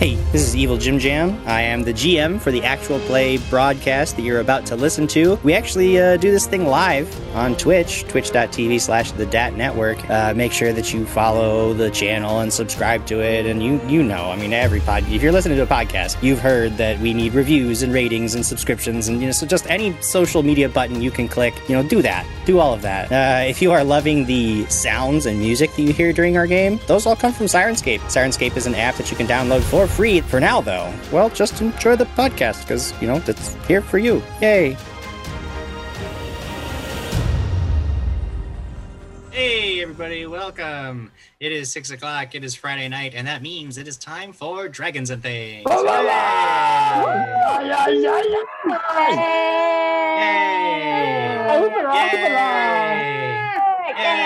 Hey, this is Evil Jim Jam. I am the GM for the actual play broadcast that you're about to listen to. We actually uh, do this thing live on Twitch, twitch.tv slash the DAT Network. Uh, make sure that you follow the channel and subscribe to it. And you you know, I mean, every pod, if you're listening to a podcast, you've heard that we need reviews and ratings and subscriptions. And, you know, so just any social media button you can click, you know, do that. Do all of that. Uh, if you are loving the sounds and music that you hear during our game, those all come from Syrinscape. Syrinscape is an app that you can download for free for now, though. Well, just enjoy the podcast because, you know, it's here for you. Yay. Hey, everybody, welcome. It is six o'clock. It is Friday night, and that means it is time for Dragons and Things. Oh, Yay! Yay!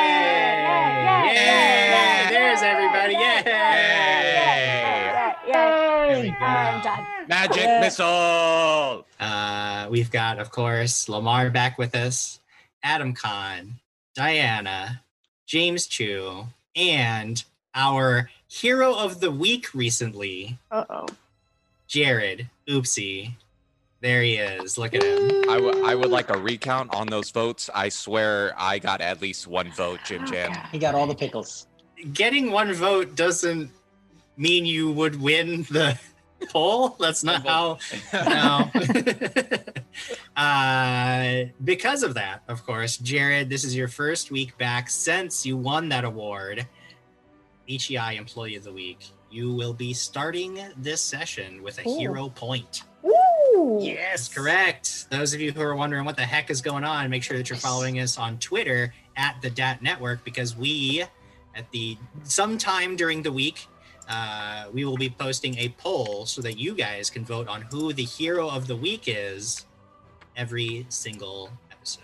Yay! There's everybody. Yay! There we go. I'm. Magic missile. Uh, we've got, of course, Lamar back with us, Adam Khan, Diana, James Chu, and our hero of the week recently, Uh oh. Jared. Oopsie. There he is. Look at him. I, w- I would like a recount on those votes. I swear I got at least one vote, Jim Jam. He got all the pickles. Getting one vote doesn't mean you would win the poll. That's not how. No. uh, because of that, of course, Jared, this is your first week back since you won that award, HEI Employee of the Week. You will be starting this session with a Ooh. hero point. Woo! Yes, correct. Those of you who are wondering what the heck is going on, make sure that you're following us on Twitter at the DAT Network because we, at the sometime during the week, uh, we will be posting a poll so that you guys can vote on who the hero of the week is every single episode.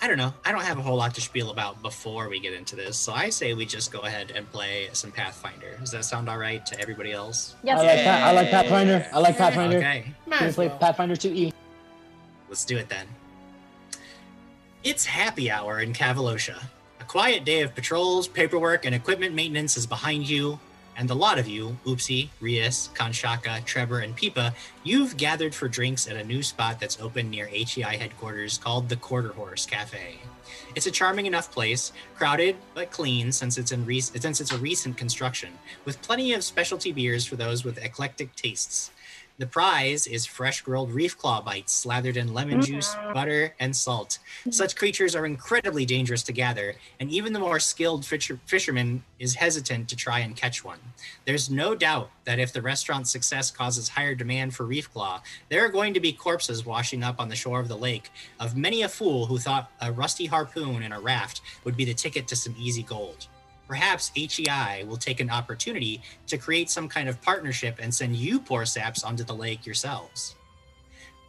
I don't know. I don't have a whole lot to spiel about before we get into this, so I say we just go ahead and play some Pathfinder. Does that sound all right to everybody else? Yes. I like that. I like Pathfinder. I like Pathfinder. Okay. Can we play Pathfinder E? 2E? Let's do it then. It's happy hour in Cavalosha. A quiet day of patrols, paperwork, and equipment maintenance is behind you, and a lot of you, Oopsie, Rias, Kanshaka, Trevor, and Pipa, you've gathered for drinks at a new spot that's open near HEI headquarters called the Quarter Horse Cafe. It's a charming enough place, crowded but clean since it's in re- since it's a recent construction, with plenty of specialty beers for those with eclectic tastes. The prize is fresh grilled reef claw bites slathered in lemon mm. juice, butter, and salt. Mm. Such creatures are incredibly dangerous to gather, and even the more skilled fisher- fisherman is hesitant to try and catch one. There's no doubt that if the restaurant's success causes higher demand for reef claw, there are going to be corpses washing up on the shore of the lake of many a fool who thought a rusty harpoon and a raft would be the ticket to some easy gold. Perhaps HEI will take an opportunity to create some kind of partnership and send you poor saps onto the lake yourselves.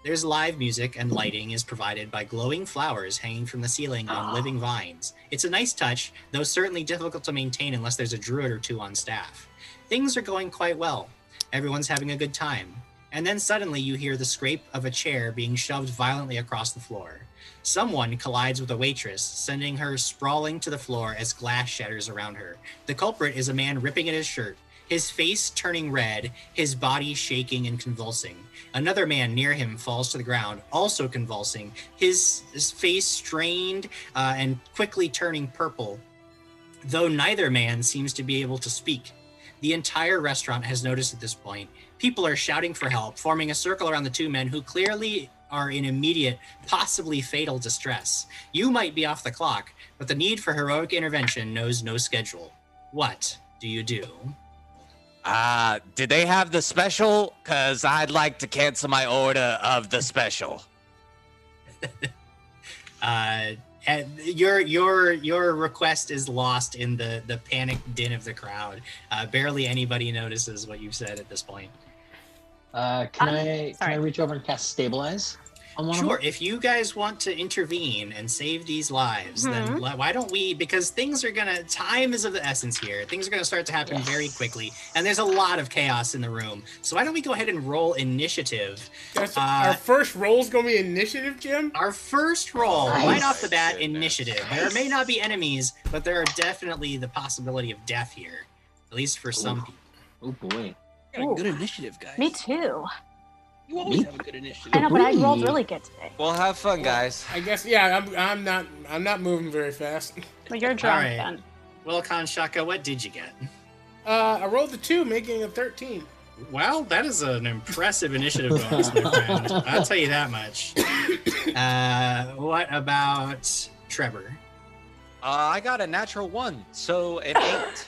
There's live music and lighting is provided by glowing flowers hanging from the ceiling on ah. living vines. It's a nice touch, though certainly difficult to maintain unless there's a druid or two on staff. Things are going quite well. Everyone's having a good time. And then suddenly you hear the scrape of a chair being shoved violently across the floor. Someone collides with a waitress, sending her sprawling to the floor as glass shatters around her. The culprit is a man ripping at his shirt, his face turning red, his body shaking and convulsing. Another man near him falls to the ground, also convulsing, his, his face strained uh, and quickly turning purple, though neither man seems to be able to speak. The entire restaurant has noticed at this point. People are shouting for help, forming a circle around the two men who clearly are in immediate, possibly fatal distress. You might be off the clock, but the need for heroic intervention knows no schedule. What do you do? Uh, did they have the special? Cause I'd like to cancel my order of the special. Uh, and your your your request is lost in the the panic din of the crowd. Uh, barely anybody notices what you've said at this point. Uh, can Uh, I can sorry. I reach over and cast stabilize on one Sure, of them? if you guys want to intervene and save these lives, then Mhm. li- why don't we? Because things are gonna, time is of the essence here. Things are gonna start to happen very quickly, and there's a lot of chaos in the room. So why don't we go ahead and roll initiative? That's, Uh, our first roll's gonna be initiative, Jim. Our first roll, Nice. right off the bat, Goodness. initiative. There may not be enemies, but there are definitely the possibility of death here, at least for some Ooh. people. Oh boy. Got a Ooh. good initiative, guys. Me too. You always Me- have a good initiative. I know, but I rolled really good today. Well, have fun, guys. I guess yeah. I'm I'm not I'm not moving very fast. But you're drunk right. then. Well, Kanshaka, what did you get? Uh, I rolled a two, making a thirteen. Well, that is an impressive initiative bonus, my friend. I'll tell you that much. Uh, what about Trevor? Uh, I got a natural one, so an eight.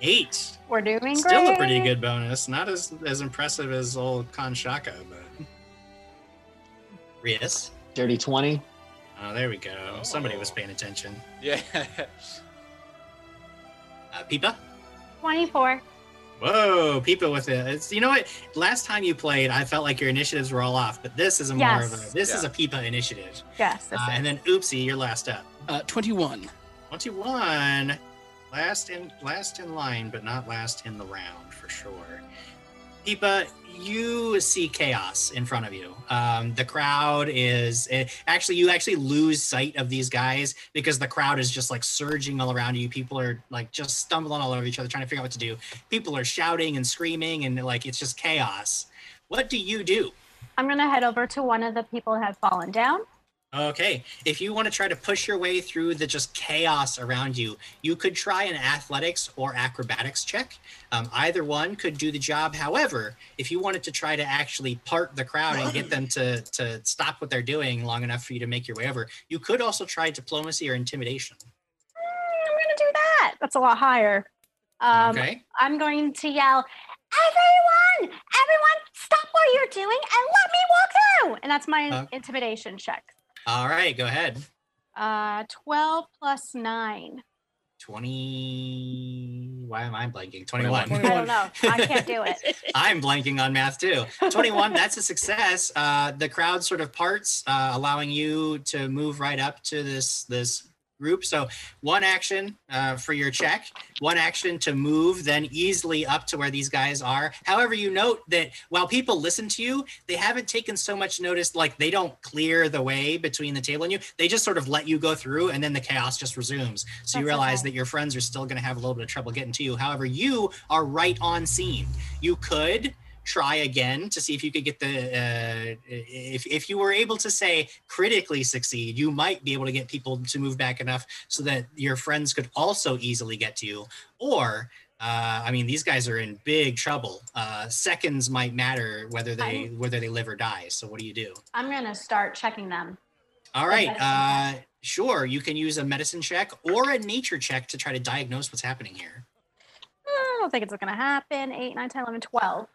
Eight. We're doing great. Still a pretty good bonus. Not as as impressive as old Kanshaka, but Rias. Dirty 20. Oh, there we go. Somebody was Oh. paying attention. Yeah. Uh, Peepa. 24. Whoa, Peepa with it. It's, you know what? Last time you played, I felt like your initiatives were all off, but this is a more of a this is a Peepa initiative. Yes. This Uh, is. and then Oopsie, you're last up. Uh, 21. Twenty-one, last in last in line, but not last in the round for sure. Peepa, you see chaos in front of you. Um, the crowd is eh, actually you actually lose sight of these guys because the crowd is just like surging all around you. People are like just stumbling all over each other, trying to figure out what to do. People are shouting and screaming, and like it's just chaos. What do you do? I'm to head over to one of the people who have fallen down. Okay, if you want to try to push your way through the just chaos around you, you could try an athletics or acrobatics check. Um, either one could do the job. However, if you wanted to try to actually part the crowd and get them to to stop what they're doing long enough for you to make your way over, you could also try diplomacy or intimidation. Mm, I'm going to do that. That's a lot higher. Um, okay. I'm going to yell, everyone, everyone, stop what you're doing and let me walk through. And that's my Uh, intimidation check. All right. Go ahead. Uh, 12 plus 9. Twenty. Why am I blanking? Twenty-one. 21. I don't know. I can't do it. I'm blanking on math too. 21, that's a success. Uh, the crowd sort of parts, uh, allowing you to move right up to this this group. So one action uh, for your check, one action to move, then easily up to where these guys are. However, you note that while people listen to you, they haven't taken so much notice. Like they don't clear the way between the table and you. They just sort of let you go through, and then the chaos just resumes. So you realize okay. that your friends are still going to have a little bit of trouble getting to you. However, you are right on scene. You could try again to see if you could get the uh, if, if you were able to say critically succeed you might be able to get people to move back enough so that your friends could also easily get to you or uh, I mean, these guys are in big trouble. Uh, seconds might matter whether they whether they live or die. So, what do you do? I'm going to start checking them. All right, uh, sure. You can use a medicine check or a nature check to try to diagnose what's happening here. I don't think it's going to happen. 8, 9, 10, 11, 12.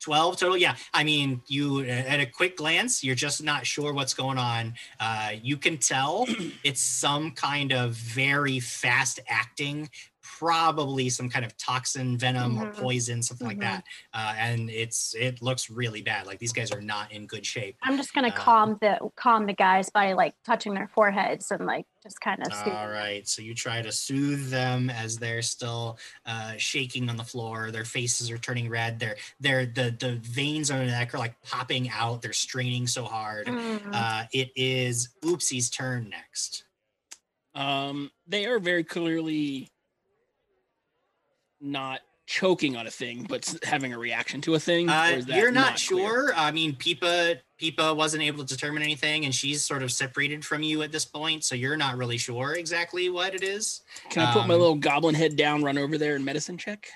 12 total? Yeah i mean you at a quick glance you're just not sure what's going on. Uh, you can tell it's some kind of very fast acting probably some kind of toxin venom or Mhm. poison something Mhm. like that uh, and it's it looks really bad like these guys are not in good shape I'm just going to Um, calm the calm the guys by like touching their foreheads and like just kind of all right so you try to soothe them as they're still uh, shaking on the floor their faces are turning red they're they're the the veins on their neck are like popping out they're straining so hard Mm. Uh, it is Oopsie's turn next. Um, they are very clearly not choking on a thing, but having a reaction to a thing. Uh, you're not, clear? sure. I mean, Peepa Peepa wasn't able to determine anything, and she's sort of separated from you at this point, so you're not really sure exactly what it is. Can I put my um, little goblin head down, run over there, and medicine check?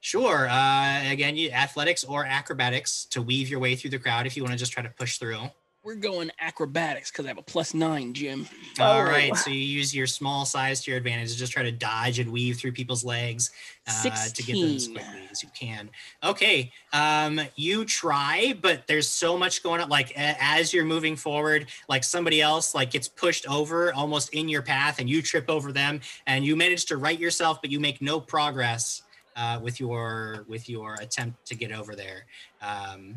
Sure. Uh, again, you athletics or acrobatics to weave your way through the crowd if you want to just try to push through. We're going acrobatics because I have a plus nine, Jim. All Oh. right. So you use your small size to your advantage to just try to dodge and weave through people's legs uh, to get them as quickly as you can. Okay. Um, you try, but there's so much going on. Like a- as you're moving forward, like somebody else like gets pushed over almost in your path, and you trip over them, and you manage to right yourself, but you make no progress uh, with your with your attempt to get over there. Um,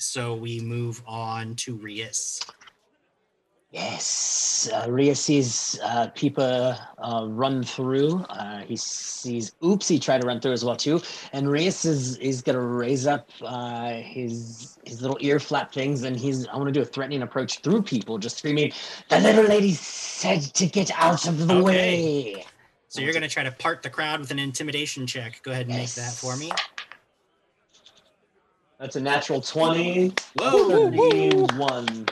so we move on to Rias. Yes, uh, Rhea sees uh, Peepa uh, run through. Uh, he sees Oopsie try to run through as well too, and Reyes is is gonna raise up uh, his his little ear flap things, and he's I want to do a threatening approach through people, just screaming, "The little lady said to get out of the Okay. way." So you're going to try to part the crowd with an intimidation check. Go ahead and make that for me. Yes. That's a natural 20. Whoa! 31.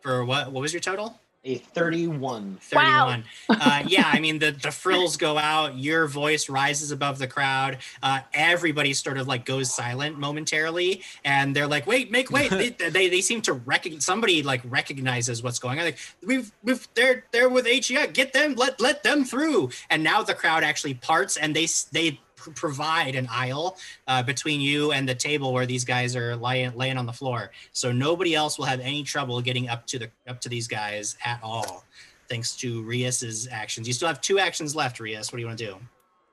For what? What was your total? A 31. 31. Uh, yeah, I mean, the, the frills go out, your voice rises above the crowd. Uh, everybody sort of like goes silent momentarily. And they're like, wait, make wait. they, they, they seem to recognize somebody like recognizes what's going on. Like, we've, we've, they're, they're with HEI. Get them, let, let them through. And now the crowd actually parts and they, they, pr- provide an aisle uh, between you and the table where these guys are lying laying on the floor so nobody else will have any trouble getting up to the up to these guys at all thanks to Rias's actions. You still have two actions left, Rias. What do you want to do?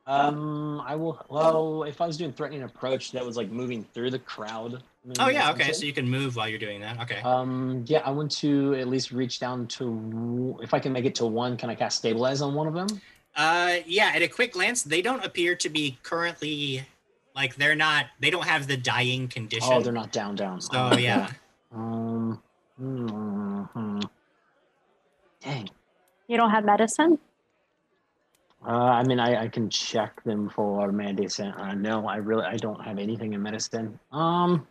Um, I will. Well, if I was doing threatening approach, that was like moving through the crowd. Oh yeah, okay. So you can move while you're doing that. Okay. Um, yeah, I want to at least reach down to. If I can make it to one, can I cast stabilize on one of them? Uh yeah, at a quick glance, they don't appear to be currently like they're not they don't have the dying condition. Oh, they're not down, down. So Oh, yeah. Um. hmm. Dang. You don't have medicine? Uh, I mean, I, I can check them for medicine. Uh, no, I really I don't have anything in medicine. Um.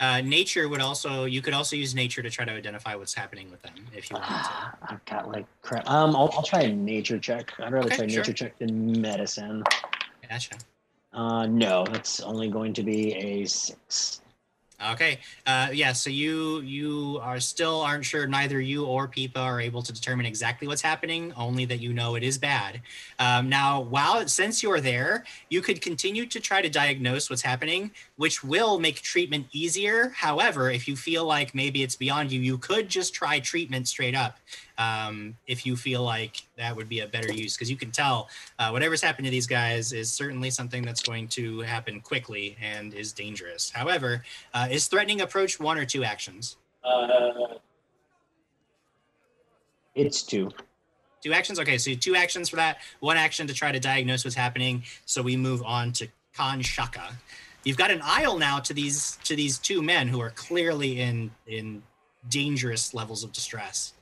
Uh nature would also you could also use nature to try to identify what's happening with them if you wanted to. I've got like crap. Um, I'll, I'll try a nature check. I'd rather Okay, try sure. nature check than medicine. Gotcha. Uh, no, that's only going to be a six. Okay. Uh, yeah. So you you are still aren't sure. Neither you or Peepa are able to determine exactly what's happening. Only that you know it is bad. Um, now, while since you're there, you could continue to try to diagnose what's happening, which will make treatment easier. However, if you feel like maybe it's beyond you, you could just try treatment straight up. Um, if you feel like that would be a better use, because you can tell uh, whatever's happened to these guys is certainly something that's going to happen quickly and is dangerous. However, uh, is threatening approach one or two actions? Uh, it's two. Two actions. Okay, so two actions for that. One action to try to diagnose what's happening. So we move on to Khan Shaka. You've got an aisle now to these to these two men who are clearly in in dangerous levels of distress.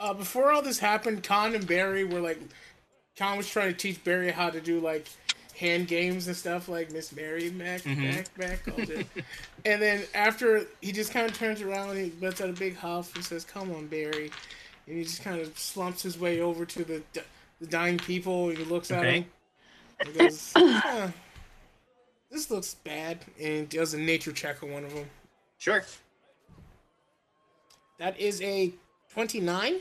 Uh, before all this happened, Khan and Barry were like, Khan was trying to teach Barry how to do like hand games and stuff like Miss Mary. Mac, back, all that. and then after he just kind of turns around and he lets out a big huff and says, "Come on, Barry," and he just kind of slumps his way over to the d- the dying people and he looks at him. and goes, "Huh, "This looks bad," and does a nature check on one of them. Sure. That is a twenty-nine.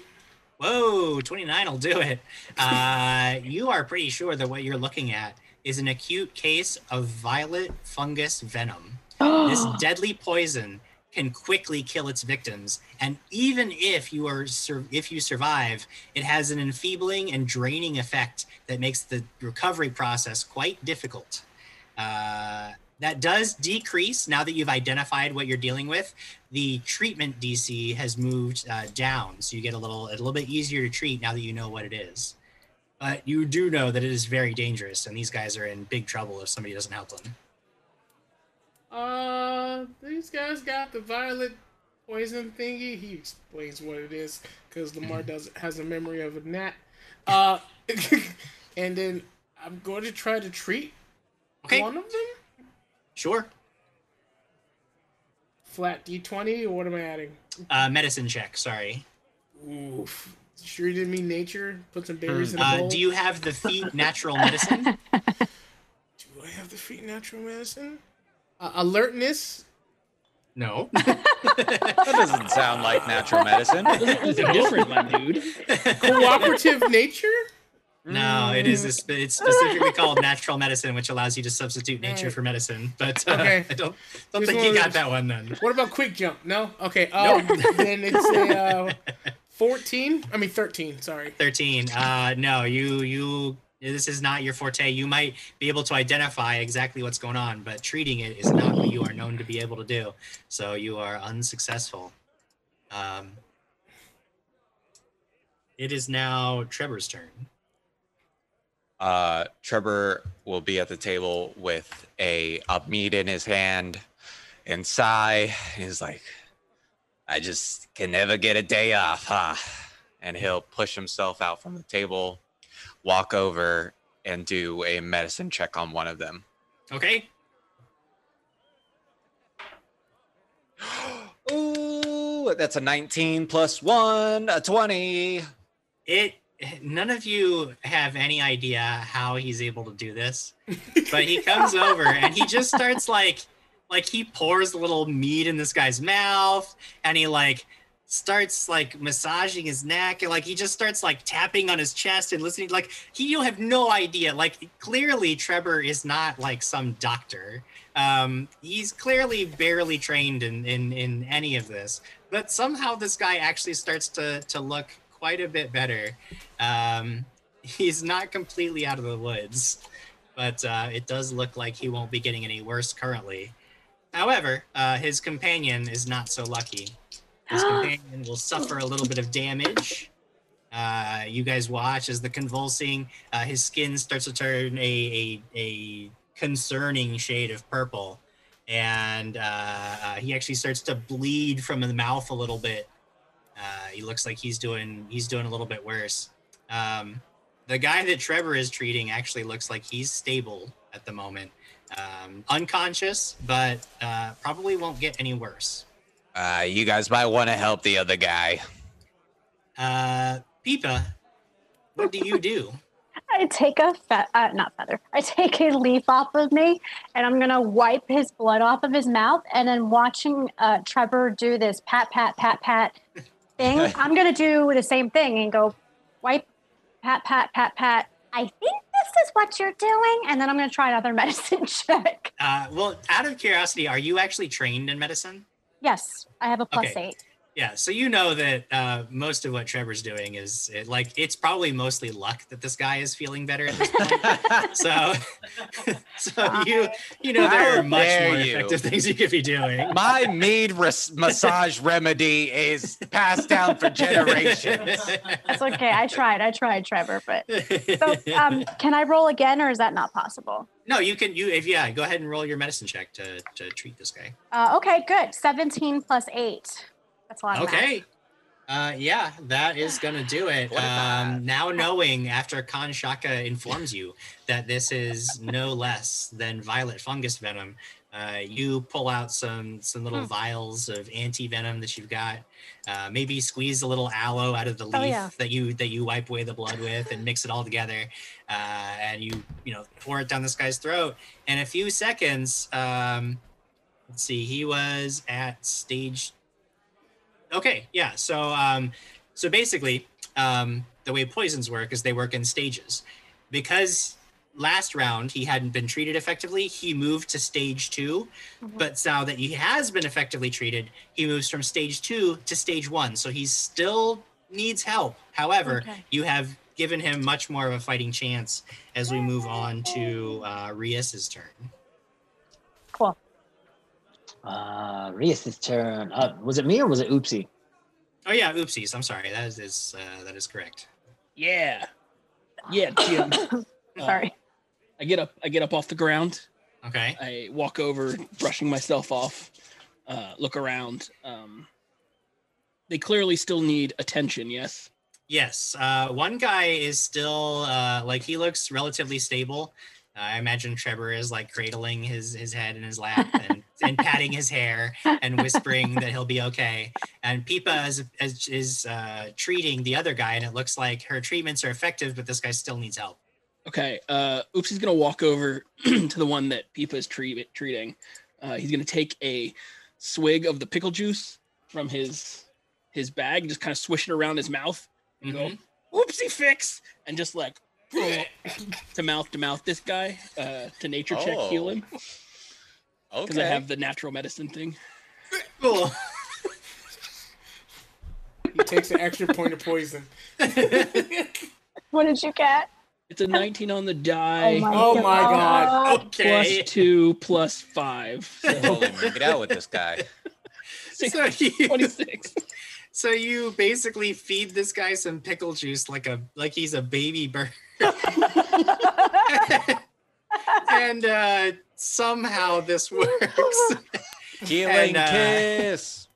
Whoa, 29 will do it. Uh, you are pretty sure that what you're looking at is an acute case of violet fungus venom. This deadly poison can quickly kill its victims, and even if you are sur- if you survive, it has an enfeebling and draining effect that makes the recovery process quite difficult. Uh, that does decrease now that you've identified what you're dealing with. The treatment DC has moved uh, down, so you get a little a little bit easier to treat now that you know what it is. But you do know that it is very dangerous, and these guys are in big trouble if somebody doesn't help them. Uh, these guys got the violet poison thingy. He explains what it is because Lamar does has a memory of a gnat. Uh, and then I'm going to try to treat Okay, one of them. sure. Flat D20, what am I adding? Uh, medicine check. Sorry. Oof. Sure didn't mean nature. Put some berries in a Uh, do you have the feat natural medicine? Do I have the feat natural medicine? Uh, alertness. No. That doesn't sound like natural medicine. Something different, my dude. Cooperative nature. No, it is. It's specifically called natural medicine, which allows you to substitute nature for medicine. But uh, Okay. I don't don't think you got that one then. What about quick jump? No. Okay. Oh, then it's a uh, fourteen. I mean thirteen. Sorry. Thirteen. Uh, no, you you. This is not your forte. You might be able to identify exactly what's going on, but treating it is not what you are known to be able to do. So you are unsuccessful. Um, it is now Trevor's turn. Uh, Trevor will be at the table with a meat in his hand and sigh. He's like, I just can never get a day off, huh? And he'll push himself out from the table, walk over and do a medicine check on one of them. Okay. Ooh, that's a 19 plus one, a 20. It none of you have any idea how he's able to do this. But he comes over and he just starts like like he pours a little meat in this guy's mouth and he like starts like massaging his neck and like he just starts like tapping on his chest and listening like he you have no idea like clearly Trevor is not like some doctor um he's clearly barely trained in in in any of this but somehow this guy actually starts to to look quite a bit better um he's not completely out of the woods but uh it does look like he won't be getting any worse currently however uh his companion is not so lucky his companion will suffer a little bit of damage. Uh, you guys watch as the convulsing, uh, his skin starts to turn a, a, a concerning shade of purple. And uh, uh, he actually starts to bleed from the mouth a little bit. Uh, he looks like he's doing he's doing a little bit worse. Um, the guy that Trevor is treating actually looks like he's stable at the moment, um, unconscious, but uh, probably won't get any worse. Uh, you guys might want to help the other guy. Uh, Pipa, what do you do? I take a fe- uh, not feather. I take a leaf off of me, and I'm gonna wipe his blood off of his mouth. And then watching uh, Trevor do this pat pat pat pat thing, I'm gonna do the same thing and go wipe, pat pat pat pat. I think this is what you're doing, and then I'm gonna try another medicine check. Uh, well, out of curiosity, are you actually trained in medicine? Yes, I have a plus Okay. eight. Yeah, so you know that uh, most of what Trevor's doing is it, like it's probably mostly luck that this guy is feeling better at this point. so, so you you know there are much more you. effective things you could be doing. My mead res- massage remedy is passed down for generations. That's okay. I tried. I tried, Trevor. But so, um, can I roll again, or is that not possible? no, you can you if yeah, go ahead and roll your medicine check to to treat this guy. Uh, okay, good. Seventeen plus eight. That's a lot. Of. Okay. Uh, yeah, that is gonna do it. Um, now knowing after Khan Shaka informs you that this is no less than violet fungus venom, uh, you pull out some some little Hmm. vials of anti venom that you've got. Uh, maybe squeeze a little aloe out of the leaf Oh, yeah. that you that you wipe away the blood with, and mix it all together. Uh, and you you know pour it down this guy's throat. In a few seconds, um, let's see, he was at stage Okay, yeah. So um so basically, um the way poisons work is they work in stages. Because last round he hadn't been treated effectively, he moved to stage 2, Mhm. but now that he has been effectively treated, he moves from stage 2 to stage 1. So he still needs help. However, Okay. you have given him much more of a fighting chance as we move on to uh Rias's turn. Cool. Uh, Rias' turn. Uh, was it me or was it Oopsie? Oh yeah, oopsies. I'm sorry. That is, is uh, that is correct. Yeah. Yeah, Jim. Uh, Sorry. I get up I get up off the ground. Okay. I walk over, brushing myself off, uh, look around. Um, they clearly still need attention, yes? Yes, uh, one guy is still uh, like he looks relatively stable. I imagine Trevor is like cradling his his head in his lap and, and patting his hair and whispering that he'll be okay. And Pipa is is, is uh, treating the other guy, and it looks like her treatments are effective, but this guy still needs help. Okay. Uh, Oops is gonna walk over to the one that Pipa is treat- treating. Uh, he's gonna take a swig of the pickle juice from his his bag, just kind of swish it around his mouth, and Mhm. go, "Oopsie fix," and just like to mouth to mouth this guy uh, to nature check heal Oh, him because Okay. I have the natural medicine thing. Cool. He takes an extra point of poison. What did you get? It's a 19 on the die. Oh my God. okay. Plus two plus five. So Holy, get out with this guy. six- So you, 26. so you basically feed this guy some pickle juice like a like he's a baby bird. and uh, somehow this works. Healing And, uh, kiss.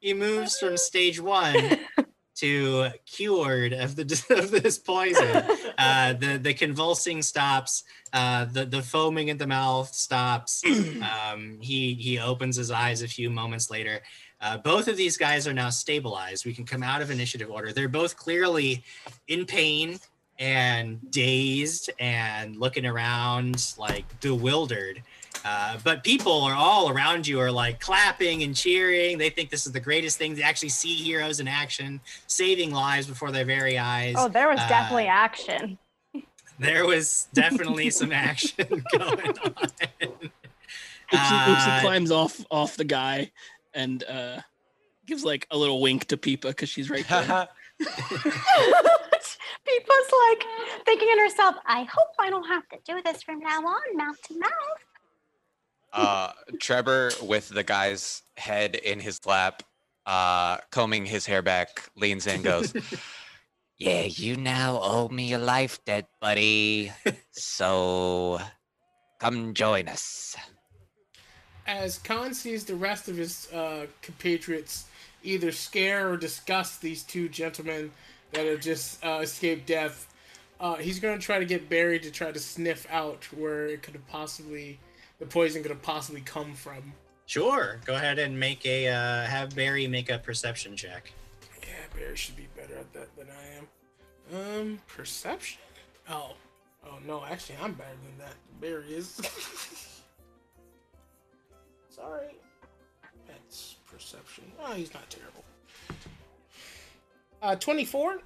he moves from stage one to cured of the of this poison. Uh, the the convulsing stops. Uh, the the foaming at the mouth stops. Um, he he opens his eyes a few moments later. Uh, both of these guys are now stabilized. We can come out of initiative order. They're both clearly in pain and dazed and looking around like bewildered. Uh, but people are all around you are like clapping and cheering. They think this is the greatest thing to actually see heroes in action, saving lives before their very eyes. Oh, there was Uh, definitely action. There was definitely some action going on. Oopsie, Oopsie Uh, climbs off off the guy and uh, gives like a little wink to Peepa because she's right there. People's like thinking in herself, I hope I don't have to do this from now on, mouth to mouth. uh, Trevor, with the guy's head in his lap, uh, combing his hair back, leans in, and goes, "Yeah, you now owe me a life debt, buddy. So come join us." As Khan sees the rest of his uh, compatriots either scare or disgust these two gentlemen that have just uh, escaped death, uh, he's going to try to get Barry to try to sniff out where it could have possibly, the poison could have possibly come from. Sure. Go ahead and make a uh, have Barry make a perception check. Yeah, Barry should be better at that than I am. Um, perception? Oh. Oh, no, actually, I'm better than that. Barry is. Sorry. That's perception. Oh, he's not terrible. Uh, 24?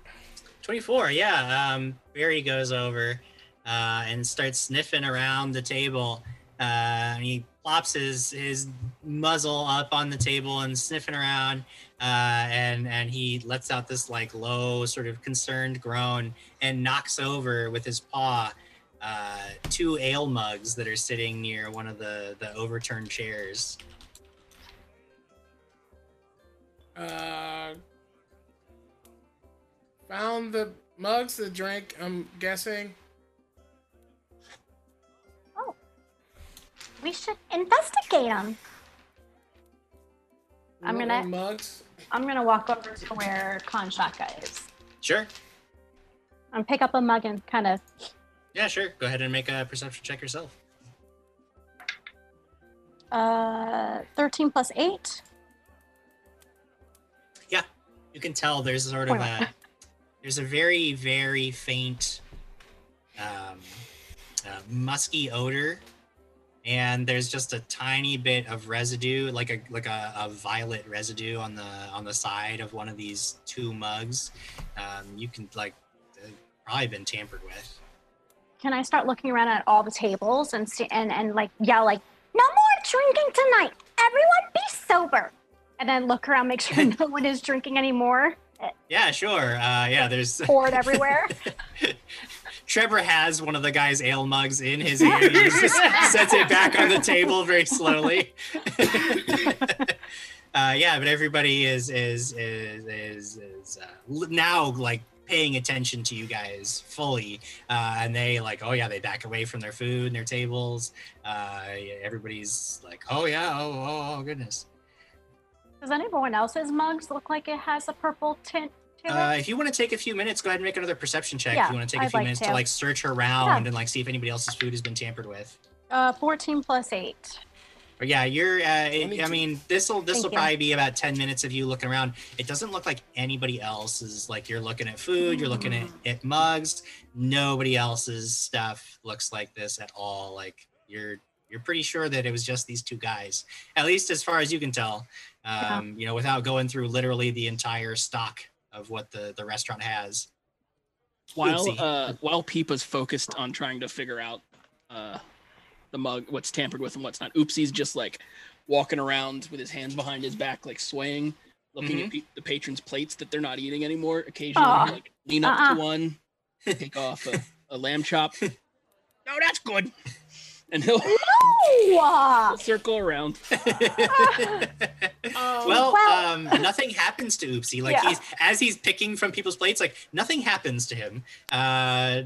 24 yeah um barry goes over uh and starts sniffing around the table uh and he plops his his muzzle up on the table and sniffing around uh and and he lets out this like low sort of concerned groan and knocks over with his paw uh two ale mugs that are sitting near one of the the overturned chairs Uh, found the mugs, the drink, I'm guessing. Oh. We should investigate them. I'm gonna- Mugs? I'm gonna walk over to where Kanshaka is sure and pick up a mug and kind of. yeah sure go ahead and make a perception check yourself Uh, 13 plus 8. Yeah, you can tell there's sort of Wait, a there's a very very faint um, uh, musky odor and there's just a tiny bit of residue like a like a, a violet residue on the on the side of one of these two mugs um, you can like uh, probably been tampered with Can I start looking around at all the tables and see and, and like yell like, no more drinking tonight. Everyone be sober. And then look around, make sure no one is drinking anymore. Yeah sure uh, yeah there's Poured everywhere. Trevor has one of the guy's ale mugs in his ear. He just sets it back on the table very slowly. uh, yeah, but everybody is is is is, is uh, now like paying attention to you guys fully, uh, and they like, oh yeah, they back away from their food and their tables. Uh, everybody's like, oh yeah, oh oh, oh goodness. Does anyone else's mugs look like it has a purple tint to Uh, it? if you want to take a few minutes, go ahead and make another perception check. Yeah, if you want to take a I'd few like minutes to. to. like search around Yeah. and like see if anybody else's food has been tampered with. Uh, 14 plus 8. But yeah, you're. Uh, it, I mean, this will this will probably be about ten minutes of you looking around. It doesn't look like anybody else is like you're looking at food, you're looking at, at mugs. Nobody else's stuff looks like this at all. Like you're you're pretty sure that it was just these two guys, at least as far as you can tell. Um, You know, without going through literally the entire stock of what the the restaurant has. While Oopsie. uh, while Peepa's focused on trying to figure out uh, the mug, what's tampered with and what's not, Oopsie's just like walking around with his hands behind his back, like swaying, looking at pe- the patrons' plates that they're not eating anymore. Occasionally, Aw. he'll, like lean up Uh-uh. to one, take off a, a lamb chop. No, that's good. And he'll, No! he'll circle around. Um, well, Well- um, nothing happens to Oopsie. Like Yeah. he's as he's picking from people's plates, like nothing happens to him. Uh,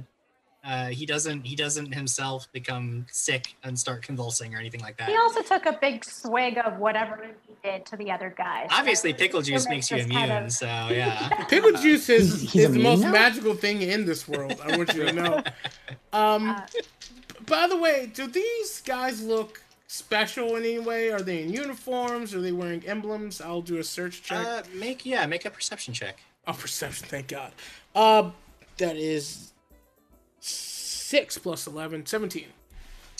Uh, he doesn't. He doesn't himself become sick and start convulsing or anything like that. He also took a big swig of whatever he did to the other guys. Obviously, So pickle juice makes you immune. kind of- So yeah. Pickle juice is, He's- he's is the most magical thing in this world. I want you to know. Um, Uh, by the way, do these guys look special in any way? Are they in uniforms? Are they wearing emblems? I'll do a search check. Uh, make yeah, make a perception check. oh, perception, thank God. Uh, that is six plus 11, 17.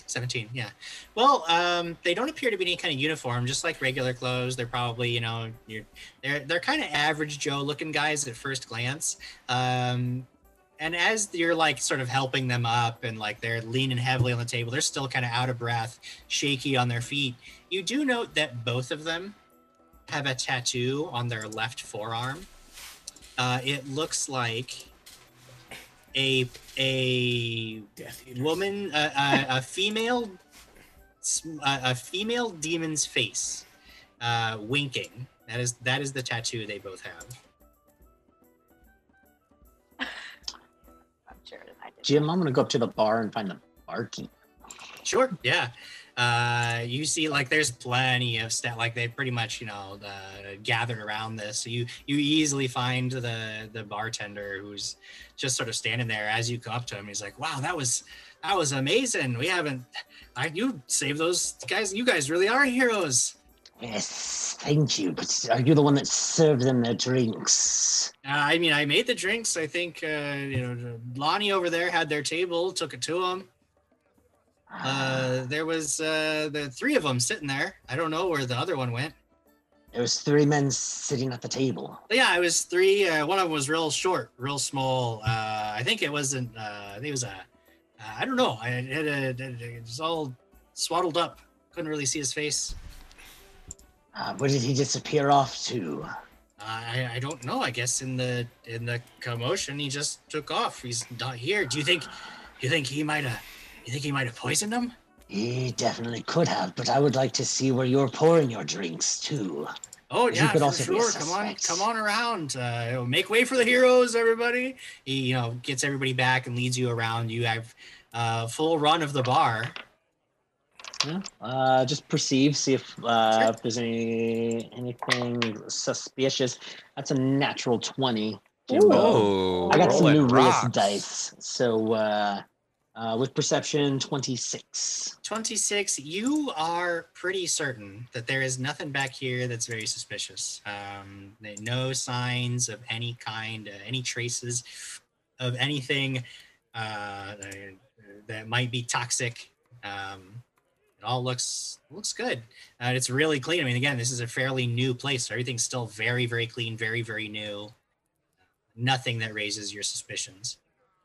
17 yeah well um they don't appear to be any kind of uniform just like regular clothes they're probably you know you're they're they're kind of average joe looking guys at first glance um and as you're like sort of helping them up and like they're leaning heavily on the table they're still kind of out of breath shaky on their feet you do note that both of them have a tattoo on their left forearm. Uh it looks like a a woman a, a, a female a female demon's face uh winking. That is that is the tattoo they both have Jim, I'm gonna go up to the bar and find the barkeep. sure yeah. Uh you see like there's plenty of stuff like they pretty much you know uh, gathered around this. So you you easily find the the bartender who's just sort of standing there as you go up to him. He's like wow that was that was amazing. We haven't I, you saved those guys you guys really are heroes Yes, thank you. But are you the one that served them their drinks? Uh, I mean, I made the drinks. I think uh, you know Lonnie over there had their table, took it to them. Uh, there was uh, the three of them sitting there. I don't know where the other one went. There was three men sitting at the table. But yeah, it was three. Uh, one of them was real short, real small. Uh, I think it wasn't. Uh, I think it was a. Uh, I don't know. I it, had a, it, it was all swaddled up. Couldn't really see his face. Uh, where did he disappear off to? I, I don't know. I guess in the in the commotion, he just took off. He's not here. Do you think? You think he might have? You think he might have poisoned him? He definitely could have, but I would like to see where you're pouring your drinks too. Oh yeah, for sure. Come on, come on around. Uh, make way for the heroes, everybody. He, you know, gets everybody back and leads you around. You have uh, full run of the bar. Yeah. Uh, just perceive, see if uh, Sure. if there's any anything suspicious. That's a natural twenty. Jimbo. Oh, I got some new Reus rocks. dice, so uh, uh, with perception twenty six. 26 you are pretty certain that there is nothing back here that's very suspicious um no signs of any kind uh, any traces of anything uh that might be toxic um it all looks looks good. Uh, it's really clean. I mean again this is a fairly new place so everything's still very very clean very very new. Nothing that raises your suspicions.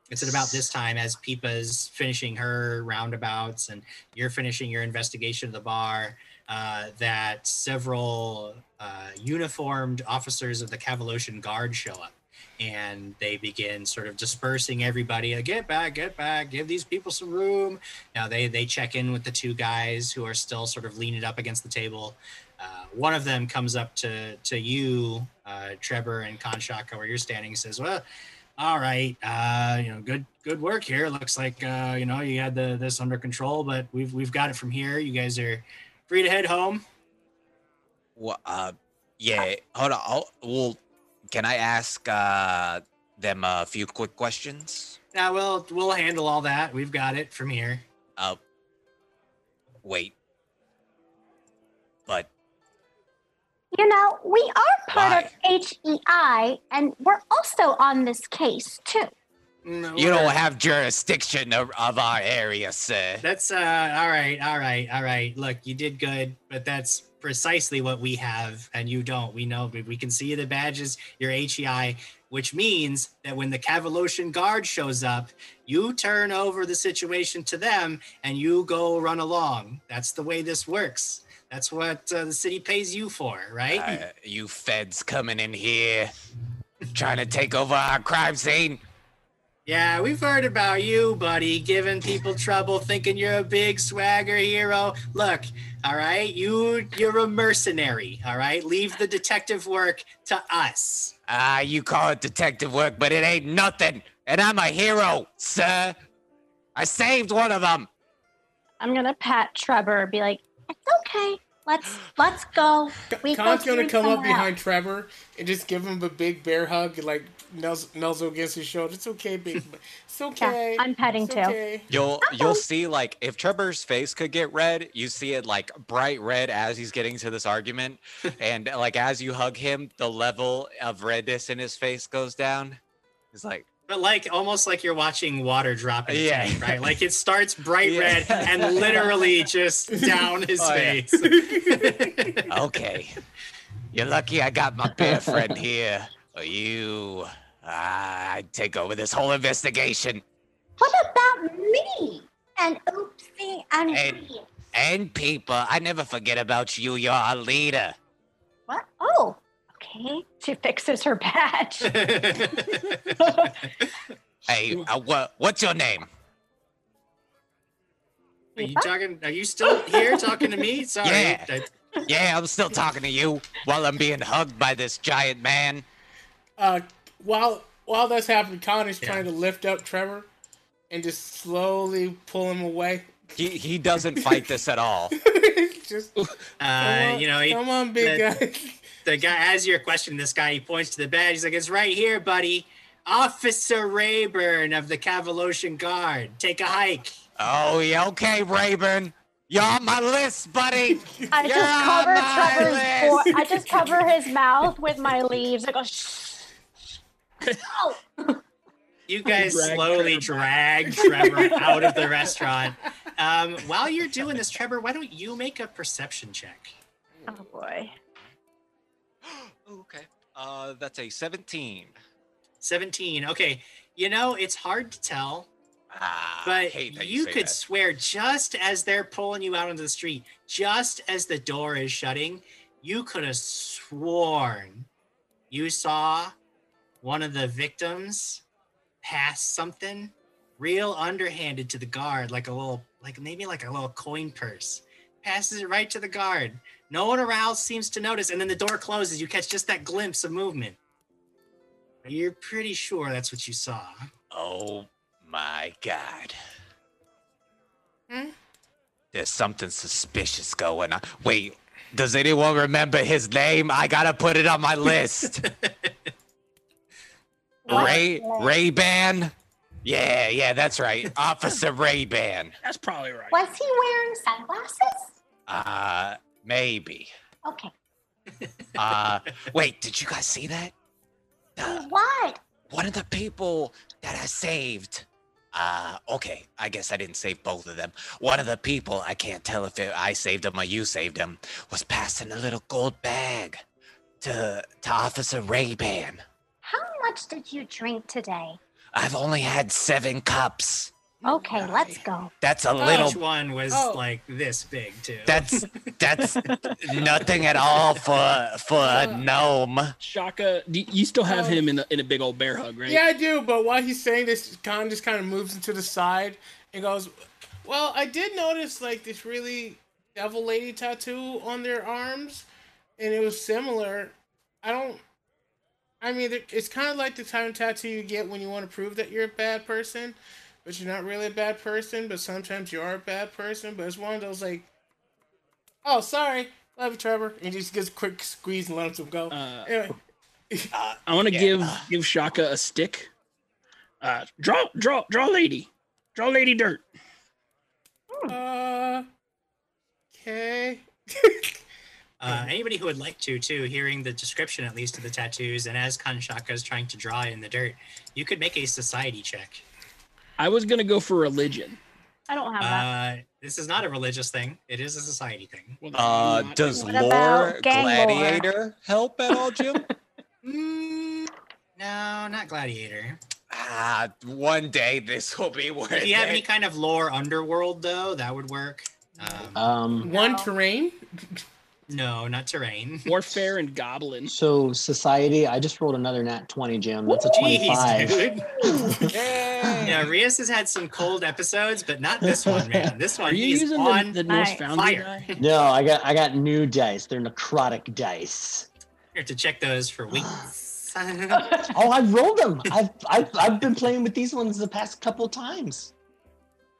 It's at about this time as Pipa's finishing her roundabouts and you're finishing your investigation of the bar uh, that several uh, uniformed officers of the Cavalosian Guard show up and they begin sort of dispersing everybody. Uh, Get back, get back, give these people some room. Now they they check in with the two guys who are still sort of leaning up against the table. Uh, one of them comes up to to you, uh, Trevor and Konshaka, where you're standing, and says, "Well, all right, uh, you know, good good work here. Looks like uh, you know you had the this under control, but we've we've got it from here. You guys are free to head home. Wha- uh, yeah, hold on. I'll, well, can I ask uh, them a few quick questions? Now we'll we'll handle all that. We've got it from here. Uh, wait. But You know, we are part Why? of HEI, and we're also on this case too. No, you don't have jurisdiction of, of our area, sir. That's uh all right, all right, all right. Look, you did good, but that's precisely what we have, and you don't. We know, we can see the badges. You're HEI, which means that when the Cavalosian Guard shows up, you turn over the situation to them, and you go run along. That's the way this works. That's what uh, the city pays you for, right? Uh, you feds coming in here, trying to take over our crime scene. Yeah, we've heard about you, buddy, giving people trouble, thinking you're a big swagger hero. Look, all right, you you're a mercenary, all right? Leave the detective work to us. Ah, you call it detective work, but it ain't nothing. And I'm a hero, sir. I saved one of them. I'm gonna pat Trevor, be like, "It's okay. Let's let's go." We go Khan's gonna come up somewhere behind Trevor and just give him a big bear hug, like nuzzle, nuzzle against his shoulder. It's okay, big. It's okay. I'm petting it's too. okay. You'll you'll see like if Trevor's face could get red, you see it like bright red as he's getting to this argument, and like as you hug him, the level of redness in his face goes down. It's like But like almost like you're watching water drop in Yeah. tank, right? Like it starts bright Yeah. red and literally just down his Oh, yeah. face. okay, you're lucky I got my bear friend here. Or you, ah, I'd take over this whole investigation. What about me and Oopsie and And- Reed? And people, I never forget about you. You're our leader. What? Oh, okay. She fixes her badge. Hey, uh, what what's your name? Are you talking? Are you still here talking to me? Sorry. Yeah. I- Yeah, I'm still talking to you while I'm being hugged by this giant man. Uh, while while that's happening, Khan is Yeah. trying to lift up Trevor and just slowly pull him away. He he doesn't fight this at all. just uh, come on, you know, he, come on, big the- guy. the guy as you're questioning this guy, he points to the badge. He's like, "It's right here, buddy. Officer Rayburn of the Cavalosian Guard. Take a hike." Oh, yeah, okay, Rayburn. You're on my list, buddy. I You're just cover Trevor's. list. Bo- I just cover his mouth with my leaves. I go. Shh. Oh, You guys Drag slowly Trevor drag Trevor out of the restaurant. Um, while you're doing this, Trevor, why don't you make a perception check? oh boy. okay. Uh, that's a 17. 17. Okay. You know, it's hard to tell, Ah, but hate that you could that. swear just as they're pulling you out onto the street, just as the door is shutting, you could have sworn you saw one of the victims pass something real underhanded to the guard, like a little, like maybe like a little coin purse. Passes it right to the guard. No one around seems to notice, and then the door closes. You catch just that glimpse of movement. You're pretty sure that's what you saw. Oh my god. Hmm? There's something suspicious going on. Wait, does anyone remember his name? I gotta put it on my list. What? Ray Ray Ban? Yeah, yeah, that's right. Officer Ray Ban. That's probably right. Was he wearing sunglasses? Uh maybe. Okay. Uh wait, did you guys see that? Uh, What? one of the people that I saved. Uh, okay, I guess I didn't save both of them. One of the people, I can't tell if it, I saved him or you saved him, was passing a little gold bag to to Officer Ray-Ban. How much did you drink today? I've only had seven cups. Okay, let's go. That's a Each little. one was Oh. like this big too. That's that's nothing at all for for a gnome. Shaka, do you still have Oh. him in a, in a big old bear hug, right? Yeah, I do. But while he's saying this, Khan just kind of moves into the side and goes, "Well, I did notice like this really devil lady tattoo on their arms, and it was similar. I don't. I mean, it's kind of like the kind of tattoo you get when you want to prove that you're a bad person, but you're not really a bad person. But sometimes you are a bad person. But it's one of those like, oh, sorry, love you, Trevor, and he just gets a quick squeeze and lets him go. Uh, anyway, I want to Yeah. give give Shaka a stick. Uh, draw, draw, draw, lady, draw, lady, dirt. uh, okay. Uh, anybody who would like to, too, hearing the description at least of the tattoos, and as Kanshaka is trying to draw in the dirt, you could make a society check. I was gonna go for religion. I don't have that. Uh, this is not a religious thing; it is a society thing. Uh, does What lore about gang lore? gladiator help at all, Jim? Mm, no, not gladiator. ah, one day this will be worth If you have any it. kind of lore underworld, though, that would work. Um, Um, One No. terrain. No, not terrain. warfare and goblin. so society, I just rolled another nat 20, Jim. That's a 25. dude. Yay! Yeah, Rios has had some cold episodes, but not this one, man. This Are one, you he's using on the, the Norse Nice. Fire. die? No, I got I got new dice. They're necrotic dice. here to check those for weeks. Oh, I've rolled them. I've, I've I've been playing with these ones the past couple times.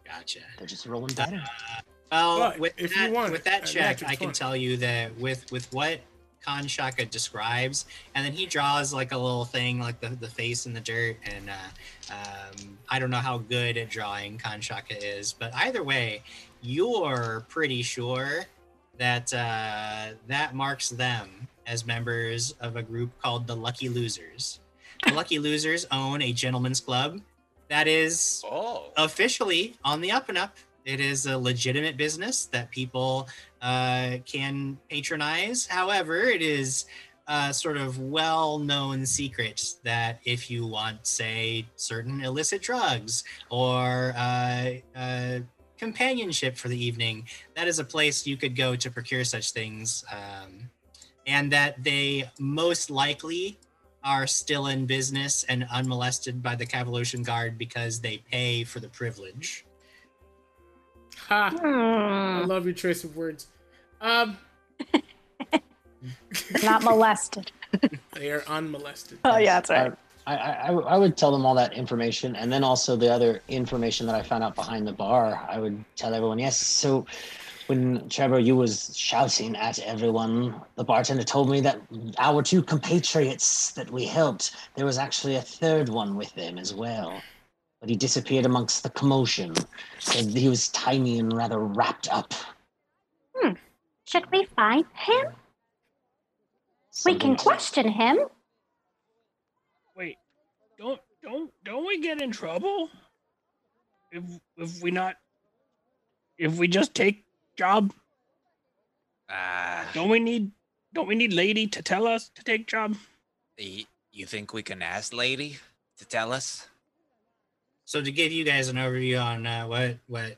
Gotcha. They're just rolling better. Uh, Well, But with if you that, want with that check, I can 20. tell you that with with what Kanshaka describes, and then he draws like a little thing, like the, the face in the dirt, and uh, um, I don't know how good at drawing Kanshaka is, but either way, you're pretty sure that uh, that marks them as members of a group called the Lucky Losers. The Lucky Losers own a gentleman's club that is Oh. officially on the up and up. It is a legitimate business that people uh, can patronize. However, it is sort of well-known secret that if you want, say, certain illicit drugs or uh, uh, companionship for the evening, that is a place you could go to procure such things, um, and that they most likely are still in business and unmolested by the Cavalosian Guard because they pay for the privilege. Ha! I Hmm, love your choice of words. Um, not molested. they are unmolested. Oh yeah, that's right. I, I, I I would tell them all that information, and then also the other information that I found out behind the bar. I would tell everyone. Yes, so when Trevor, you was shouting at everyone, the bartender told me that our two compatriots that we helped, there was actually a third one with them as well, but he disappeared amongst the commotion. Said he was tiny and rather wrapped up. Hmm. Should we find him? We can question him. Wait, don't don't don't we get in trouble if if we not if we just take job? Ah, Don't we need don't we need lady to tell us to take job? you think we can ask lady to tell us? So to give you guys an overview on uh, what what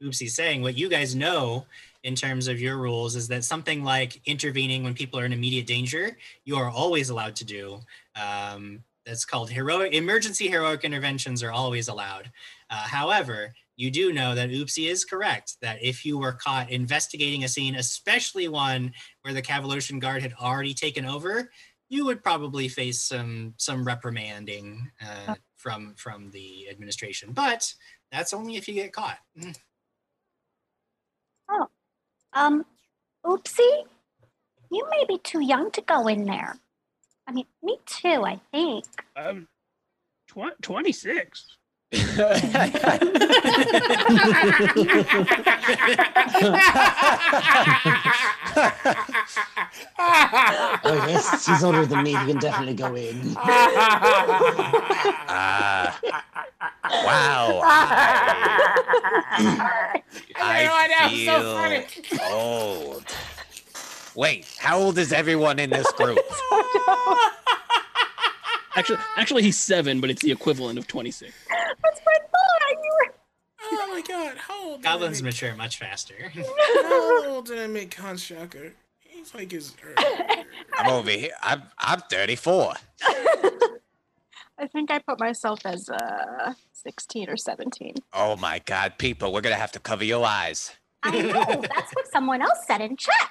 Oopsie's saying, what you guys know in terms of your rules is that something like intervening when people are in immediate danger, you are always allowed to do. Um, that's called heroic emergency heroic interventions are always allowed. Uh, however, you do know that Oopsie is correct that if you were caught investigating a scene, especially one where the Cavalosian Guard had already taken over, you would probably face some some reprimanding uh, from from the administration. But that's only if you get caught. Mm. Um, oopsie, you may be too young to go in there. I mean, me too, I think. Um, tw- twenty six. Oh yes, he's older than me. He can definitely go in. Ah, wow. I, I know, I that was so funny. feel old. Wait, how old is everyone in this group? Actually, actually, he's seven, but it's the equivalent of twenty my god, how old? Goblins make- mature much faster. How old did I make Kanshaka? He's like his. I'm over here. I'm I'm 34. I think I put myself as uh 16 or 17. Oh my God, people, we're gonna have to cover your eyes. I know. That's what someone else said in chat.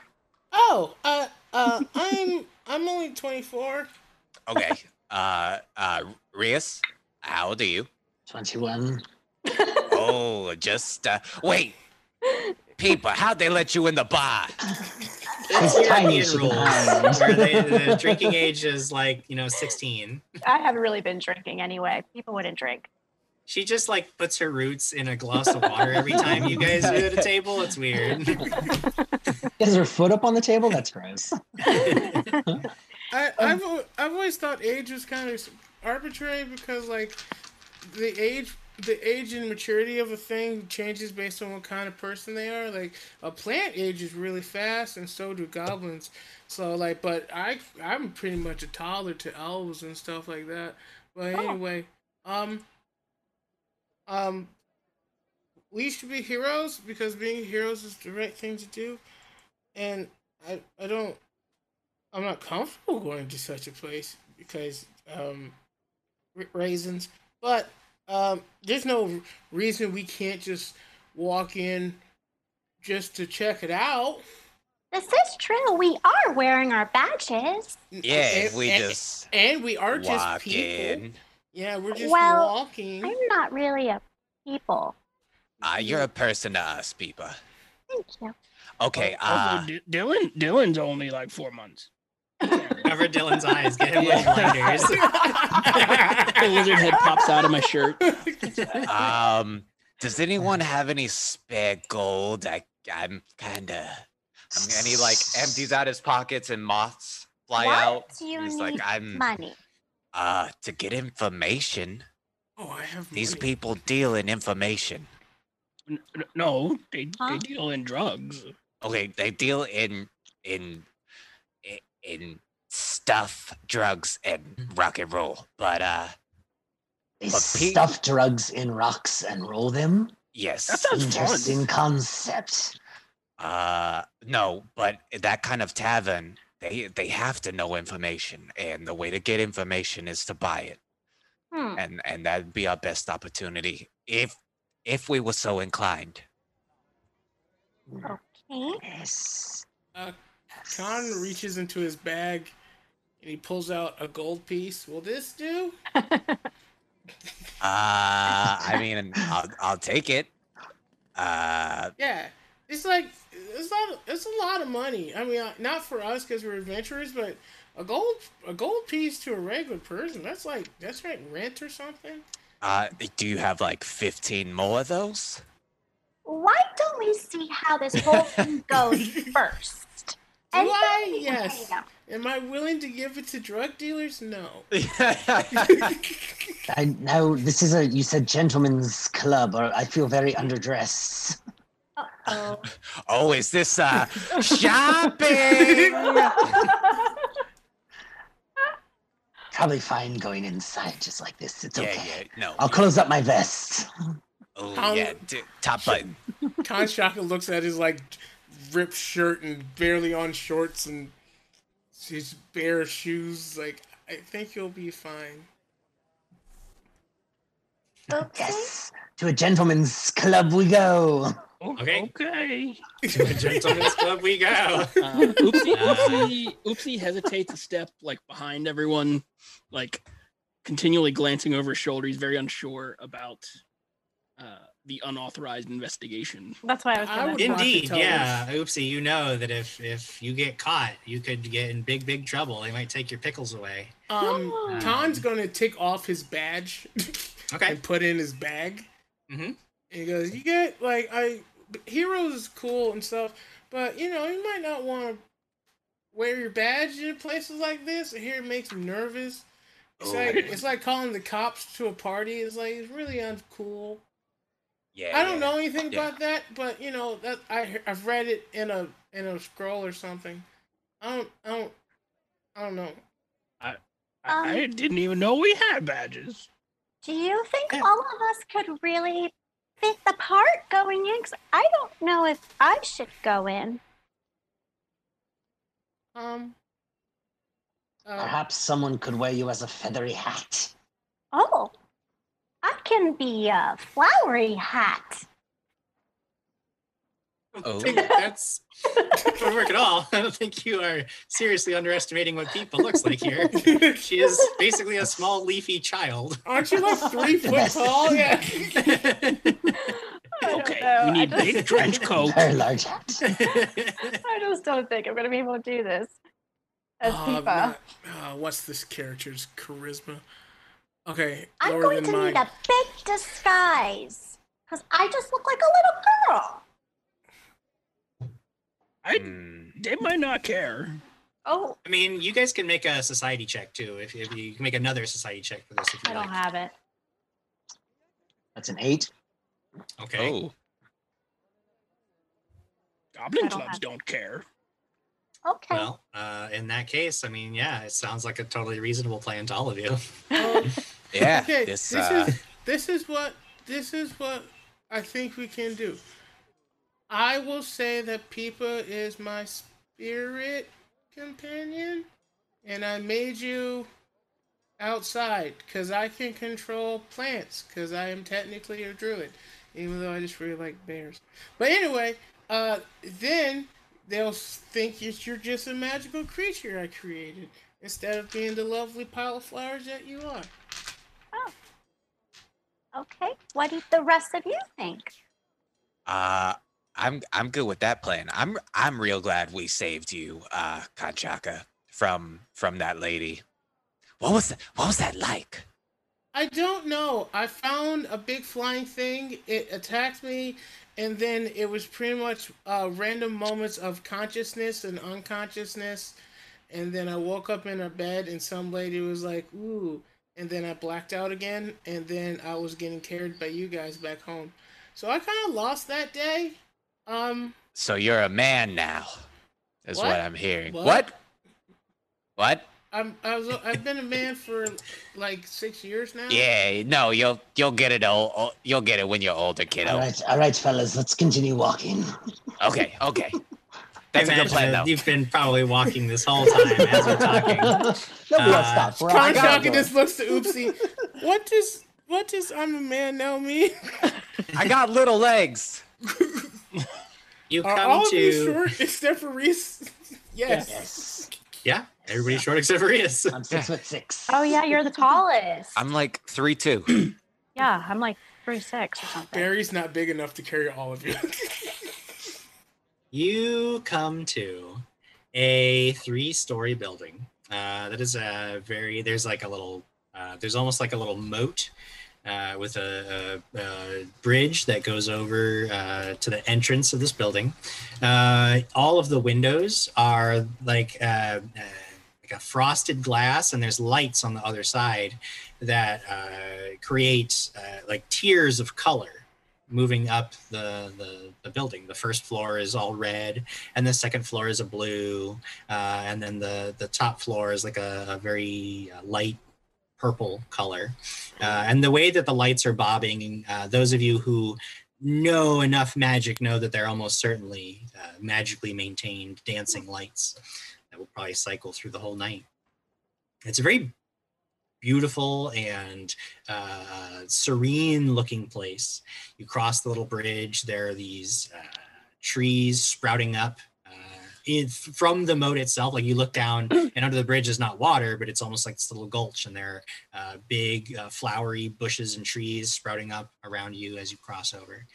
Oh, uh, uh, I'm I'm only 24. Okay. uh, uh, Rias, how old are you? Twenty-one. Oh, just uh, wait. People, how'd they let you in the bar? It's tiny, European she can rules where they, the drinking age is like you know 16. I haven't really been drinking anyway. People wouldn't drink. She just like puts her roots in a glass of water every time you guys are at a table. It's weird. Has her foot up on the table? That's gross. I, I've I've always thought age was kind of arbitrary because like the age the age and maturity of a thing changes based on what kind of person they are. Like a plant ages really fast, and so do goblins. So like, but I I'm pretty much a toddler to elves and stuff like that. But Oh. anyway, um, um, we should be heroes because being heroes is the right thing to do, and I I don't I'm not comfortable going to such a place because um, raisins. But um, there's no reason we can't just walk in just to check it out. This is true. We are wearing our badges. Yeah, And- we and- just and we are just walk people. in. Yeah, we're just Well, walking. I'm not really a people. Uh, you're a person to us, Peepa. Thank you. Okay. Oh, Uh, oh, D- Dylan, Dylan's only like four months. Cover Dylan's eyes. Get him with Yeah. blinders. The lizard head pops out of my shirt. um, does anyone have any spare gold? I, I'm kind of. I'm, and he like empties out his pockets and moths fly what out. do you He's need like, I'm money? uh to get information. oh, I have These money. people deal in information. N- n- No, they, Huh? they deal in drugs. Okay, they deal in in in stuff, drugs, and rock and roll. But uh, They But Pete- stuff drugs in rocks and roll them. yes. That sounds fun. Interesting concept. Uh, no, but that kind of tavern, they they have to know information, and the way to get information is to buy it, Hmm. and and that'd be our best opportunity if if we were so inclined. Okay. Yes. Uh, Khan reaches into his bag and he pulls out a gold piece. Will this do? Uh, I mean, I'll I'll take it. Uh, Yeah. It's like it's not it's a lot of money. I mean, uh, not for us because we're adventurers, but a gold a gold piece to a regular person that's like that's like rent or something. uh, do you have like fifteen more of those? Why don't we see how this whole thing goes first? Do And then I? Yes. Am I willing to give it to drug dealers? No. I now this is a you said gentleman's club, or I feel very underdressed. Uh-oh. oh, is this uh shopping? Probably fine going inside just like this. It's yeah, okay. yeah, no. I'll close up my vest. Oh How- yeah, d- top button. Khan Shaka looks at his like ripped shirt and barely on shorts and his bare shoes. Like, I think you'll be fine. Okay. Yes. To a gentleman's club we go. Okay. Okay. to a gentleman's club we go. Uh, oopsie, oopsie, oopsie hesitates a step like behind everyone, like continually glancing over his shoulder. He's very unsure about uh, the unauthorized investigation. That's why I was I gonna. would- Indeed, yeah. Oopsie, you know that if if you get caught, you could get in big big trouble. They might take your pickles away. Um. Khan's gonna take off his badge Okay. and put in his bag. Mm-hmm. And he goes, "You get like I heroes is cool and stuff, but you know you might not want to wear your badge in places like this. I hear it makes him nervous. It's Oh. like it's like calling the cops to a party. It's like it's really uncool. Yeah. I don't yeah. know anything Yeah. about that, but you know that I I've read it in a in a scroll or something. I don't I don't I don't know. I, I Um, didn't even know we had badges. Do you think Yeah. all of us could really fit the part going in? 'Cause I don't know if I should go in. Um. Uh, Perhaps someone could wear you as a feathery hat. Oh, I can be a flowery hat. Oh. that's doesn't work at all. I don't think you are seriously underestimating what people looks like here. She is basically a small leafy child. aren't you like three foot tall? Yeah. Okay, know. we need just- big trench coat. Very large hat. I just don't think I'm gonna be able to do this as Tifa. uh, what's this character's charisma? Okay, I'm going than to mine. need a big disguise because I just look like a little girl. I, Hmm. they might not care. Oh, I mean, you guys can make a society check too. If, if you can make another society check for this, if you I don't have it. That's an eight. Okay. Oh. Goblin I don't clubs don't care. Okay. Well, uh, in that case, I mean, yeah, it sounds like a totally reasonable plan to all of you. Yeah. okay, this, this uh, is this is what this is what I think we can do. I will say that Peepa is my spirit companion, and I made you outside because I can control plants because I am technically a druid, even though I just really like bears. But anyway, uh, then they'll think you're just a magical creature I created instead of being the lovely pile of flowers that you are. Okay. What do the rest of you think? Uh, I'm I'm good with that plan. I'm I'm real glad we saved you, uh, Kanshaka, from from that lady. What was that? What was that like? I don't know. I found a big flying thing. It attacked me, and then it was pretty much uh, random moments of consciousness and unconsciousness. And then I woke up in a bed, and some lady was like, "Ooh," and then I blacked out again, and then I was getting carried by you guys back home. So I kind of lost that day. Um, So you're a man now, is what, What? I'm hearing. What? What? What? I'm I was I've been a man for like six years now. Yeah, no, you'll you'll get it old. You'll get it when you're older, kiddo. All right, all right, fellas, let's continue walking. Okay, okay. That's a good Imagine plan, though. You've been probably walking this whole time as we're talking. Nobody else Uh, stops. We're all Con gotta Shaka just looks to Oopsie. What does what does I'm a man now mean? I got little legs. You Are come all of you short except for Reese? yes. Yes, yeah, everybody's short except for Rias. I'm six foot six. Oh yeah, you're the tallest. I'm like three two. yeah, I'm like three six or something. Barry's not big enough to carry all of you. You come to a three-story building. Uh, that is a very. There's like a little. Uh, there's almost like a little moat uh, with a, a, a bridge that goes over uh, to the entrance of this building. Uh, all of the windows are like uh, uh, like a frosted glass, and there's lights on the other side that uh, create like tiers of color moving up the, the the building. The first floor is all red, and the second floor is a blue, uh, and then the the top floor is like a, a very uh, light purple color. Uh, and the way that the lights are bobbing, uh, those of you who know enough magic know that they're almost certainly uh, magically maintained dancing lights that will probably cycle through the whole night. It's a very beautiful and uh, serene looking place. You cross the little bridge. There are these uh, trees sprouting up uh, in, from the moat itself. Like you look down, and under the bridge is not water, but it's almost like this little gulch, and there are uh, big, uh, flowery bushes and trees sprouting up around you as you cross over.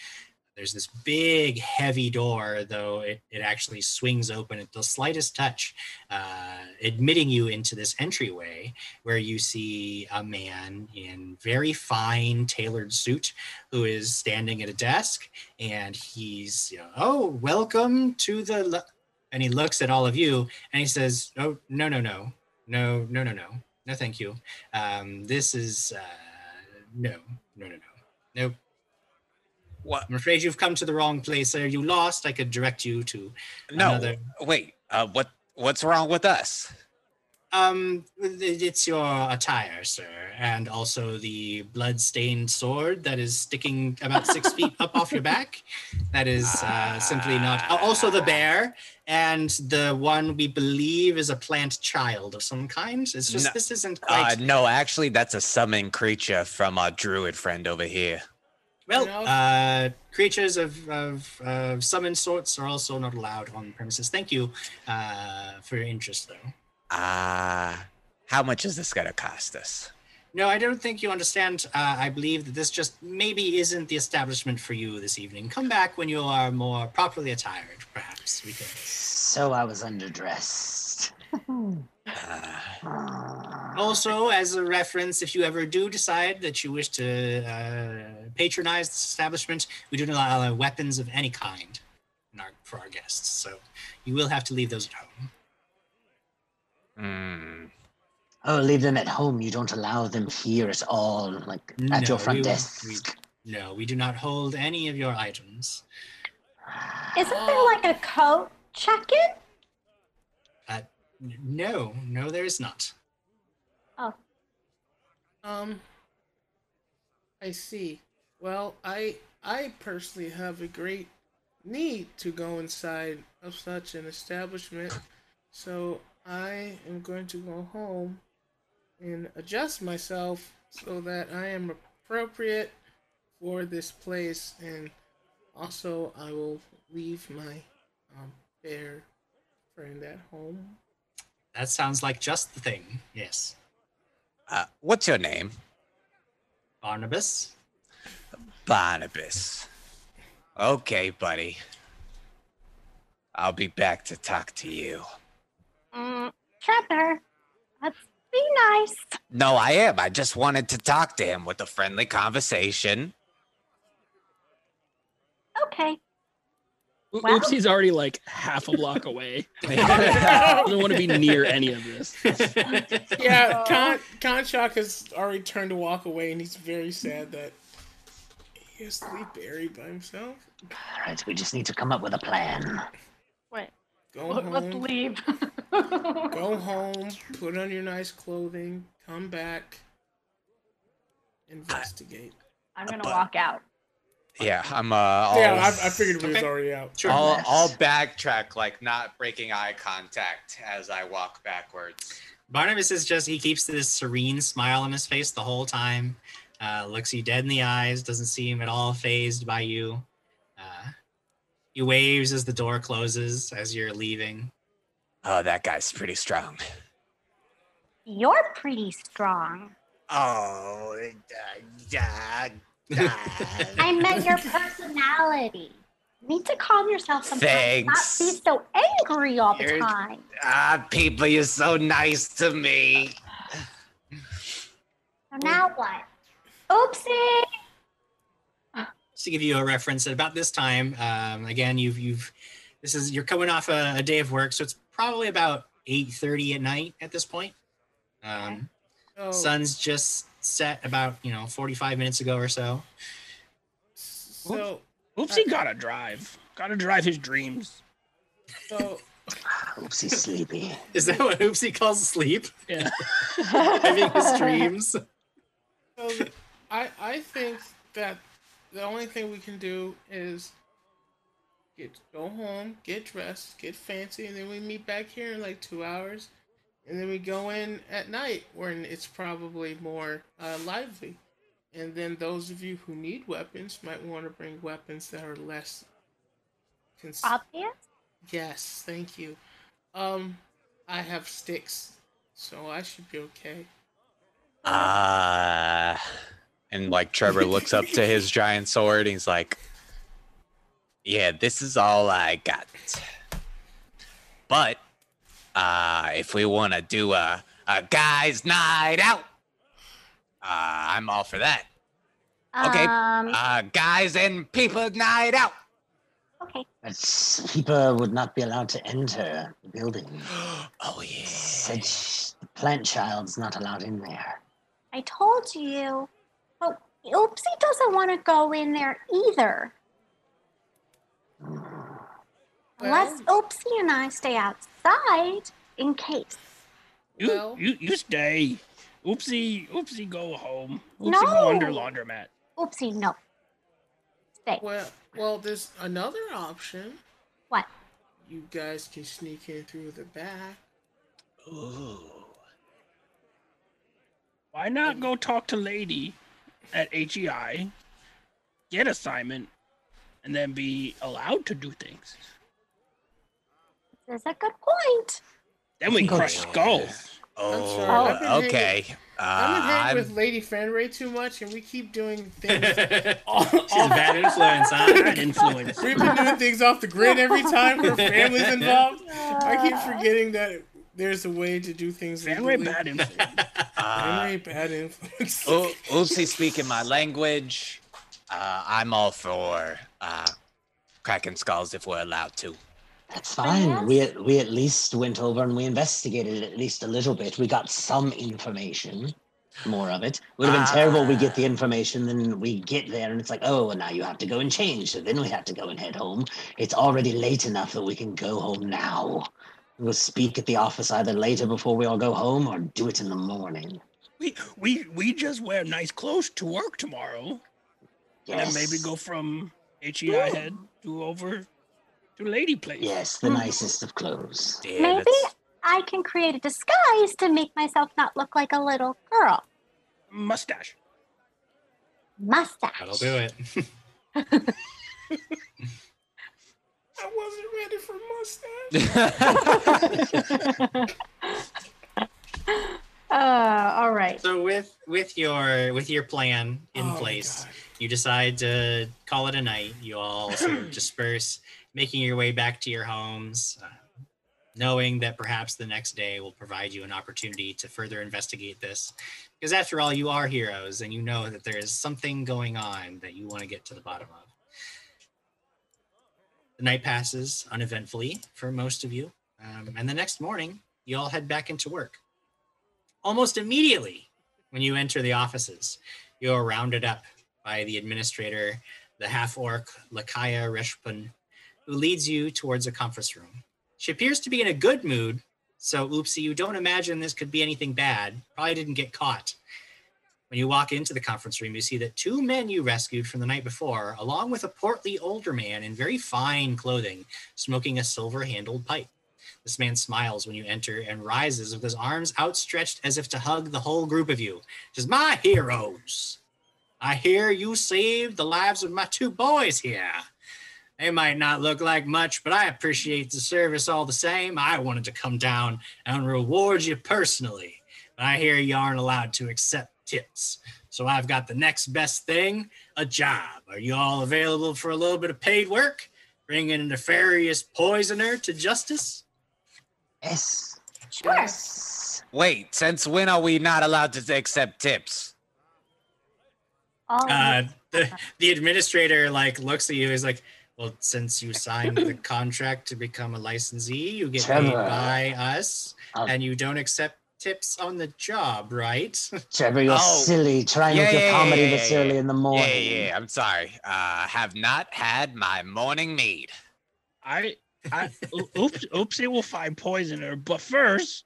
There's this big, heavy door, though it, it actually swings open at the slightest touch, uh, admitting you into this entryway where you see a man in very fine tailored suit who is standing at a desk and he's you know, oh welcome to the and he looks at all of you and he says oh no no no no no no no no thank you um, this is uh, no no no no nope What? i'm afraid you've come to the wrong place are you lost i could direct you to No. Another- Wait. Uh, what? What's wrong with us? Um, it's your attire, sir, and also the blood-stained sword that is sticking about six feet up off your back. That is uh, simply not. Also, the bear and the one we believe is a plant child of some kind. It's just No, this isn't Uh, no, actually, that's a summoned creature from our druid friend over here. Well, No. uh, creatures of, of, of summoned sorts are also not allowed on premises. Thank you uh, for your interest, though. Ah, how much is this gonna cost us? No, I don't think you understand. Uh, I believe that this just maybe isn't the establishment for you this evening. Come back when you are more properly attired, perhaps. We can. So I was underdressed. Uh, Ah. Also, as a reference, if you ever do decide that you wish to uh, patronize this establishment, we do not allow weapons of any kind in our, for our guests. So you will have to leave those at home. hmm. Oh, leave them at home. You don't allow them here at all, like at No, your front we- desk. we- No, we do not hold any of your items. Isn't there like a coat check-in? N- No, no, there is not. Um, I see. Well, I I personally have a great need to go inside of such an establishment, so I am going to go home and adjust myself so that I am appropriate for this place, and also I will leave my um, bear friend at home. That sounds like just the thing. Yes. Uh, what's your name? Barnabas. Barnabas. Okay, buddy. I'll be back to talk to you. Mm, Trevor, let's be nice. No, I am. I just wanted to talk to him with a friendly conversation. Okay. O- Well- Oopsie's already like half a block away. I don't want to be near any of this. Yeah, Con Conshock has already turned to walk away, and he's very sad that he has to leave Barry by himself. All right, we just need to come up with a plan. What? Go Let's home. leave. Go home. Put on your nice clothing. Come back. Investigate. I'm gonna walk out. I'm uh I'll, yeah, I, I figured we was Okay. already out. Sure. I'll, I'll backtrack, like not breaking eye contact as I walk backwards. Barnabas is just he keeps this serene smile on his face the whole time. Uh, looks you dead in the eyes, doesn't seem at all phased by you. Uh, he waves as the door closes as you're leaving. Oh, that guy's pretty strong. You're pretty strong. Oh, uh, uh, I meant your personality. You need to calm yourself sometimes. Thanks. Not be so angry all the You're- time. ah, people, you're so nice to me. So now what? Oopsie! Just to give you a reference, at about this time, um, again, you've you've this is you're coming off a, a day of work, so it's probably about eight thirty at night at this point. Um, Oh, Sun's just set about you know forty five minutes ago or so. so, uh, Oopsie gotta drive. Gotta drive his dreams. so Oops, he's sleepy. Is that what Oopsie calls sleep? Yeah. Having his dreams. So I I think that the only thing we can do is get go home, get dressed, get fancy, and then we meet back here in like two hours, and then we go in at night when it's probably more uh, lively, and then those of you who need weapons might want to bring weapons that are less. Cons- Obvious? yes, thank you. Um, I have sticks, so I should be okay. Ah. and like Trevor looks up to his giant sword and he's like, Yeah, this is all I got. But uh if we wanna do a, a guy's night out, uh I'm all for that. Okay. Um, Uh guys and people night out. okay. But Peeper would not be allowed to enter the building. oh yeah. Said sh- the plant child's not allowed in there. I told you. But Oopsie doesn't want to go in there either. Unless Oopsie and I stay outside in case. You, Well- you, you stay. Oopsie, oopsie, go home. Oopsie, No. go under laundromat. Oopsie, no. Stay. Well, well, there's another option. What? You guys can sneak in through the back. Ooh. Why not go talk to Lady at HEI, get assignment, and then be allowed to do things? This is a good point. Then we crush skulls. Oh, sorry, I've been hanging- okay. Uh, I'm been hanging I'm- with Lady Fanray too much, and we keep doing things. She's off, a bad influence, huh? Bad influence. We've been doing things off the grid every time her family's involved. I keep forgetting that there's a way to do things. Fanway legally. bad influence. uh, Fanray bad influence. O- Oopsie speaking my language. Uh, I'm all for uh, cracking skulls if we're allowed to. That's fine. We at, we at least went over and we investigated it at least a little bit. We got some information, more of it. Would have been terrible. We get the information, then we get there and it's like, oh, well, now you have to go and change. So then we have to go and head home. It's already late enough that we can go home now. We'll speak at the office either later before we all go home or do it in the morning. We, we, we just wear nice clothes to work tomorrow. And then maybe go from HEI head to over to Lady Place. Yes, the nicest of clothes. Yeah, Maybe that's- I can create a disguise to make myself not look like a little girl. Mustache. Mustache. That'll do it. I wasn't ready for mustache. Uh, all right. So with with your with your plan in Oh place, you decide to call it a night. You all sort of disperse, making your way back to your homes, uh, knowing that perhaps the next day will provide you an opportunity to further investigate this. Because after all, you are heroes and you know that there is something going on that you want to get to the bottom of. The night passes uneventfully for most of you. Um, and the next morning, you all head back into work. Almost immediately, when you enter the offices, you are rounded up by the administrator, the half orc Lakaya Reshpun, who leads you towards a conference room. She appears to be in a good mood, so oopsie, you don't imagine this could be anything bad. Probably didn't get caught. When you walk into the conference room, you see that two men you rescued from the night before, along with a portly older man in very fine clothing, smoking a silver handled pipe. This man smiles when you enter and rises with his arms outstretched as if to hug the whole group of you. Says, My heroes, I hear you saved the lives of my two boys here. They might not look like much, but I appreciate the service all the same. I wanted to come down and reward you personally, but I hear you aren't allowed to accept tips. So I've got the next best thing a job. Are you all available for a little bit of paid work? Bringing a nefarious poisoner to justice? Yes. Sure. Yes. Wait, since when are we not allowed to accept tips? All Uh, the, the administrator like looks at you He's like well since you signed the contract to become a licensee you get paid by us Um, and you don't accept tips on the job right Trevor, you're Oh. silly. Trying Yeah, with your yeah, comedy yeah, this yeah, early in the morning. Yeah, yeah, I'm sorry. Uh, have not had my morning mead. I, I, oops, oopsie will find poisoner, but first,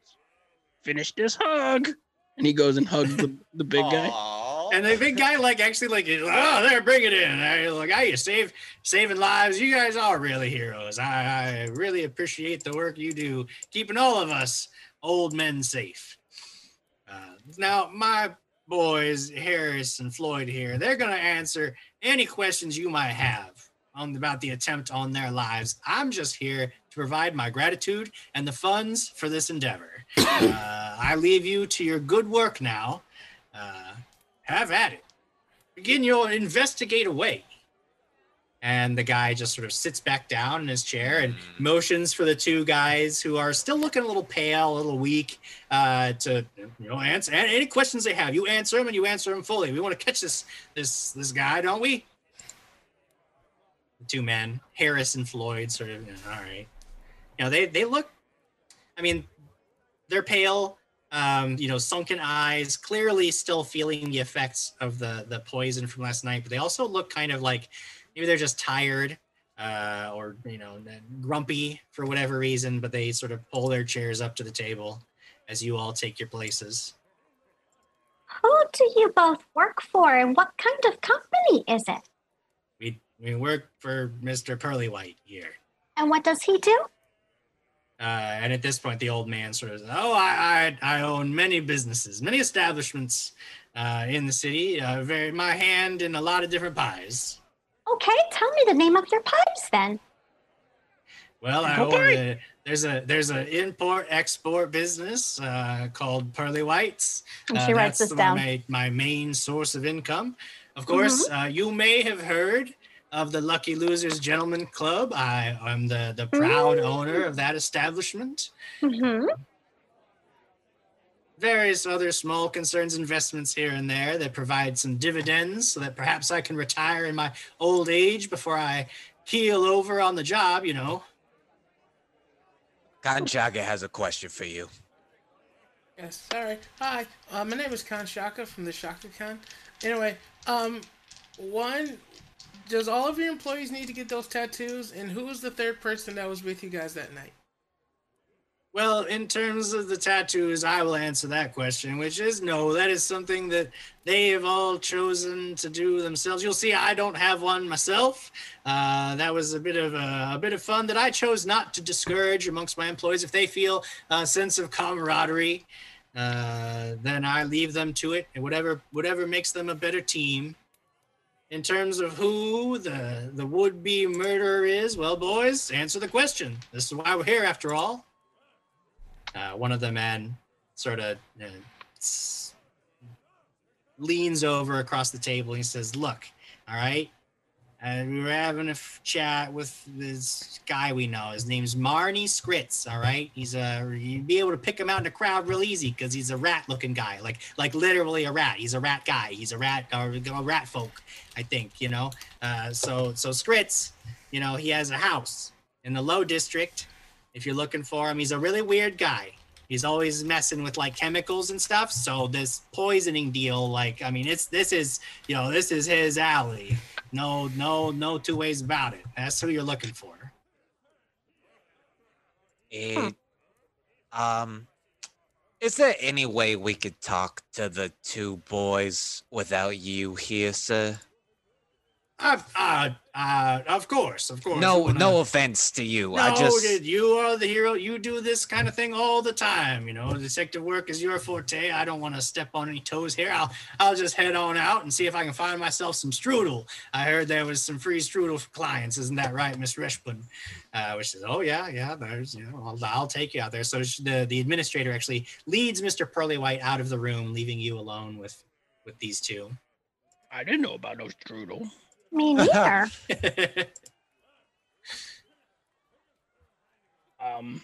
finish this hug. And he goes and hugs the, the big guy. And the big guy like actually like oh there bring it in. I, like I you save saving lives. You guys are really heroes. I, I really appreciate the work you do keeping all of us old men safe. Uh, now my boys harris and floyd here they're to answer any questions you might have on about the attempt on their lives. I'm just here to provide my gratitude and the funds for this endeavor. Uh, i leave you to your good work now. Uh, have at it. Begin your investigate away. And the guy just sort of sits back down in his chair and Mm. motions for the two guys who are still looking a little pale, a little weak, uh, to you know answer any questions they have. You answer them and you answer them fully. We want to catch this this this guy, don't we? The two men, Harris and Floyd, sort of. you know, all right. You know they they look. I mean, they're pale um, you know, sunken eyes, clearly still feeling the effects of the the poison from last night. But they also look kind of like maybe they're just tired uh, or you know grumpy for whatever reason. But they sort of pull their chairs up to the table as you all take your places. Who do you both work for and what kind of company is it? We we work for Mister Pearly White here. And what does he do? Uh, and at this point, the old man sort of says, "Oh, I I, I own many businesses, many establishments uh, in the city. Uh, very my hand in a lot of different pies." Okay, tell me the name of your pies then. Well, I Okay. own a, there's a there's an import export business uh, called Pearly Whites. And Uh, she writes this down. My, my main source of income. Of course, uh, you may have heard of the Lucky Losers Gentlemen Club. I am the the proud Mm. owner of that establishment. hmm various other small concerns investments here and there that provide some dividends so that perhaps I can retire in my old age before I keel over on the job, you know. Kanshaka has a question for you. Yes, sorry. Hi, uh, my name is Khan Shaka from the Chaka Khan. Anyway, um, one, does all of your employees need to get those tattoos? And who was the third person that was with you guys that night? Well, in terms of the tattoos, I will answer that question, which is no, that is something that they have all chosen to do themselves. You'll see I don't have one myself. Uh, that was a bit of a, a bit of fun that I chose not to discourage amongst my employees. If they feel a sense of camaraderie, uh, then I leave them to it, and whatever whatever makes them a better team. In terms of who the the would be murderer is, well, boys, answer the question. This is why we're here, after all. Uh, one of the men sort of uh, leans over across the table. He says, "Look, All right. And we were having a chat with this guy we know. His name's Marnie Skritz. All right. He's a you'd be able to pick him out in the crowd real easy because he's a rat-looking guy, like like literally a rat. He's a rat guy. He's a rat or a rat folk, I think. You know. Uh, so so Skritz, you know, he has a house in the Low District. If you're looking for him, he's a really weird guy. He's always messing with like chemicals and stuff. So this poisoning deal, like, I mean, it's this is you know this is his alley. No, no, no two ways about it. That's who you're looking for. It, um, is there any way we could talk to the two boys without you here, sir? Uh, uh, uh, of course, of course. No, When I- no offense to you. No, I just you are the hero. You do this kind of thing all the time. You know, detective work is your forte. I don't want to step on any toes here. I'll, I'll just head on out and see if I can find myself some strudel. I heard there was some free strudel for clients. Isn't that right, Miss Reshpun? Uh, which is, oh yeah, yeah. There's, you know, I'll, I'll take you out there. So sh- the the administrator actually leads Mister Pearly White out of the room, leaving you alone with with these two. I didn't know about no strudel. Me neither. Um,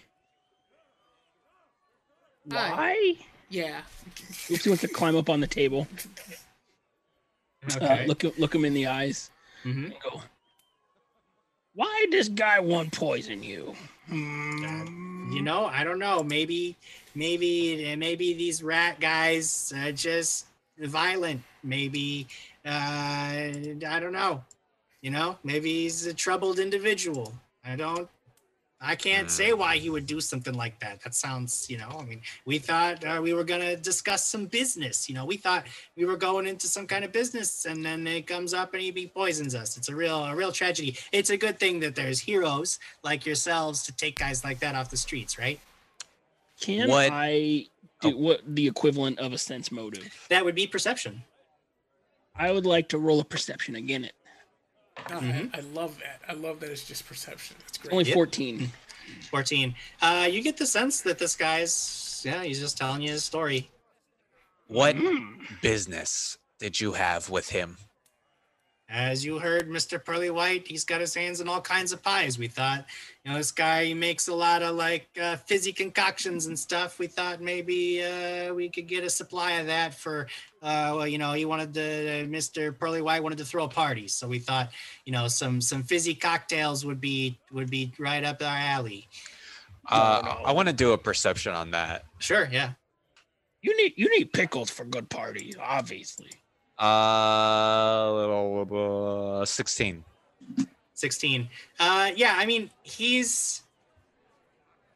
Hi. why? Yeah. Oopsie wants to climb up on the table, uh, look look him in the eyes, Mhm. and go. Why does guy want poison you? Hmm. you know i don't know maybe maybe maybe these rat guys are just violent maybe uh i don't know. You know maybe he's a troubled individual. I don't i can't say why he would do something like that. That sounds you know i mean we thought uh, we were going to discuss some business you know we thought we were going into some kind of business and then it comes up and he poisons us. It's a real a real tragedy. It's a good thing that there's heroes like yourselves to take guys like that off the streets right? Can What- I do Oh. what the equivalent of a sense motive? that would be perception I would like to roll a perception again. It Oh, Mhm. I, I love that. I love that it's just perception. That's great. only Yep. fourteen. 14 uh you get the sense that this guy's yeah he's just telling you his story what Mm. business did you have with him? As you heard mr pearly white he's got his hands in all kinds of pies we thought you know this guy he makes a lot of like uh, fizzy concoctions and stuff we thought maybe uh we could get a supply of that for uh well you know he wanted to mr pearly white wanted to throw a party so we thought you know some some fizzy cocktails would be would be right up our alley Uh. I want to do a perception on that. sure yeah You need you need pickles for good parties, obviously. Uh, 16. 16 uh yeah i mean he's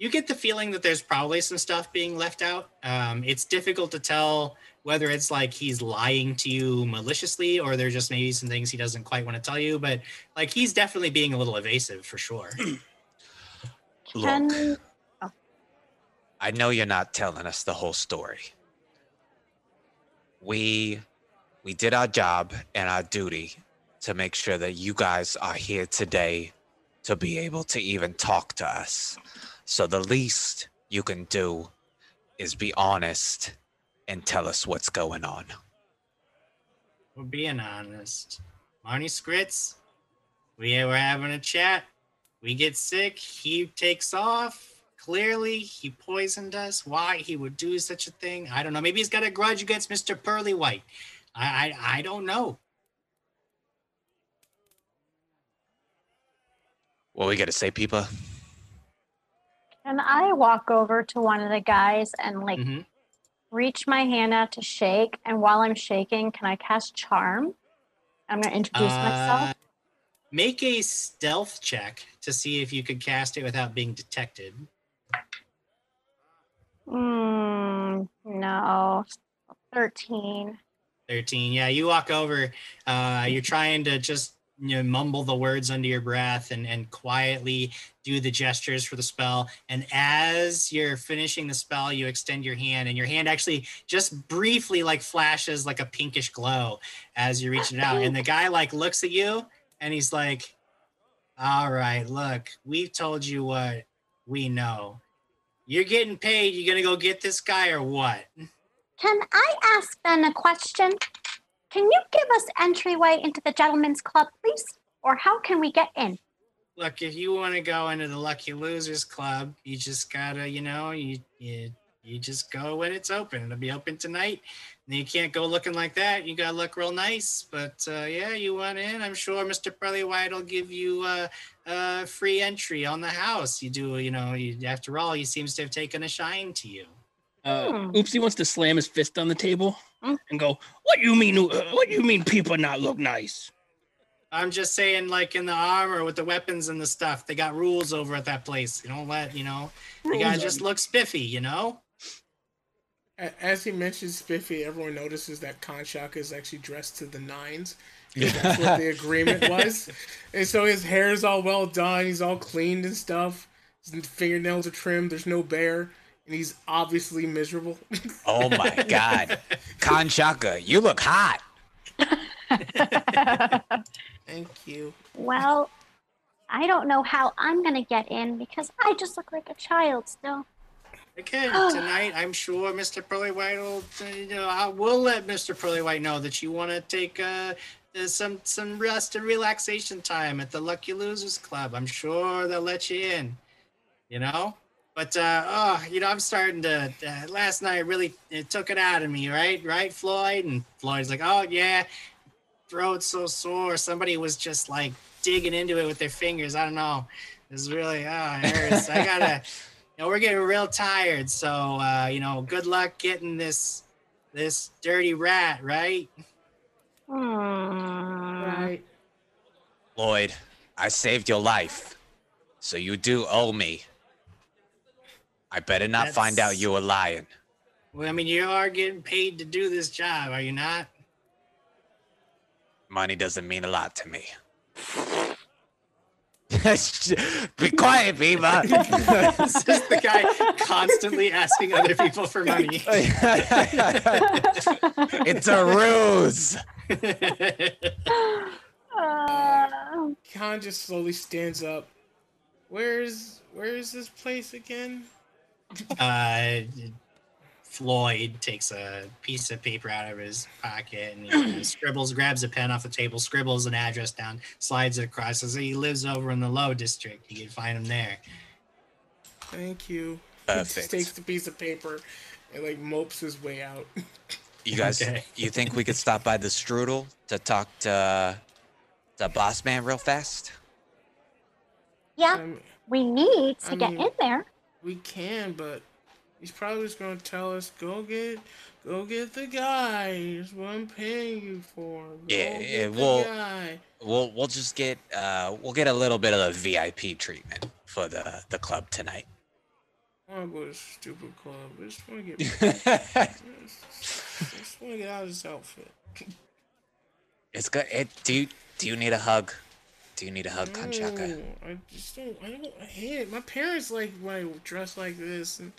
you get the feeling that there's probably some stuff being left out. Um it's difficult to tell whether it's like he's lying to you maliciously or there's just maybe some things he doesn't quite want to tell you but like he's definitely being a little evasive for sure. Look, Can I know you're not telling us the whole story. We we did our job and our duty to make sure that you guys are here today to be able to even talk to us. So the least you can do is be honest and tell us what's going on. we're being honest. Marnie skritz we were having a chat. We get sick. He takes off. Clearly he poisoned us. Why he would do such a thing i don't know. Maybe he's got a grudge against mr pearly white i i, I don't know What we got to say, Peepa? can I walk over to one of the guys and like Mhm. reach my hand out to shake? And while I'm shaking, can I cast charm? I'm gonna introduce Uh, myself. make a stealth check to see if you could cast it without being detected Mm, no, thirteen. 13 yeah you walk over uh you're trying to just you know mumble the words under your breath and and quietly do the gestures for the spell. And as you're finishing the spell you extend your hand and your hand actually just briefly like flashes like a pinkish glow as you're reaching it out. And the guy like looks at you and he's like all right look we've told you what we know. You're getting paid. You're gonna go get this guy or what Can I ask Ben a question? can you give us entryway into the gentlemen's club, please? Or how can we get in? Look, if you want to go into the Lucky Losers Club, you just gotta, you know, you you you just go when it's open. It'll be open tonight. And you can't go looking like that. You gotta look real nice. But uh, yeah, you want in. I'm sure Mr. Pearly White will give you uh, uh, free entry on the house. You do, you know. You, after all, he seems to have taken a shine to you. Uh, Hmm. Oopsie wants to slam his fist on the table Hmm. and go, "What you mean? Uh, what you mean? People not look nice?" I'm just saying, like in the armor with the weapons and the stuff, they got rules over at that place. You don't let, you know, you gotta just on- look spiffy, you know. As he mentions Spiffy, everyone notices that Kanshaka is actually dressed to the nines. 'cause That's what the agreement was. And so his hair is all well done. He's all cleaned and stuff. His fingernails are trimmed. There's no bear. And he's obviously miserable. Oh my God, Kanshaka, you look hot. Thank you. well, I don't know how I'm going to get in because I just look like a child still. Again, tonight, I'm sure Mr. Pearly White will, you know, I will let Mr. Pearly White know that you want to take uh, uh, some some rest and relaxation time at the Lucky Losers Club. I'm sure they'll let you in, you know. But uh, oh, you know, I'm starting to. Uh, last night really it took it out of me, right? Right, Floyd. And Floyd's like, oh yeah, throat's so sore. Somebody was just like digging into it with their fingers. I don't know. It's really oh, it hurts. I gotta. You know, we're getting real tired. So uh, you know, good luck getting this this dirty rat, right? Hmm. Right. Lloyd, I saved your life, so you do owe me. I better not find out you were lying. Well, I mean, you are getting paid to do this job, are you not? Money doesn't mean a lot to me. Be quiet, Beaver. this is the guy constantly asking other people for money. it's a ruse. Khan just slowly stands up. Where's where's this place again? Uh, Floyd takes a piece of paper out of his pocket and you know, scribbles, grabs a pen off the table, scribbles an address down, slides it across. Says he lives over in the Low District. You can find him there. Thank you. He just takes the piece of paper and like mopes his way out. You guys, Okay. you think we could stop by the strudel to talk to the boss man real fast? yeah, Um, we need to I get mean- in there. We can, but he's probably just gonna tell us, "Go get, go get the guy. What I'm paying you for." Go Yeah, yeah, the well- guy." We'll we'll just get uh we'll get a little bit of a VIP treatment for the the club tonight. I wanna go to the stupid club. I just wanna get, I just wanna get out of this outfit. it's good. It, do you do you need a hug? Do you need a hug, Kanshaka? No, I just don't. I don't. I hate it. My parents like when I dress like this, and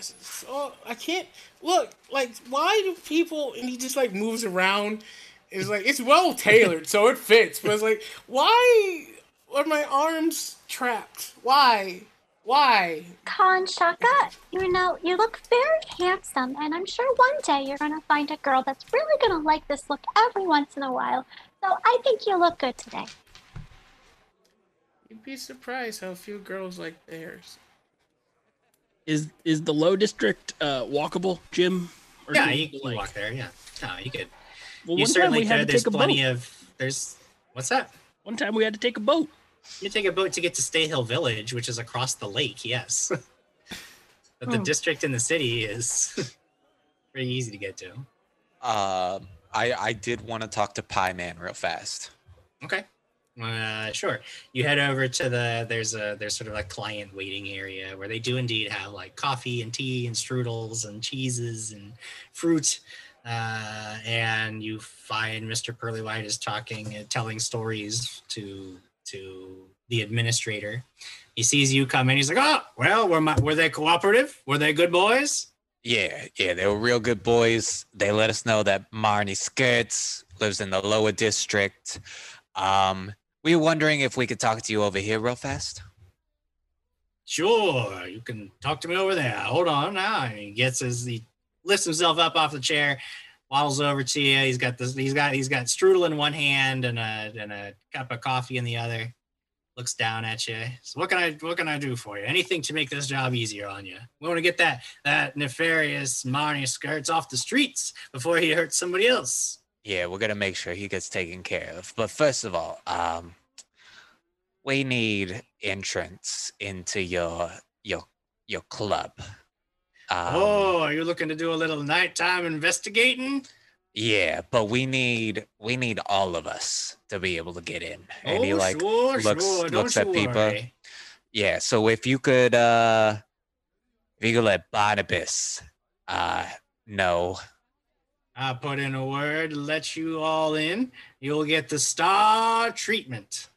so I can't look. Like, why do people? And he just like moves around. It's like it's well tailored, so it fits. But it's like, why are my arms trapped? Why? Why? Kanshaka, you know, you look very handsome, and I'm sure one day you're going to find a girl that's really going to like this look every once in a while. So I think you look good today. You'd be surprised how few girls like theirs. Is is the low district uh, walkable, Jim? Or Yeah, do you can like- walk there. Yeah, no, you could. Well, you one time certainly we had could. to There's take a plenty boat. of. There's what's that? One time we had to take a boat. You take a boat to get to Stay Hill Village, which is across the lake. Yes, but the Hmm. district in the city is pretty easy to get to. Um, I I did want to talk to Pie Man real fast. Okay. Uh, sure. You head over to the there's a there's sort of a client waiting area where they do indeed have like coffee and tea and strudels and cheeses and fruit. Uh, and you find Mr. Pearly White is talking and telling stories to to the administrator. He sees you come in. He's like, "Oh, well, were my, were they cooperative? Were they good boys?" Yeah, yeah, they were real good boys. They let us know that Marnie Skritz lives in the lower district. Um, we were wondering if we could talk to you over here real fast. Sure, you can talk to me over there. Hold on now. He gets his he lifts himself up off the chair, waddles over to you. He's got this. He's got he's got strudel in one hand and a and a cup of coffee in the other. Looks down at you. So what can I what can I do for you? Anything to make this job easier on you. We want to get that that nefarious Marnie Skritz off the streets before he hurts somebody else. Yeah, we're gonna make sure he gets taken care of. But first of all, um, we need entrance into your your your club. Um, oh, are you looking to do a little nighttime investigating? Yeah, but we need we need all of us to be able to get in. And he oh, like sure, looks- sure. Don't looks at people. worry. yeah, so if you could uh if you could let Barnabas uh know. I put in a word let you all in. You'll get the star treatment.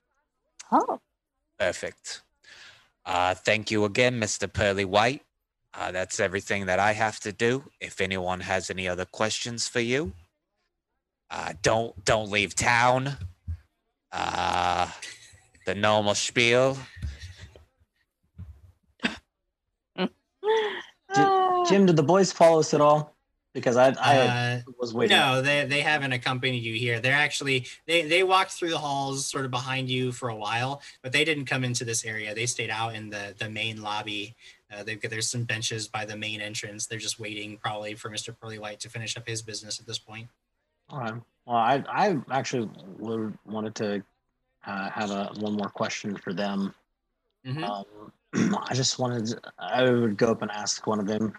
Oh, Perfect. Uh thank you again, Mr. Pearly White. Uh that's everything that I have to do. If anyone has any other questions for you, uh don't don't leave town. Uh the normal spiel. Jim, did the boys follow us at all? Because I, I Uh, was waiting. no, they they haven't accompanied you here. They're actually they they walked through the halls sort of behind you for a while, but they didn't come into this area. They stayed out in the the main lobby. Uh, they've got there's some benches by the main entrance. They're just waiting probably for Mr. Pearly White to finish up his business at this point. All right. Well, I I actually would, wanted to uh, have a one more question for them. Mhm. Um, I just wanted I would go up and ask one of them.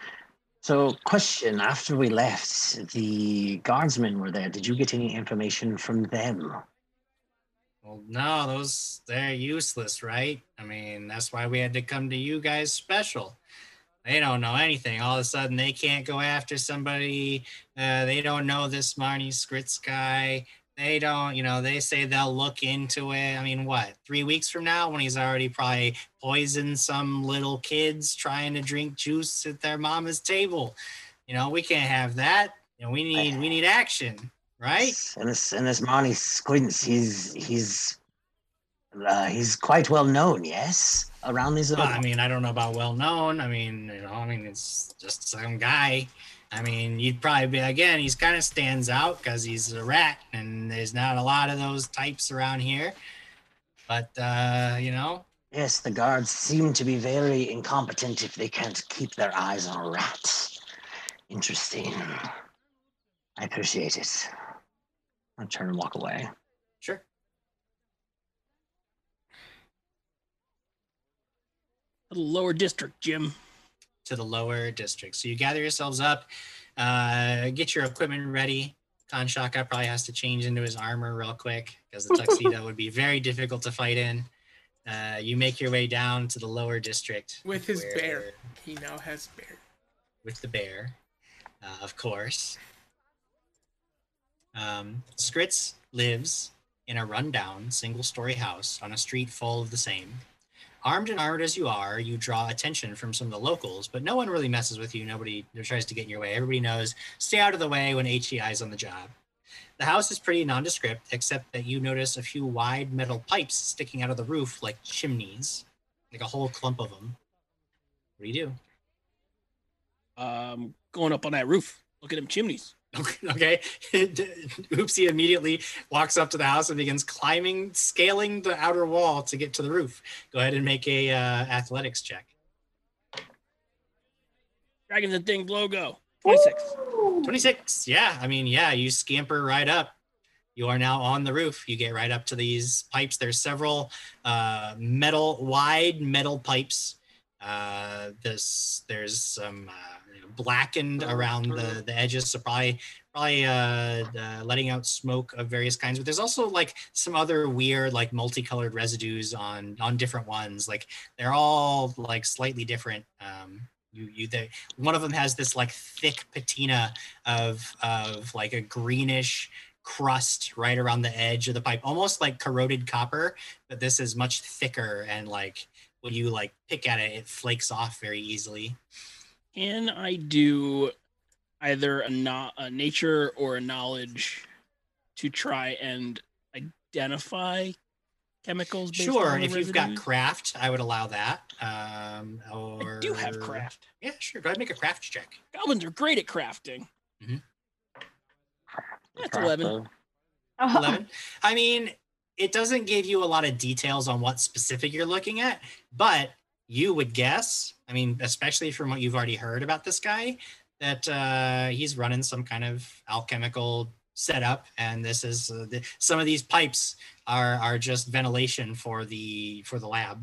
So, question: After we left, the guardsmen were there. Did you get any information from them? Well, no, those they're useless, right? I mean, that's why we had to come to you guys special. They don't know anything. All of a sudden, they can't go after somebody. Uh, they don't know this Marnie Skritz guy. They don't, you know, they say they'll look into it. I mean, what, three weeks from now when he's already probably poisoned some little kids trying to drink juice at their mama's table? You know, we can't have that. You know, we need we need action, right? And this and this Marnie Squints, he's he's uh, he's quite well known, yes, around these. Well, I mean, I don't know about well known. I mean, you know, I mean, it's just some guy. I mean, you'd probably be again. He's kind of stands out because he's a rat, and there's not a lot of those types around here. But uh, you know, Yes, the guards seem to be very incompetent if they can't keep their eyes on a rat. Interesting. I appreciate it. I'll turn and walk away. sure. The lower district, Jim. To the lower district. So you gather yourselves up, uh, get your equipment ready. Kanshaka probably has to change into his armor real quick because the tuxedo would be very difficult to fight in. Uh, you make your way down to the lower district With his where- bear. He now has bear. with the bear, uh, of course. Um, Skritz lives in a rundown single story house on a street full of the same. Armed and armored as you are, you draw attention from some of the locals, but no one really messes with you. Nobody tries to get in your way. Everybody knows stay out of the way when HEI is on the job. The house is pretty nondescript, except that you notice a few wide metal pipes sticking out of the roof like chimneys, like a whole clump of them. What do you do? Um, going up on that roof. Look at them chimneys. Okay. Oopsie immediately walks up to the house and begins climbing, scaling the outer wall to get to the roof. Go ahead and make a uh, athletics check. Dragons and Things logo. 26. 26. Yeah. I mean, yeah, you scamper right up. You are now on the roof. You get right up to these pipes. There's several uh, metal, wide metal pipes. Uh, this there's some uh, blackened around the, the edges, so probably probably uh, uh, letting out smoke of various kinds. But there's also like some other weird, like multicolored residues on on different ones. Like they're all like slightly different. Um, you you they, one of them has this like thick patina of of like a greenish crust right around the edge of the pipe almost like corroded copper but this is much thicker and like when you like pick at it it flakes off very easily Can I do either a, no- a nature or a knowledge to try and identify chemicals? based sure on if you've got craft i would allow that um or I do have craft. yeah sure go ahead and make a craft check Goblins are great at crafting. Mhm. That's 11. Proper. Oh, 11 i mean it doesn't give you a lot of details on what specific you're looking at but you would guess i mean especially from what you've already heard about this guy that uh, he's running some kind of alchemical setup and this is uh, the, some of these pipes are are just ventilation for the for the lab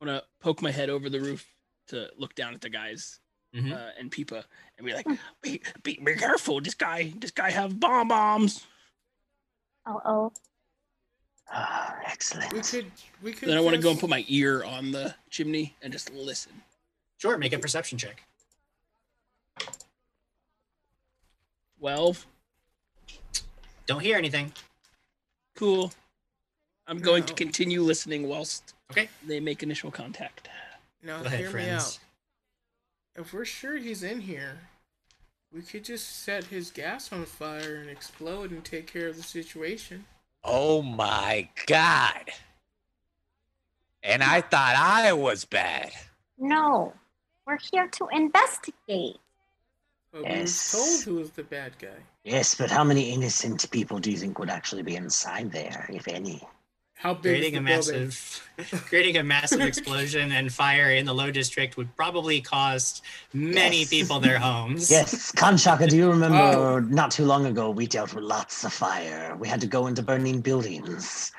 I'm gonna poke my head over the roof to look down at the guys Mhm. uh, and Peepa and be like, be, be, be careful. This guy, this guy have bomb bombs. Uh oh, oh. Ah, excellent. We could. We could. Then I want to go and put my ear on the chimney and just listen. sure make a perception check 12. don't hear anything Cool. I'm going to continue listening whilst Okay. they make initial contact. Now go ahead hear me friends out. If we're sure he's in here, we could just set his gas on fire and explode and take care of the situation. Oh my god. And I thought I was bad. No, we're here to investigate. But Yes. we were told who was the bad guy. Yes, but how many innocent people do you think would actually be inside there, if any? How big creating a is the building? massive creating a massive explosion and fire in the low district would probably cost many Yes. people their homes Yes, Kanshaka, do you remember Oh. not too long ago we dealt with lots of fire? We had to go into burning buildings.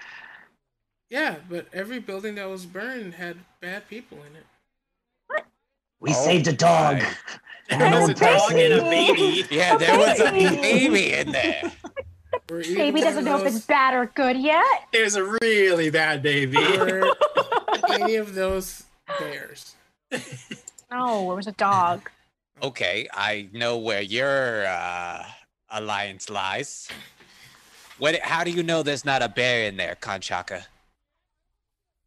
Yeah, but every building that was burned had bad people in it. We Oh saved a oh, dog. my. there And was a old dog and a baby Yeah, there was a Baby. baby in there. Or even Baby doesn't of know if it's bad or good yet. it was a really bad baby or any of those bears. No, it was a dog. Okay, I know where your uh, alliance lies. What? How do you know there's not a bear in there, Kanshaka?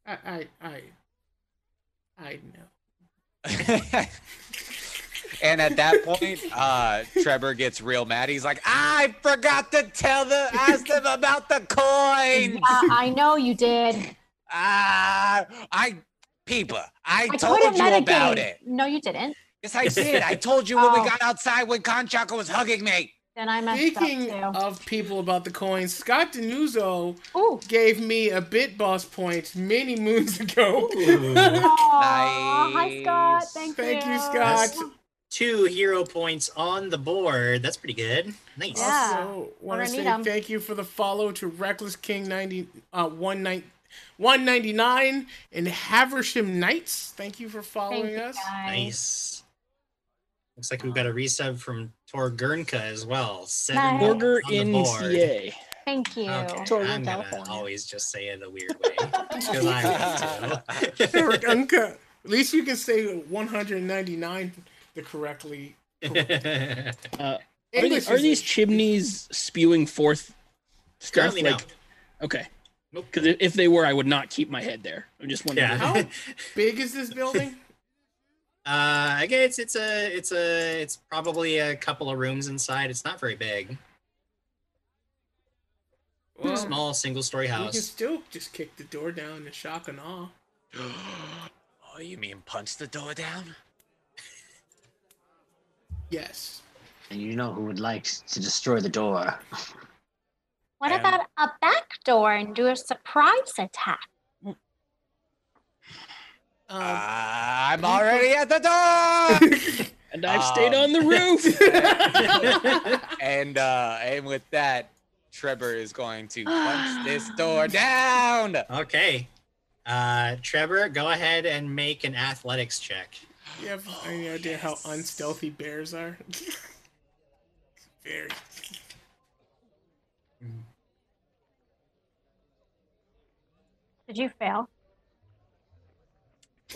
I, I, I, I know. and at that point, uh, Trevor gets real mad. He's like, "I forgot to tell the ask them about the coin." Uh, I know you did. Ah, I, Peepa, I, I told couldn't you about it. No, you didn't. Yes, I did. I told you when we Oh. got outside when Kanshaka was hugging me. Then I messed Speaking up too. of people about the coins, Scott Denuzzo Ooh. gave me a bit boss point many moons ago. Aw, Hi, Scott. Nice. Thank, Thank you, you, Scott. Two hero points on the board that's pretty good nice Yeah. Also, want gonna to need thank you for the follow to Reckless King 90, uh, 199 and Haversham Knights. Thank you for following you, us. guys. nice looks like we've got a resub from tor gurnka as well seven Nice. more Order on the in board. CA. Thank you. Okay, Torrent, I'm gonna California. always just say it a weird way because I want to. Unca- At least you can say 199 the correctly. Uh, are, English these, are is- these chimneys spewing forth stuff? Currently, no. like, okay. Nope. Because if they were, I would not keep my head there. I'm just wondering. Yeah. How big is this building? Uh, again, it's it's a it's a it's probably a couple of rooms inside. It's not very big. Well, Small single story we can house. still just kick the door down in shock and awe. oh, you mean punch the door down? Yes. And you know who would like to destroy the door? What And- about a back door and do a surprise attack? Um, I'm already at the door. And I've stayed Um, on the roof. and uh, and with that, Trevor is going to punch this door down. okay. Uh, Trevor, go ahead and make an athletics check. You have any idea how unstealthy bears are? Very. Did you fail?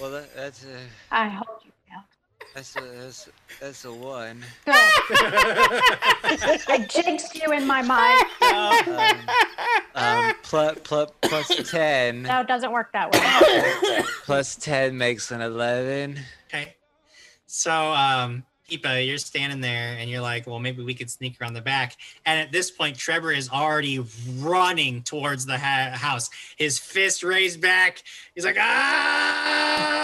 Well, that, that's uh, I hope you failed. That's a that's, that's a one. Good. I jinxed you in my mind. Um, plus plus plus ten No, it doesn't work that way. plus ten makes an eleven. Okay. So, um, Peepa, you're standing there and you're like, well, maybe we could sneak around the back. And at this point, Trevor is already running towards the ha- house, his fist raised back. He's like, ah!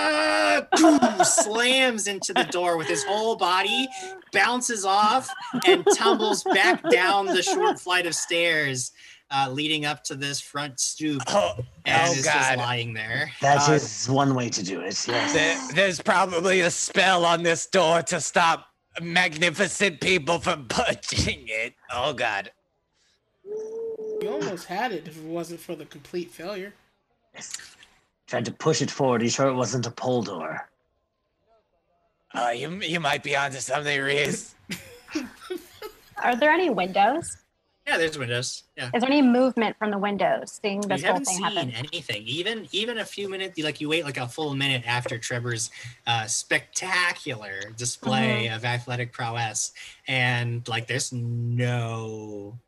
slams into the door with his whole body, bounces off, and tumbles back down the short flight of stairs uh, leading up to this front stoop, Oh, and oh is just lying there. That Uh, is one way to do it. Yes. There- there's probably a spell on this door to stop magnificent people from punching it. Oh God. You almost had it if it wasn't for the complete failure. Tried to push it forward. Are You sure it wasn't a pole door? Oh, you you might be onto something, Reese. Are there any windows? Yeah, there's windows. Yeah. Is there any movement from the windows seeing this you whole haven't thing seen happen? anything. Even even a few minutes, like you wait like a full minute after Trevor's uh, spectacular display Mm-hmm. of athletic prowess, and like there's no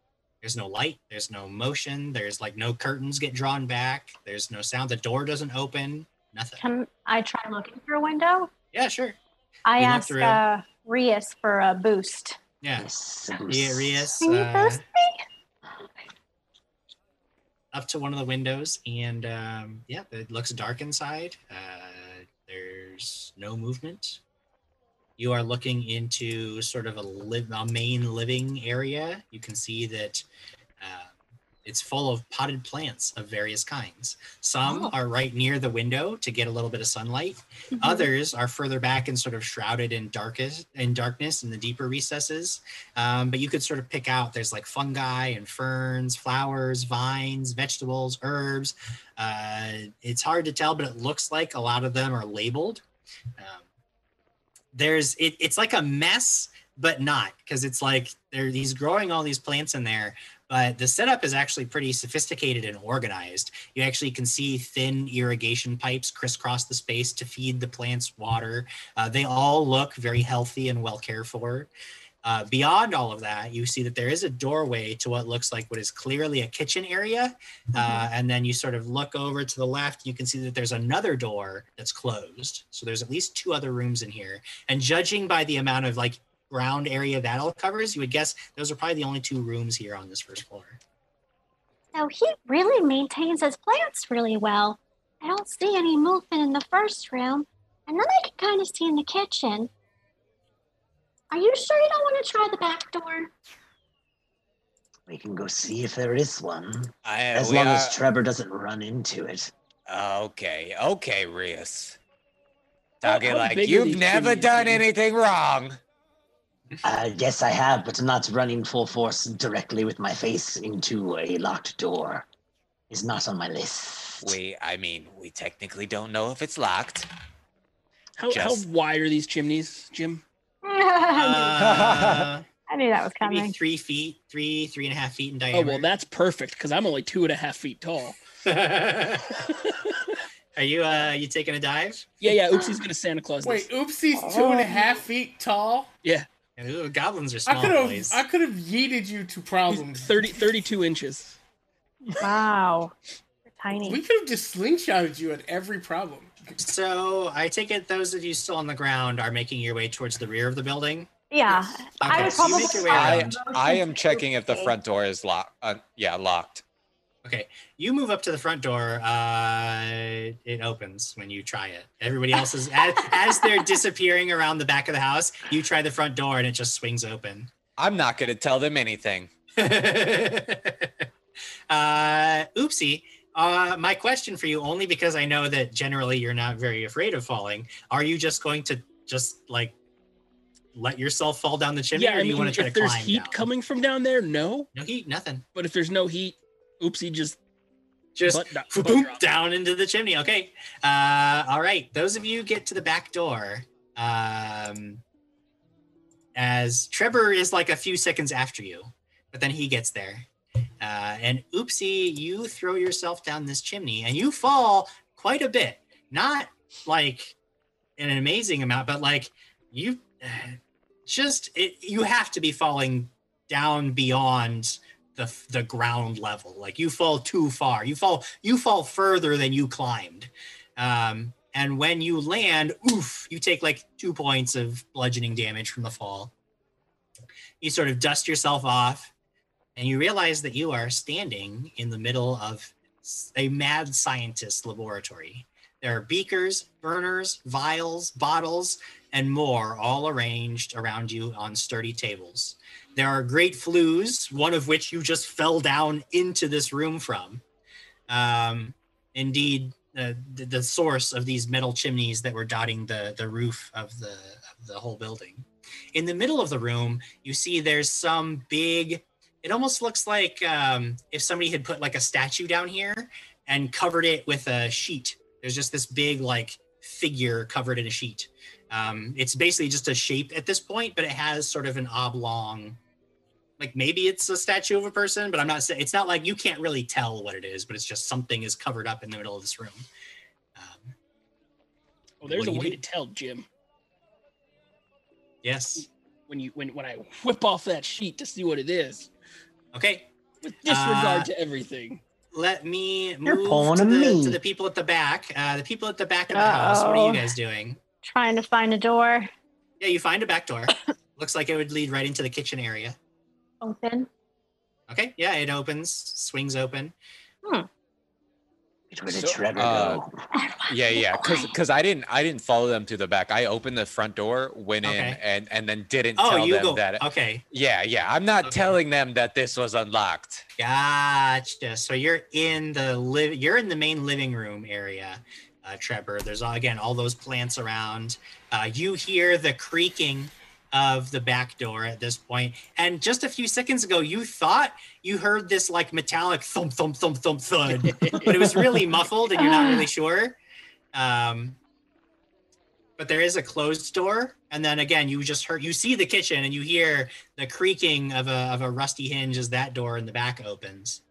there's no light, there's no motion, there's like no curtains get drawn back, there's no sound, the door doesn't open, nothing. Can I try looking for a window? Yeah, sure. I look asked uh, Rias for a boost. Yeah. Yes. Yeah, Rias, Can you uh, boost up to one of the windows and um, yeah it looks dark inside uh, there's no movement you are looking into sort of a, live, a main living area you can see that uh, it's full of potted plants of various kinds some Oh. are right near the window to get a little bit of sunlight Mhm. Others are further back and sort of shrouded in darkest in darkness in the deeper recesses. Um, but you could sort of pick out there's like fungi and ferns, flowers, vines, vegetables, herbs. Uh, it's hard to tell, but it looks like a lot of them are labeled. Um, there's it, it's like a mess, but not because it's like there he's growing all these plants in there. But the setup is actually pretty sophisticated and organized. You actually can see thin irrigation pipes crisscross the space to feed the plants water. Uh, they all look very healthy and well cared for. Uh, beyond all of that, you see that there is a doorway to what looks like what is clearly a kitchen area. Uh, and then you sort of look over to the left, you can see that there's another door that's closed. So there's at least two other rooms in here. And judging by the amount of like ground area that all covers, you would guess those are probably the only two rooms here on this first floor. So he really maintains his plants really well. I don't see any movement in the first room, and then I can kind of see in the kitchen. Are you sure you don't want to try the back door? We can go see if there is one. I, As long are- as Trevor doesn't run into it. Okay, okay, Reese. How- Talking like you've never chimneys, done anything wrong. Uh, yes, I have, but not running full force directly with my face into a locked door is not on my list. We, I mean, we technically don't know if it's locked. How, how Just- wide are these chimneys, Jim? Uh, I knew that was coming. maybe coming. three feet, three, three and a half feet in diameter. Oh well, that's perfect because I'm only two and a half feet tall. Are you uh you taking a dive? Yeah, yeah. Oopsie's gonna Santa Claus. Wait. Oopsie's two and a half feet tall. Ooh, goblins are I small could have, boys. I could have yeeted you to problems. 30, 32 inches. Wow. You're tiny. We could have just slingshotted you at every problem. So I take it those of you still on the ground are making your way towards the rear of the building. yeah. I Okay, would so probably make your way I. I am checking if the front door is locked. Uh, yeah, locked. Okay, you move up to the front door. Uh, it opens when you try it. Everybody else is as, as they're disappearing around the back of the house. You try the front door and it just swings open. I'm not going to tell them anything. uh, oopsie. Uh, my question for you, only because I know that generally you're not very afraid of falling. Are you just going to just like let yourself fall down the chimney, yeah, or I do you mean, want to try if to there's climb heat down? coming from down there, no. No heat, nothing. But if there's no heat, Oopsie just Just butt, butt boom down into the chimney. Okay. Uh, all right. Those of you get to the back door. Um, as Trevor is like a few seconds after you, but then he gets there. Uh, and oopsie, you throw yourself down this chimney and you fall quite a bit. Not like an amazing amount, but like you just it, you have to be falling down beyond the the ground level. Like you fall too far. You fall you fall further than you climbed. Um, and when you land, oof, you take like two points of bludgeoning damage from the fall. You sort of dust yourself off, and you realize that you are standing in the middle of a mad scientist laboratory. There are beakers, burners, vials, bottles, and more all arranged around you on sturdy tables. There are great flues, one of which you just fell down into this room from. Um, indeed, uh, the, the source of these metal chimneys that were dotting the, the roof of the, of the whole building. In the middle of the room, you see there's some big, it almost looks like um, if somebody had put like a statue down here and covered it with a sheet. There's just this big like figure covered in a sheet. Um, it's basically just a shape at this point, but it has sort of an oblong, like maybe it's a statue of a person, but I'm not saying it's not like you can't really tell what it is, but it's just something is covered up in the middle of this room. Um, Oh, there's a way do? to tell, Jim. yes. When you when when I whip off that sheet to see what it is, Okay. with disregard Uh, to everything. Let me You're move pulling to a the, me. to the people at the back. Uh, the people at the back of the house. What are you guys doing? Trying to find a door Yeah, you find a back door. Looks like it would lead right into the kitchen area. open. Okay. Yeah, it opens, swings open. Which way did So, Trevor uh, go? Yeah, yeah, because because I didn't I didn't follow them to the back. I opened the front door, went in, and and then didn't Oh, tell you them go. that. Okay. Yeah, yeah. I'm not Okay. telling them that this was unlocked. Gotcha. So you're in the live. You're in the main living room area, uh, Trevor. There's again all those plants around. Uh, you hear the creaking of the back door at this point. point, and just a few seconds ago, you thought you heard this like metallic thump thump thump thump thud, but it was really muffled, and you're not really sure. Um, but there is a closed door, and then again, you just heard you see the kitchen, and you hear the creaking of a of a rusty hinge as that door in the back opens.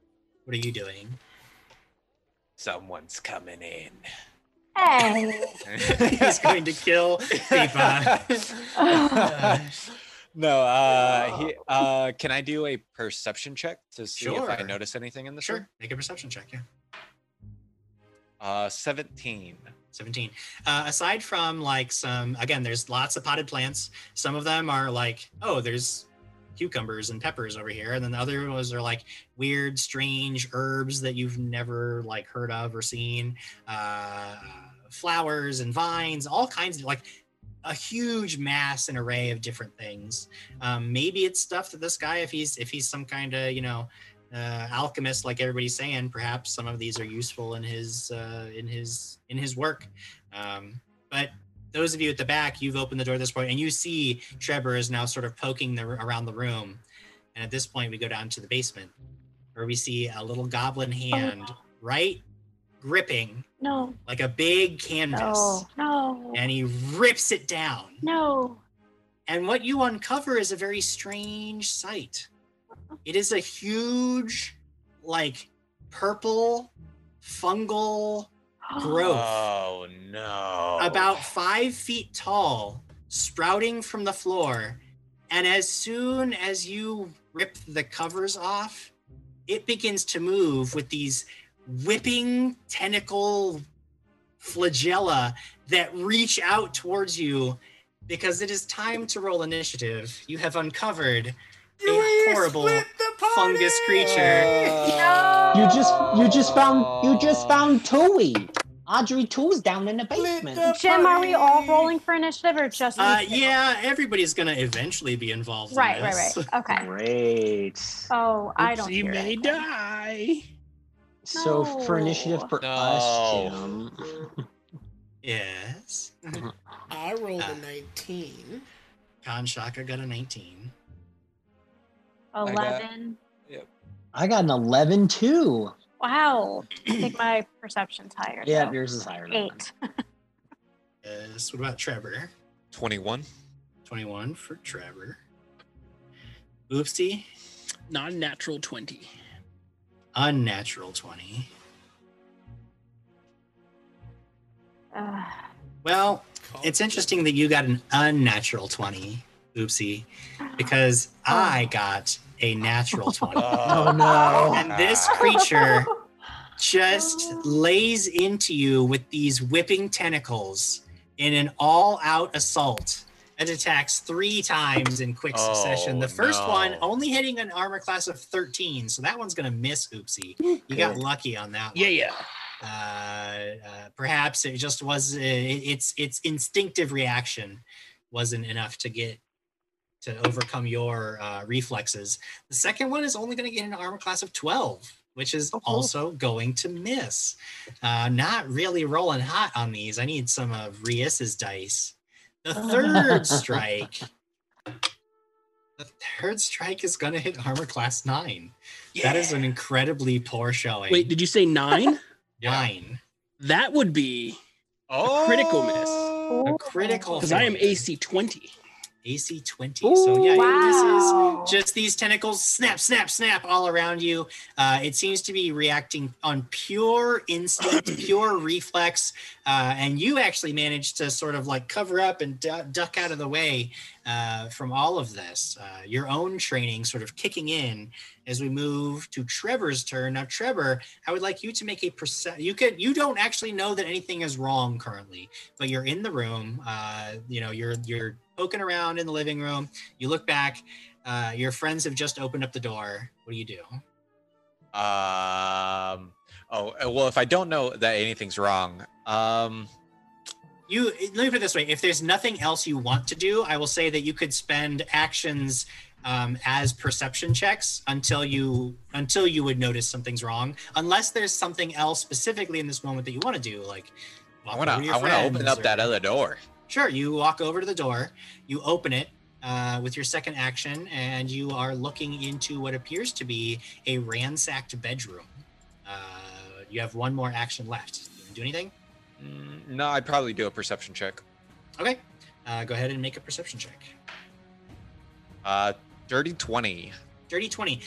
What are you doing? Someone's coming in. Hey. He's going to kill Peepa. Uh, no, uh, he, uh, can I do a perception check to see if I notice anything in this room? sure, make a perception check. Yeah, Uh, 17. seventeen. Uh, aside from like some, again, there's lots of potted plants. Some of them are like, oh, there's cucumbers and peppers over here, and then the other ones are like weird, strange herbs that you've never like heard of or seen. Uh, flowers and vines, all kinds of like a huge mass and array of different things. Um, maybe it's stuff that this guy, if he's if he's some kind of you know uh, alchemist, like everybody's saying, perhaps some of these are useful in his uh, in his in his work. Um, but those of you at the back, you've opened the door at this point, and you see Trevor is now sort of poking the, around the room. And at this point, we go down to the basement, where we see a little goblin oh, hand right gripping No, like a big canvas, no, no, and he rips it down. no. And what you uncover is a very strange sight. It is a huge, like purple fungal growth, Oh no! about five feet tall, sprouting from the floor. And as soon as you rip the covers off, it begins to move with these whipping tentacle flagella that reach out towards you because it is time to roll initiative. You have uncovered a horrible fungus creature. You just you just found you just found Tui. Audrey II's down in the basement. Jim, are we all rolling for initiative or just? Uh, yeah, everybody's gonna eventually be involved. in Right, right, this. right. Okay. Great. Oh, I don't. Oopsie hear may anything. die. So for initiative for us, Jim. Yes. I rolled Ah. a 19. Kanshaka got a 19. got- Eleven. I got an 11 too. Wow. I think my perception's higher. Yeah, though. yours is higher. than. Eight. Yes. What about Trevor? 21. 21 for Trevor. Oopsie. Non-natural twenty. Unnatural 20. Uh, Well, it's interesting that you got an unnatural 20. Oopsie. Because I got a natural 20. Oh, no. And this creature just lays into you with these whipping tentacles in an all-out assault. It attacks three times in quick succession. Oh, the first one only hitting an armor class of 13, so that one's gonna miss Oopsie. You got lucky on that one. Yeah, yeah. Uh, uh, perhaps it just was uh, its its instinctive reaction wasn't enough to get to overcome your uh, reflexes. The second one is only going to get an armor class of 12, which is Oh, cool. also going to miss. Uh, not really rolling hot on these. I need some of Rias's dice. The third strike. The third strike is going to hit armor class nine. That is an incredibly poor showing. Wait, did you say nine? nine. that would be Oh, critical miss. A critical because I am. AC 20. AC 20. so yeah, wow. this is just these tentacles snap, snap, snap all around you. Uh, it seems to be reacting on pure instinct, pure reflex. Uh, and you actually managed to sort of like cover up and du- duck out of the way uh, from all of this. Uh, your own training sort of kicking in as we move to Trevor's turn. Now, Trevor, I would like you to make a percent. You could. You don't actually know that anything is wrong currently, but you're in the room. Uh, you know, you're you're poking around in the living room. You look back. Uh, your friends have just opened up the door. What do you do? Um. Oh well, if I don't know that anything's wrong, um, You let me put it this way: if there's nothing else you want to do, I will say that you could spend actions um, as perception checks until you until you would notice something's wrong. Unless there's something else specifically in this moment that you want to do, like I over to I wanna open up or- that other door. Sure, you walk over to the door, you open it uh, with your second action, and you are looking into what appears to be a ransacked bedroom. Uh, you have one more action left. You do anything? Mm, no, I'd probably do a perception check. Okay, uh, go ahead and make a perception check. Uh, dirty twenty. Dirty 20.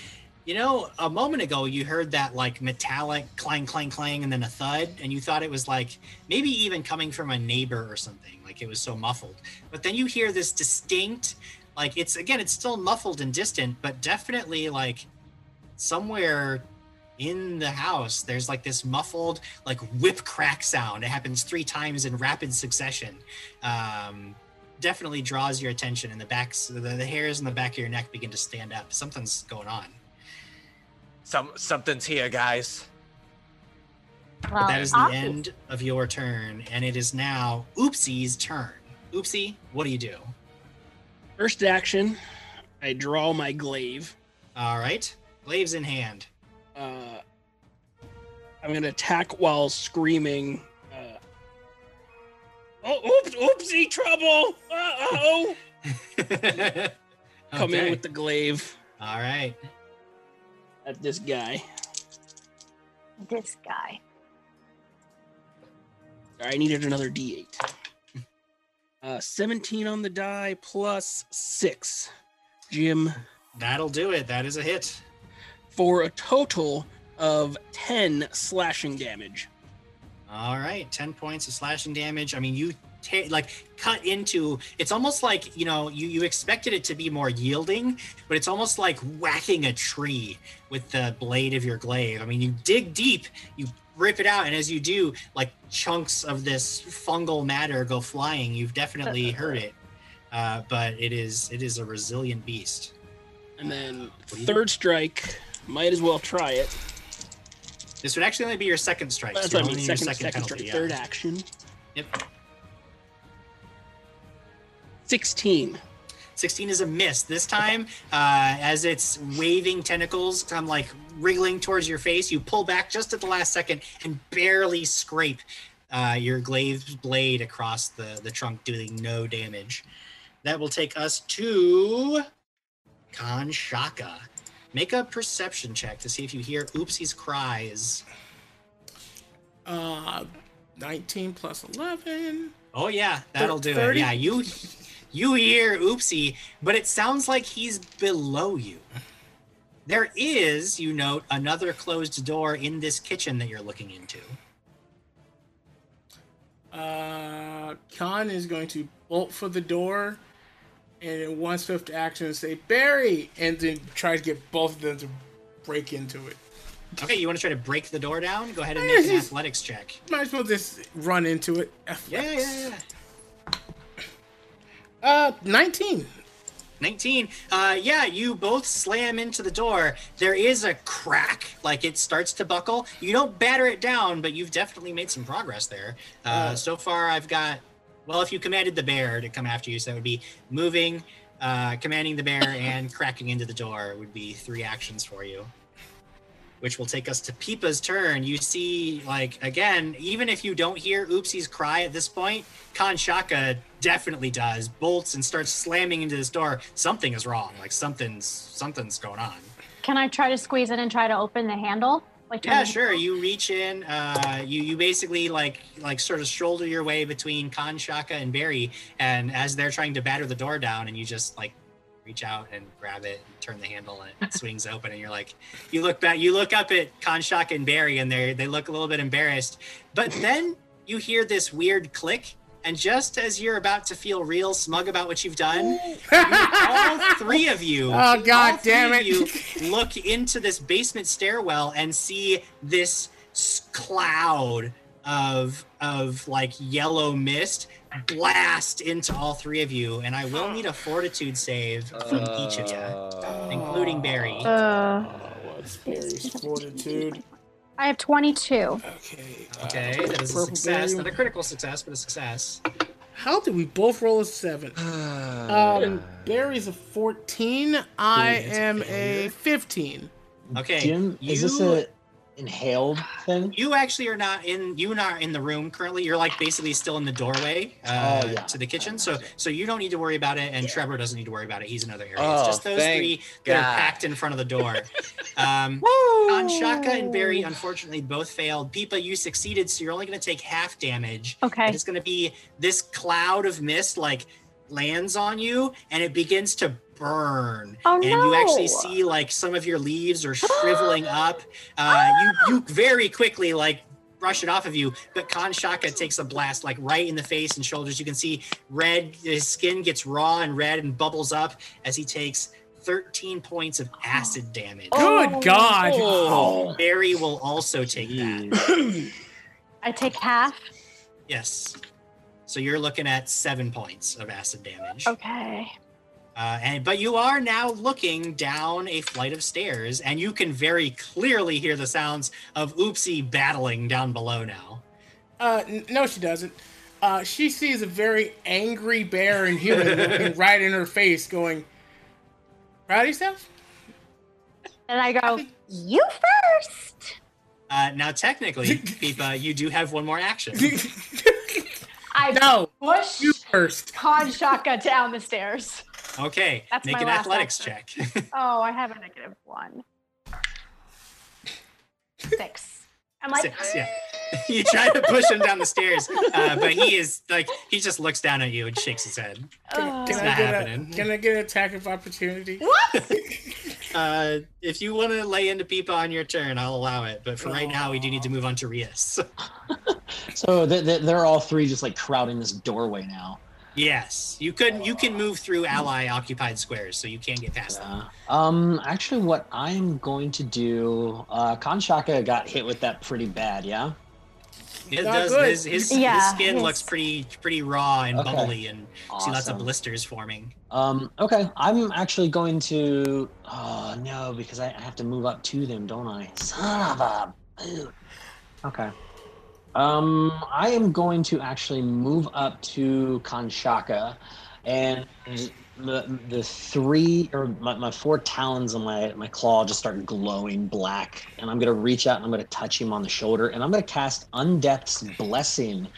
You know, a moment ago you heard that like metallic clang, clang, clang, and then a thud, and you thought it was like maybe even coming from a neighbor or something, like it was so muffled. But then you hear this distinct, like it's again, it's still muffled and distant, but definitely like somewhere in the house there's like this muffled like whip crack sound. It happens three times in rapid succession. Um definitely draws your attention and the backs the, the hairs in the back of your neck begin to stand up. Something's going on. Some something's here, guys. Well, that is the obvious- end of your turn and it is now oopsie's turn. Oopsie what do you do? First action, I draw my glaive. all right. Glaives in hand Uh, I'm gonna attack while screaming. Uh, oh, oops, oopsie, trouble! Uh oh! Come in with the glaive all right at this guy. This guy. I needed another D8. Uh, 17 on the die plus six. Jim, that'll do it that is a hit for a total of 10 slashing damage. All right, 10 points of slashing damage. I mean, you ta- like cut into it's almost like, you know, you you expected it to be more yielding, but it's almost like whacking a tree with the blade of your glaive. I mean, you dig deep, you rip it out and as you do, like chunks of this fungal matter go flying. You've definitely heard it. Uh, but it is it is a resilient beast. And then third strike, might as well try it. This would actually only be your second strike. That's so what I mean. in Second, second, penalty, strike, yeah. third action. Yep. 16. 16 is a miss. This time, uh, as it's waving tentacles come like wriggling towards your face, you pull back just at the last second and barely scrape uh, your glaive blade across the, the trunk, doing no damage. That will take us to Kanshaka. Make a perception check to see if you hear Oopsie's cries. Uh, 19 plus 11. Oh yeah, that'll do it. Yeah, you you hear oopsie, but it sounds like he's below you. There is, you note, another closed door in this kitchen that you're looking into. Uh, Khan is going to bolt for the door and in one swift action say Barry and then try to get both of them to break into it. Okay, you want to try to break the door down? Go ahead and make an athletics check. Might as well just run into it. Yeah, yeah, yeah. Uh, 19. 19. Uh, yeah, you both slam into the door. There is a crack, like it starts to buckle. You don't batter it down, but you've definitely made some progress there. Uh, Uh, so far, I've got. Well, if you commanded the bear to come after you, so that would be moving, uh, commanding the bear, and cracking into the door would be three actions for you. Which will take us to Peepa's turn. You see, like, again, even if you don't hear Oopsie's cry at this point, Kanshaka definitely does. Bolts and starts slamming into this door. Something is wrong. Like something's something's going on. Can I try to squeeze in and try to open the handle? Like Yeah, sure. You reach in. Uh, you you basically like like sort of shoulder your way between Kanshaka and Barry, and as they're trying to batter the door down, and you just like reach out and grab it and turn the handle, and it swings open, and you're like, you look back, you look up at Kanshaka and Barry, and they they look a little bit embarrassed, but then you hear this weird click. And just as you're about to feel real smug about what you've done, you, all three of you, Oh, God all three damn of it. you look into this basement stairwell and see this cloud of of like yellow mist blast into all three of you. And i will need a fortitude save from each of you including barry. Uh, What's Barry's fortitude? I have 22. Okay. uh, okay that is a success Barry. not a critical success but a success How did we both roll a seven? Um, Barry's a 14. I it's a am a 15. okay Jim, is this a inhaled thing? you actually are not in you not in the room currently you're like basically still in the doorway uh, Oh, yeah. to the kitchen so so you don't need to worry about it and trevor doesn't need to worry about it he's in another area Oh, it's just those thank three that are packed in front of the door um Kanshaka and Barry unfortunately both failed. Peepa, you succeeded, so you're only going to take half damage. Okay. And it's going to be this cloud of mist like lands on you and it begins to burn. Oh, and you actually see like some of your leaves are shriveling up. Uh, you you very quickly like brush it off of you, but Kanshaka takes a blast like right in the face and shoulders. You can see red, his skin gets raw and red and bubbles up as he takes 13 points of acid damage. Good God. Oh, Barry will also take that. I take half. Yes. So you're looking at seven points of acid damage. Okay. Uh, and but you are now looking down a flight of stairs, and you can very clearly hear the sounds of Oopsie battling down below now. Uh, n- no, she doesn't. Uh, she sees a very angry bear and human looking right in her face, going, "Proud of yourself?" And I go, you first. Uh, now, technically, Peepa, you do have one more action. I no, push you first. Kanshaka down the stairs. Okay, That's make my an last athletics action. check. Oh, I have a negative one. Six. I'm like, Six, yeah. you try to push him down the stairs, uh, but he is like he just looks down at you and shakes his head. "Ugh." Can not I get happening. a Can I get an attack of opportunity? Uh, if you want to lay into Peepa on your turn, I'll allow it. But for right now, we do need to move on to Rias. so they- they- they're all three just like crowding this doorway now. Yes, you can. You can move through ally occupied squares, so you can get past them. Um, actually, what I'm going to do, uh, Kanshaka got hit with that pretty bad, yeah. It Not does, good. his, his, his skin his- looks pretty pretty raw and Okay. bubbly, and see lots of blisters forming. Um, okay, I'm actually going to. Oh no, because I, I have to move up to them, don't I? Son of a. boot. Okay. Um, I am going to actually move up to Kanshaka, and the, the three or my, my four talons on my my claw just start glowing black, and I'm gonna reach out and I'm gonna touch him on the shoulder, and I'm gonna cast Undeath's Blessing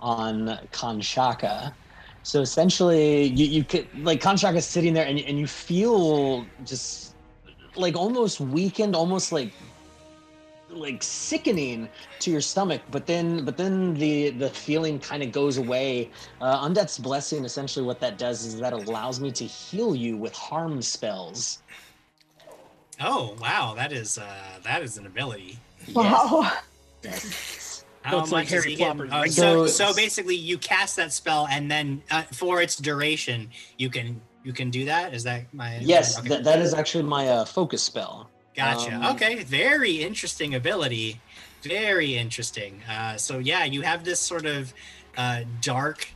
on Kanshaka. So essentially, you, you could like Kanshaka is sitting there, and and you feel just like almost weakened, almost like like sickening to your stomach. But then, but then the the feeling kind of goes away. Uh, Undeath's blessing, essentially, what that does is that allows me to heal you with harm spells. Oh wow, that is uh, that is an ability. wow. How it's like Harry he Uh, so, So- so basically, you cast that spell, and then uh, for its duration, you can you can do that. Is that my Yes, Okay. that, that is actually my uh, focus spell. Gotcha. Um, okay, very interesting ability. Very interesting. Uh, so yeah, you have this sort of uh, dark,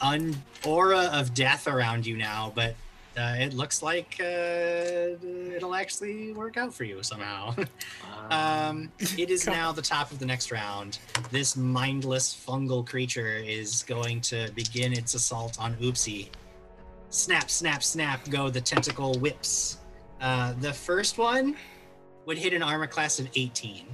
un- aura of death around you now, but uh, it looks like uh, it'll actually work out for you somehow. um, it is now the top of the next round. This mindless fungal creature is going to begin its assault on Oopsie. Snap, snap, snap go the tentacle whips. Uh, the first one would hit an armor class of 18.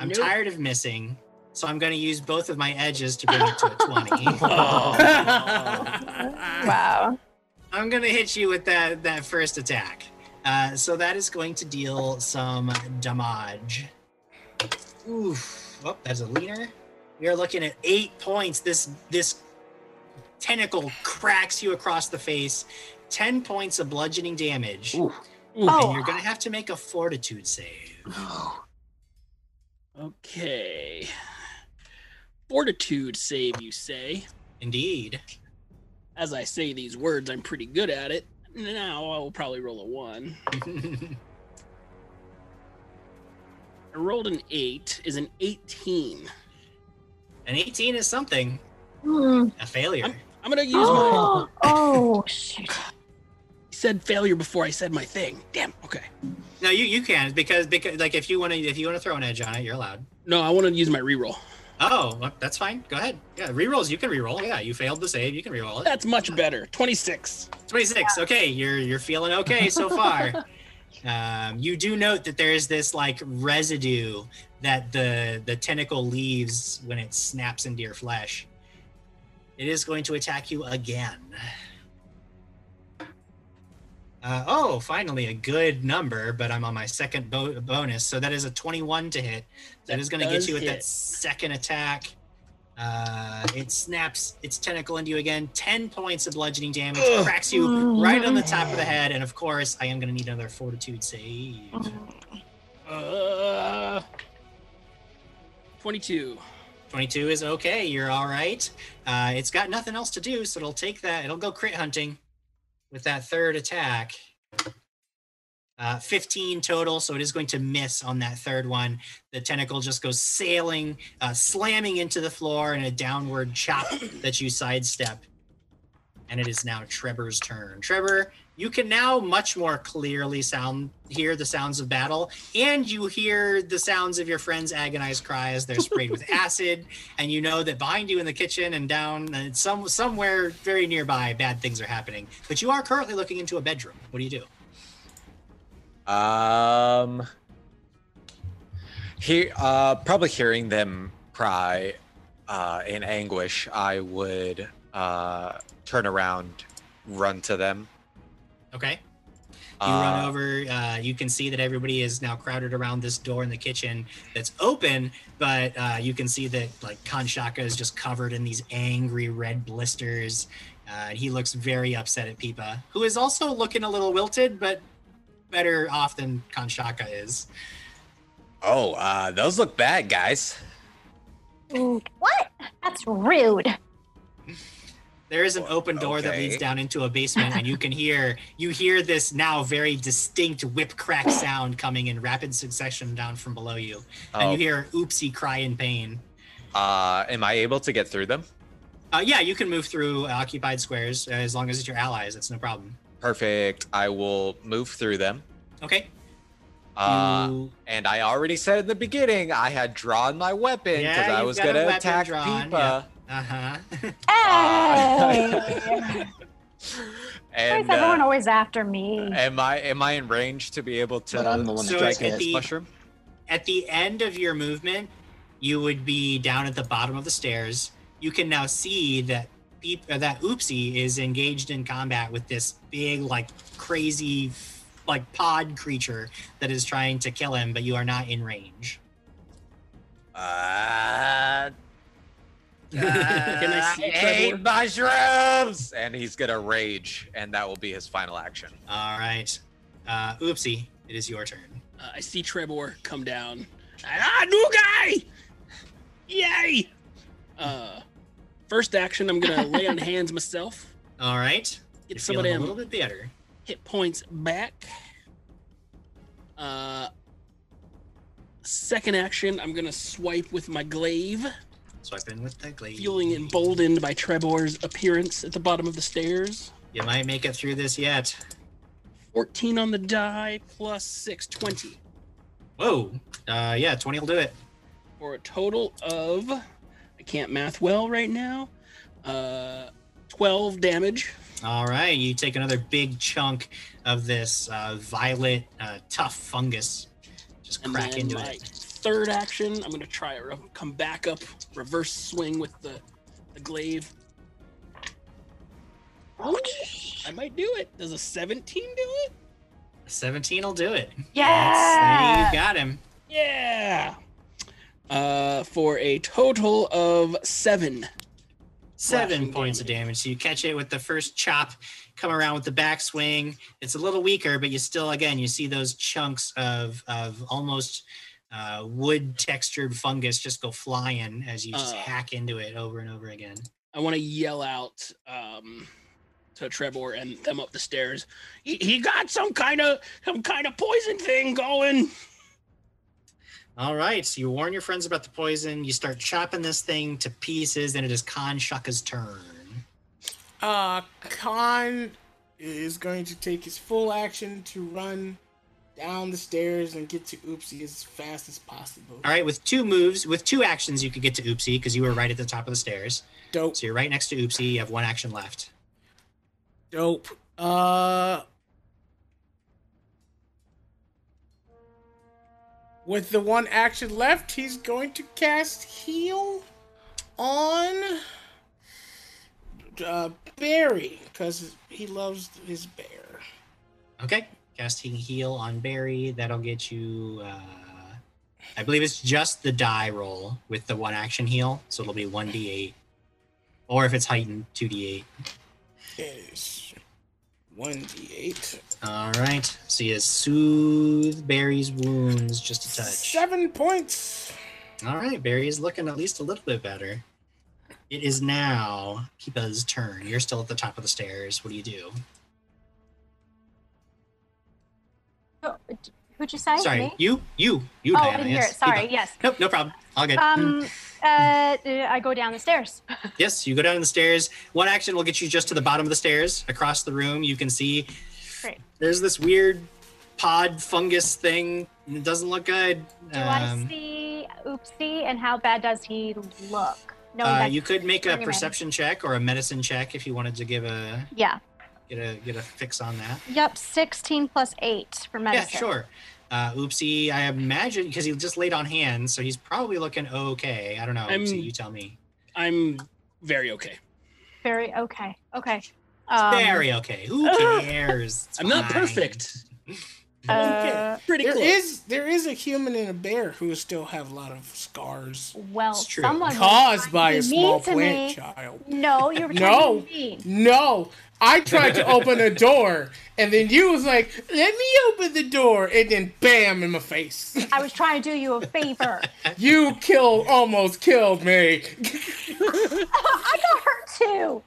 I'm Nope. tired of missing, so I'm going to use both of my edges to bring it to a 20. Wow. I'm gonna hit you with that that first attack. Uh, so that is going to deal some damage. Oof. Oh, that's a leaner. We are looking at eight points. This this tentacle cracks you across the face. Ten points of bludgeoning damage, Ooh. and Oh. you're gonna have to make a fortitude save. Okay. Fortitude save, you say? Indeed. As I say these words, I'm pretty good at it. Now I will probably roll a one. I rolled an eight. Is an 18. An 18 is something. Hmm. A failure. I'm gonna use my. Oh, oh, shoot. He said failure before I said my thing. Damn. Okay. No, you you can because because like if you want to if you want to throw an edge on it, you're allowed. No, I want to use my reroll. Oh, well, that's fine. Go ahead. Yeah, rerolls. You can reroll. Yeah, you failed the save. You can reroll it. That's much better. 26. 26. Okay, you're you're feeling okay so far. um, you do note that there is this like residue that the the tentacle leaves when it snaps into your flesh. It is going to attack you again. Uh, oh, finally a good number, but I'm on my second bo- bonus, so that is a 21 to hit. That That is going to get you with that second attack. Uh, it snaps its tentacle into you again. 10 points of bludgeoning damage, Ugh. cracks you right on the top of the head, and of course, I am going to need another fortitude save. Uh, 22. 22 is okay. You're all right. Uh, it's got nothing else to do, so it'll take that. It'll go crit hunting with that third attack. Uh, 15 total, so it is going to miss on that third one. The tentacle just goes sailing, uh, slamming into the floor in a downward chop that you sidestep. And it is now Trevor's turn. Trevor, you can now much more clearly sound hear the sounds of battle, and you hear the sounds of your friends' agonized cry as they're sprayed with acid, and you know that behind you in the kitchen and down and some somewhere very nearby, bad things are happening. But you are currently looking into a bedroom. What do you do? Um, he uh, probably hearing them cry uh, in anguish, I would uh, turn around, run to them. Okay. You run Uh, over. Uh, you can see that everybody is now crowded around this door in the kitchen that's open, but uh, you can see that like Kanshaka is just covered in these angry red blisters. Uh, and he looks very upset at Peepa, who is also looking a little wilted, but better off than Kanshaka is. Oh, uh, those look bad, guys. What? That's rude. There is an open door that leads down into a basement, and you can hear you hear this now very distinct whip crack sound coming in rapid succession down from below you, and Oh, you hear Oopsie cry in pain. uh, am I able to get through them? Uh, yeah, you can move through occupied squares uh, as long as it's your allies. That's no problem. Perfect. I will move through them. Okay. Uh, You- and I already said in the beginning I had drawn my weapon because Yeah, I was gonna attack drawn, Peepa. Uh-huh. Hey! Why is everyone uh, always after me? am I am I in range to be able to But I'm the one that So strike at the- mushroom? At the end of your movement, you would be down at the bottom of the stairs. You can now see that Peep, uh, that Oopsie is engaged in combat with this big, like crazy, like pod creature that is trying to kill him, but you are not in range. Uh, Can I see hate Trevor? mushrooms? And he's gonna rage, and that will be his final action. All right, uh, Oopsie, it is your turn. Uh, I see Trebor come down. Ah, new guy! Yay! Uh, first action, I'm gonna lay on hands myself. All right, Get you're some of feeling a them little bit better. hit points back. Uh, second action, I'm gonna swipe with my glaive, Swipe in with the glaive. feeling emboldened by Trebor's appearance at the bottom of the stairs. You might make it through this yet. 14 on the die plus 6, 20. Whoa. Uh, yeah, 20 will do it. For a total of, I can't math well right now, uh, 12 damage. All right, you take another big chunk of this uh, violet, uh, tough fungus. Just And crack into my it. Third action, I'm going to try to come back up, reverse swing with the, the glaive. Ouch. I might do it. Does a 17 do it? 17 will do it. Yeah. you got him. Yeah. Uh, for a total of seven. Seven Slashing points of damage. So you catch it with the first chop, come around with the backswing. It's a little weaker, but you still, again, you see those chunks of of almost uh, wood textured fungus just go flying as you just Uh. hack into it over and over again. I want to yell out um, to Trevor and them up the stairs. He, he got some kind of some kind of poison thing going. All right, so you warn your friends about the poison. You start chopping this thing to pieces, and it is Kanshaka's turn. Uh, Khan is going to take his full action to run down the stairs and get to Oopsie as fast as possible. All right, with two moves, with two actions, you could get to Oopsie because you were right at the top of the stairs. Dope, So you're right next to Oopsie. You have one action left. dope. Uh, with the one action left, he's going to cast heal on uh, Barry because he loves his bear. Okay, casting heal on Barry. That'll get you. Uh, I believe it's just the die roll with the one action heal, so it'll be one d8, or if it's heightened, two d8. Is one d eight. All right, so you soothe Barry's wounds just a touch. Seven points. All right, Barry is looking at least a little bit better. It is now Peepa's turn. You're still at the top of the stairs. What do you do? Oh, Who'd you say? Sorry, Me? you, you, you. Oh, I Diana, didn't hear yes, it. Sorry. Yes. Nope, no problem. All good. Um. Uh. I go down the stairs. Yes, you go down the stairs. One action will get you just to the bottom of the stairs. Across the room, you can see Great. there's this weird pod fungus thing. It doesn't look good. Do I Um, see Oopsie and how bad does he look? No, uh, you could make a in. perception check or a medicine check if you wanted to give a yeah. Get a get a fix on that. Yep. Sixteen plus eight for medicine. Yeah, sure. Uh, oopsie, I imagine because he just laid on hands, so he's probably looking okay. I don't know. I'm- Oopsie, you tell me. I'm very okay. Very okay. Okay. Um, Very okay. Who cares? I'm not perfect. Uh, Pretty There close. is there is a human and a bear who still have a lot of scars well, It's true. someone caused by a small plant me. child. No, you're trying No. to be. No, I tried to open a door, and then you was like, "Let me open the door," and then bam in my face. I was trying to do you a favor. You killed, almost killed me. I got hurt too.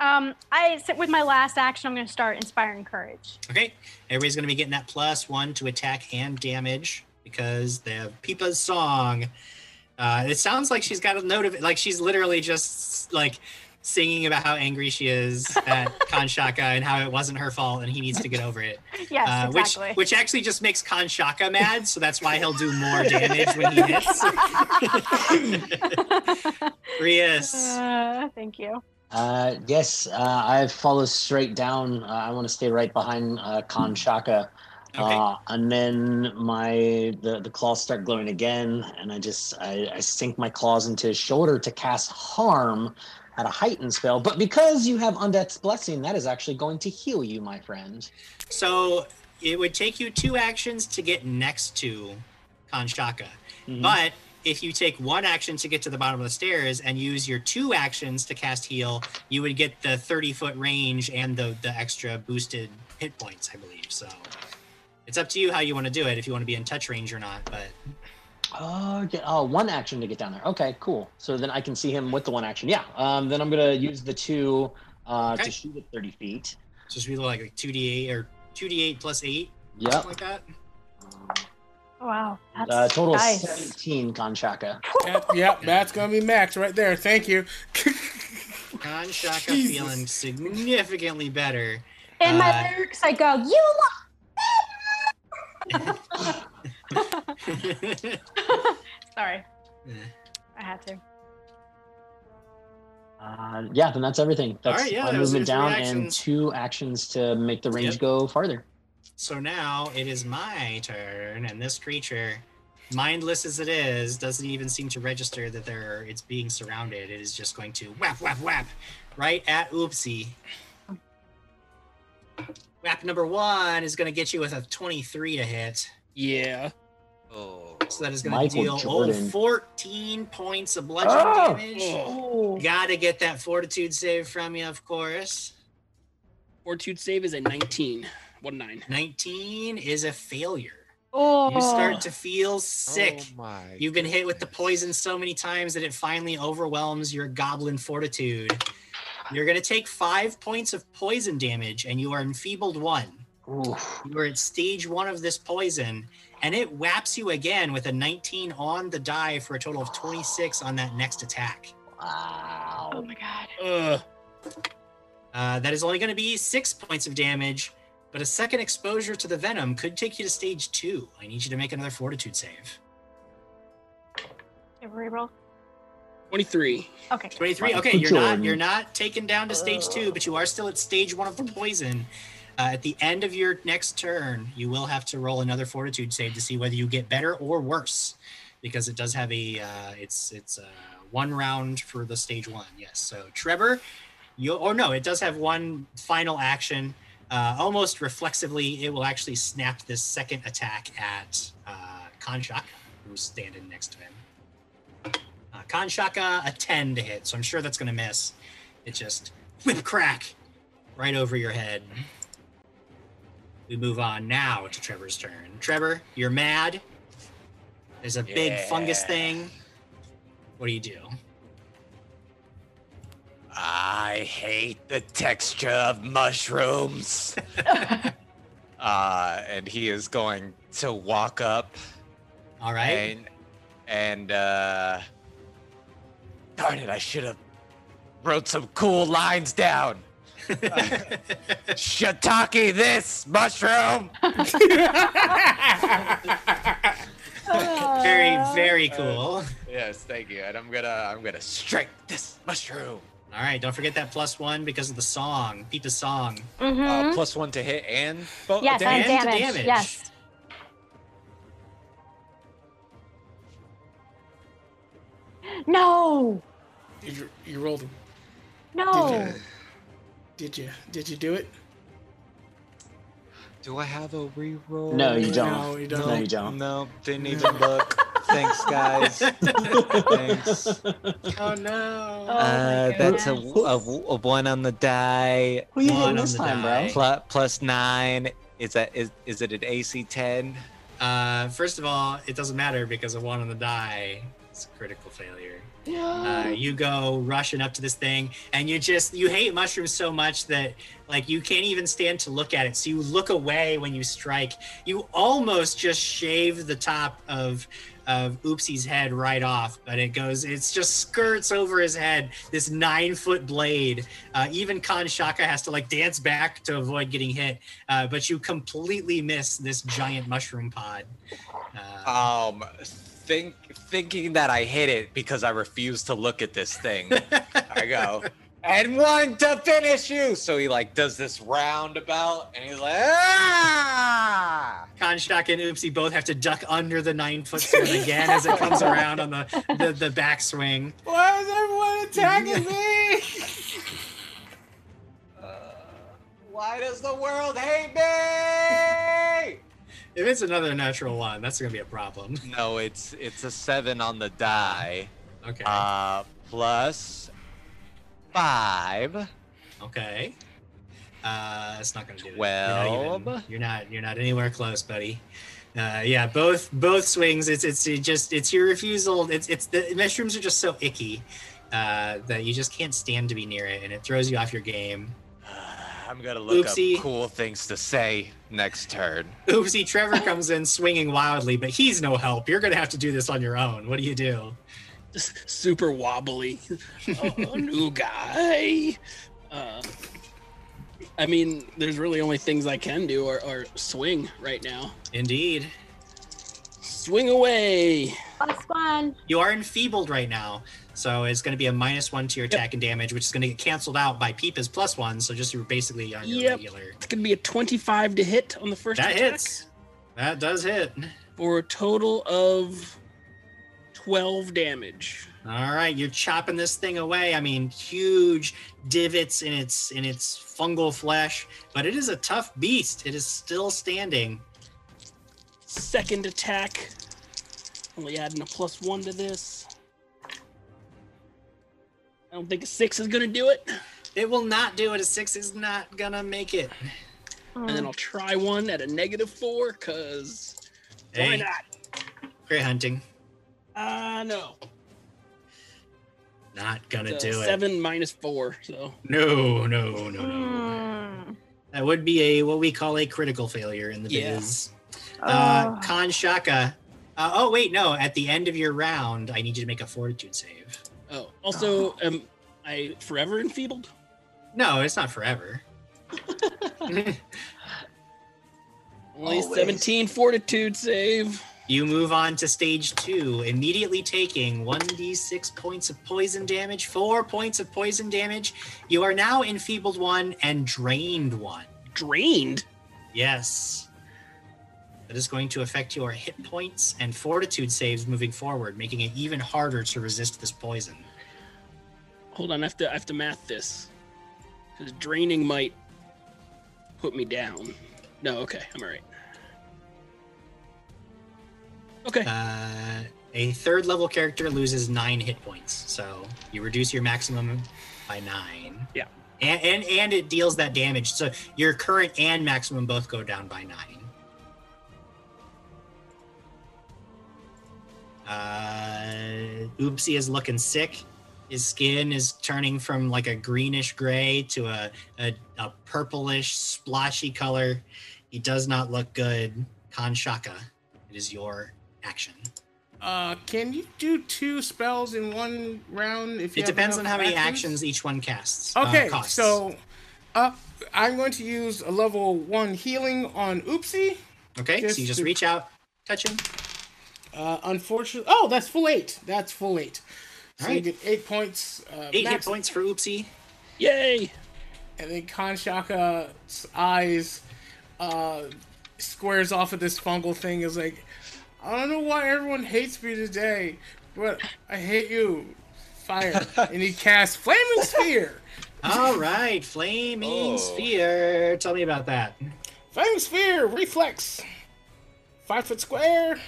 Um, I with my last action, I'm going to start inspiring courage. Okay, everybody's gonna be getting that plus one to attack and damage because they have Peepa's song. Uh, it sounds like she's got a note of it, like she's literally just like singing about how angry she is at Kanshaka and how it wasn't her fault and he needs to get over it. Yes, Uh, exactly. Which which actually just makes Kanshaka mad, so that's why he'll do more damage when he hits. Rias. Uh, thank you. Uh, yes, uh, I follow straight down. Uh, I want to stay right behind uh, Kanshaka. Okay. Uh, and then my the, the claws start glowing again, and I just I, I sink my claws into his shoulder to cast harm at a heightened spell. But because you have Undeath's Blessing, that is actually going to heal you, my friend. So it would take you two actions to get next to Kanshaka. Mhm. But if you take one action to get to the bottom of the stairs and use your two actions to cast heal, you would get the 30 foot range and the, the extra boosted hit points, I believe. So it's up to you how you want to do it, if you want to be in touch range or not. But Oh, get, oh, one action to get down there. Okay, cool. So then I can see him with the one action. Yeah. Um, then I'm gonna use the two uh, Okay. to shoot at 30 feet. So it's just be like, like 2d8 or 2d8 plus 8, Yeah. like that. Wow, that's Uh, total nice. 17 Kanshaka. That, yep, that's gonna be max right there. Thank you. Kanshaka Jesus. feeling significantly better. In my Uh, lyrics, I go, "You lost." Sorry, I had to. Uh, yeah, then that's everything. That's right, yeah, one that was movement your three down and two actions to make the range Yep. go farther. So now it is my turn, and this creature, mindless as it is, doesn't even seem to register that there it's being surrounded. It is just going to whap whap whap right at Oopsie. Whap number one is going to get you with a 23 to hit. Yeah. Oh. So that is going to Michael deal oh, 14 points of bludgeoning Oh! damage. Oh. Gotta get that fortitude save from you, of course. Fortitude save is a 19. One nine. 19 is a failure. Oh. You start to feel sick. Oh my. You've been hit with the poison so many times that it finally overwhelms your goblin fortitude. You're going to take five points of poison damage, and you are enfeebled one. Ooh. You are at stage one of this poison, and it whaps you again with a 19 on the die for a total of 26 on that next attack. Wow. Oh my god. Ugh. Uh, that is only going to be six points of damage, but a second exposure to the venom could take you to stage two. I need you to make another fortitude save. Okay, reroll. 23. Okay. 23. Okay, you're not you're not taken down to stage two, but you are still at stage one of the poison. Uh, at the end of your next turn, you will have to roll another fortitude save to see whether you get better or worse, because it does have a uh, it's it's uh, one round for the stage one. Yes. So Trevor, you or no, it does have one final action. Uh, almost reflexively, it will actually snap this second attack at uh, Kanshaka, who's standing next to him. Uh, Kanshaka, a 10 to hit, so I'm sure that's going to miss. It just whip crack right over your head. We move on now to Trevor's turn. Trevor, you're mad. There's a big fungus thing. What do you do? I hate the texture of mushrooms. uh, and he is going to walk up All right. and and uh, darn it, I should have wrote some cool lines down. Shiitake this mushroom. very, Uh, very cool. Yes, thank you. And I'm gonna I'm gonna strike this mushroom. All right, don't forget that plus one because of the song. Beat the song. mhm. Uh, plus one to hit and bo- yes, and damage. damage. damage. Yes. No. Did you, you rolled? No. Did you? Did you? Did you do it? Do I have a reroll? No, you don't. No, you don't. No, you don't. No, didn't even look. Thanks, guys. Thanks. Oh no. Oh, Uh, my that's a, a, a one on the die. Who you One hitting on this the time, die. bro? Plus, plus nine. Is that is is it an AC ten? Uh, first of all, it doesn't matter because a one on the die. is a critical failure. Uh, you go rushing up to this thing, and you just you hate mushrooms so much that like you can't even stand to look at it. So you look away when you strike. You almost just shave the top of of Oopsie's head right off, but it goes. It's just skirts over his head. This nine foot blade. Uh, even Kanshaka has to like dance back to avoid getting hit. Uh, but you completely miss this giant mushroom pod. Uh, Um, think thinking that I hit it because I refuse to look at this thing. I go and one to finish you. So he like does this roundabout, and he's like, ah! And Oopsie both have to duck under the nine foot sword again as it comes around on the, the, the backswing. Why is everyone attacking me? Why does the world hate me? If it's another natural one, that's gonna be a problem. No, it's it's a seven on the die. Okay. Uh, plus five. okay. Uh, it's not gonna do it. Twelve. You're not, even- you're not. You're not anywhere close, buddy. Uh, yeah, both both swings. It's it's it just it's your refusal. It's it's the mushrooms are just so icky uh, that you just can't stand to be near it, and it throws you off your game. I'm gonna look Oopsie. up cool things to say next turn. Oopsie, Trevor comes in swinging wildly, but he's no help. You're gonna have to do this on your own. What do you do? just super wobbly. oh, new guy. Uh, I mean, there's really only things I can do or, or swing right now. Indeed. Swing away. Plus one. You are enfeebled right now, so it's going to be a minus one to your attack and damage, which is going to get canceled out by peep Peepa's plus one. So just you're basically on your Yep. regular. It's gonna be a 25 to hit on the first That attack hits. That does hit. for a total of 12 damage. All right, you're chopping this thing away. I mean, huge divots in its in its fungal flesh, but it is a tough beast. It is still standing. Second attack. Only adding a plus one to this. I don't think a six is gonna do it. It will not do it. A six is not gonna make it. And then I'll try one at a negative four, cause why not? great hunting. Uh no. Not gonna It's, do uh, it. Seven minus four, so No, no, no, no. Mm. That would be a what we call a critical failure in the Yeah. biz. Uh, Oh. Kanshaka. Uh, oh wait, no. At the end of your round, I need you to make a fortitude save. oh. Also, am I forever enfeebled? No, it's not forever. Only Always. 17 fortitude save. You move on to stage two, immediately taking 1d6 points of poison damage, four points of poison damage. You are now enfeebled one and drained one. Drained. Yes. That is going to affect your hit points and fortitude saves moving forward, making it even harder to resist this poison. Hold on, I have to I have to math this. Because draining might put me down. No, okay, I'm alright. Okay. Uh, a third level character loses nine hit points, so you reduce your maximum by nine. Yeah. And, and and it deals that damage, so your current and maximum both go down by nine. Uh, Oopsie is looking sick. His skin is turning from like a greenish gray to a, a, a purplish, splotchy color. He does not look good. Kanshaka, it is your action. Uh, can you do two spells in one round? If you It depends on how many actions each one casts. uh, Okay, costs. so uh, I'm going to use a level one healing on Oopsie. okay, so you just to- reach out, touch him. Uh, unfortunately, oh, that's full eight. That's full eight. So you get eight points. Uh, Eight hit points for Oopsie. Yay! and then Kanshaka's eyes uh, squares off of this fungal thing. Is like, I don't know why everyone hates me today, but I hate you. Fire, and he casts flaming sphere. All right, flaming Oh. sphere. Tell me about that. Flaming sphere, reflex, five foot square,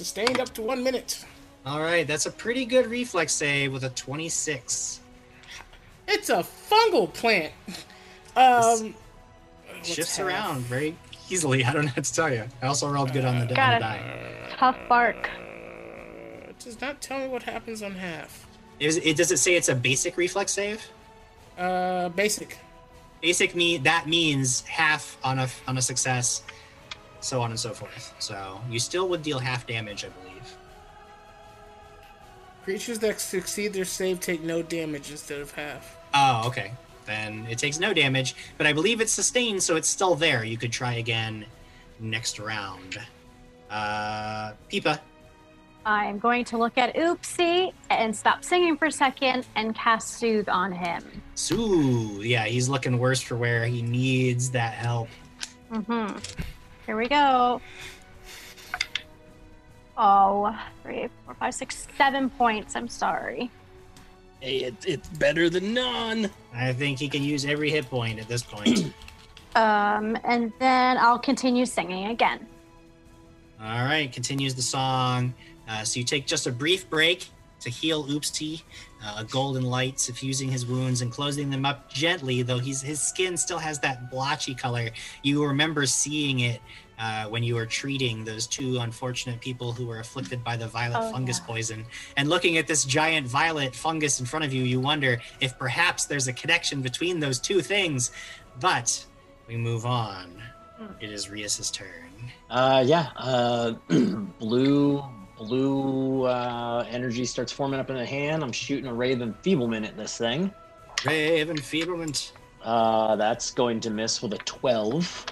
sustained up to one minute. All right, that's a pretty good reflex save with a 26. It's a fungal plant. Um, Shifts half? around very easily. I don't know what to tell you. I also rolled good on the, on the Got it. die. Tough bark. Uh, it does not tell me what happens on half. Is it does it say it's a basic reflex save? Uh, basic. Basic me that means half on a on a success, so on and so forth. So you still would deal half damage, I believe. Creatures that succeed their save take no damage instead of half. Oh, okay. Then it takes no damage, but I believe it's sustained, so it's still there. You could try again next round. Uh, Peepa. I'm going to look at Oopsie and stop singing for a second and cast Soothe on him. Sue. Yeah, he's looking worse for where he needs that help. Mm-hmm. Here we go. Oh, three, four, five, six, seven points. I'm sorry. Hey, it, it's better than none. I think he can use every hit point at this point. Um, and then I'll continue singing again. All right, continues the song. Uh, so you take just a brief break to heal Oopsie, uh, a golden light suffusing his wounds and closing them up gently, though he's, his skin still has that blotchy color. You remember seeing it uh, when you were treating those two unfortunate people who were afflicted by the violet Oh, fungus yeah. poison. And looking at this giant violet fungus in front of you, you wonder if perhaps there's a connection between those two things. But we move on. Hmm. It is Rias's turn. Uh, yeah. Uh, blue blue uh, energy starts forming up in the hand. I'm shooting a ray of enfeeblement at this thing. Raven Feeblement. Uh, that's going to miss with a 12.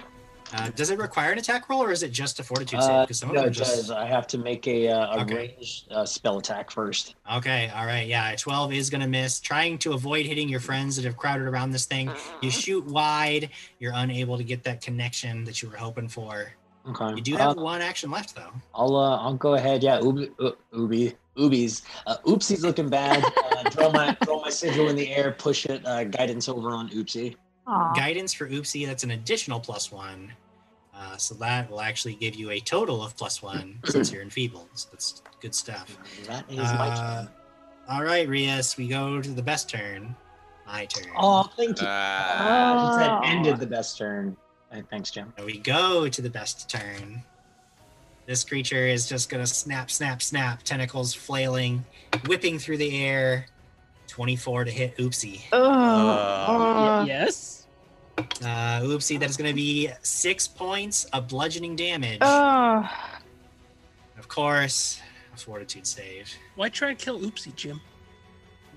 Uh, does it require an attack roll or is it just a fortitude save? Uh, Because some of no, them it just. does. I have to make a, uh, a Okay. ranged uh, spell attack first. Okay, all right, yeah, a 12 is gonna miss. Trying to avoid hitting your friends that have crowded around this thing. You shoot wide, you're unable to get that connection that you were hoping for. Okay. You do Uh, have one action left though. I'll uh, I'll go ahead. Yeah, Ubi, uh, Ubi, Ubi's. Uh, Oopsie's looking bad. Uh, draw my draw my sigil in the air. Push it. Uh, guidance over on Oopsie. Aw. Guidance for Oopsie, that's an additional plus one. Uh, so that will actually give you a total of plus one since you're enfeebled. So that's good stuff. That is my Uh, turn. all right, Rias, we go to the best turn. My turn. Oh, thank you. Uh, Oh. said ended the best turn. Uh, thanks, Jim. Now we go to the best turn. This creature is just gonna snap, snap, snap, tentacles flailing, whipping through the air. 24 to hit Oopsie. Ugh. Uh, Y- yes. Uh, Oopsie, that is gonna be six points of bludgeoning damage. Ugh. Of course, a fortitude save. Why try to kill Oopsie, Jim?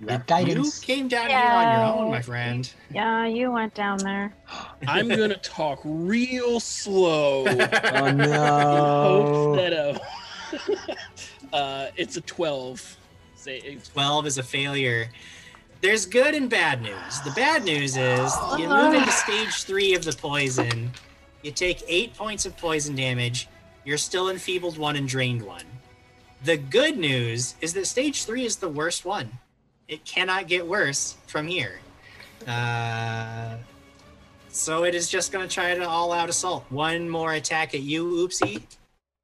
You guidance. You came down here on your own, my friend. Yeah, you went down there. I'm gonna talk real slow. Oh no! hopes that uh, uh, it's a twelve. Say 12 is a failure. There's good and bad news. The bad news is you move into stage three of the poison. You take eight points of poison damage. You're still enfeebled one and drained one. The good news is that stage three is the worst one. It cannot get worse from here. Uh, so it is just going to try to all out assault. One more attack at you, Oopsie.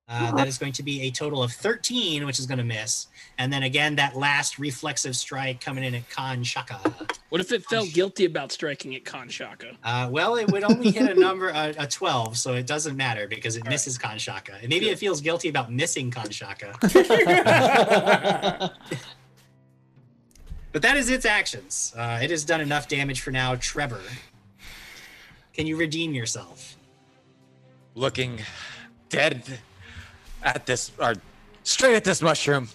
Uh, that is going to be a total of 13, which is going to miss. And then again, that last reflexive strike coming in at Kanshaka. What if it felt guilty about striking at Kanshaka? Uh, well, it would only hit a number, a, a 12, so it doesn't matter because it All right. misses Kanshaka. And maybe it feels guilty about missing Kanshaka. But that is its actions. Uh, it has done enough damage for now. Trevor, can you redeem yourself? looking dead at this, or straight at this mushroom,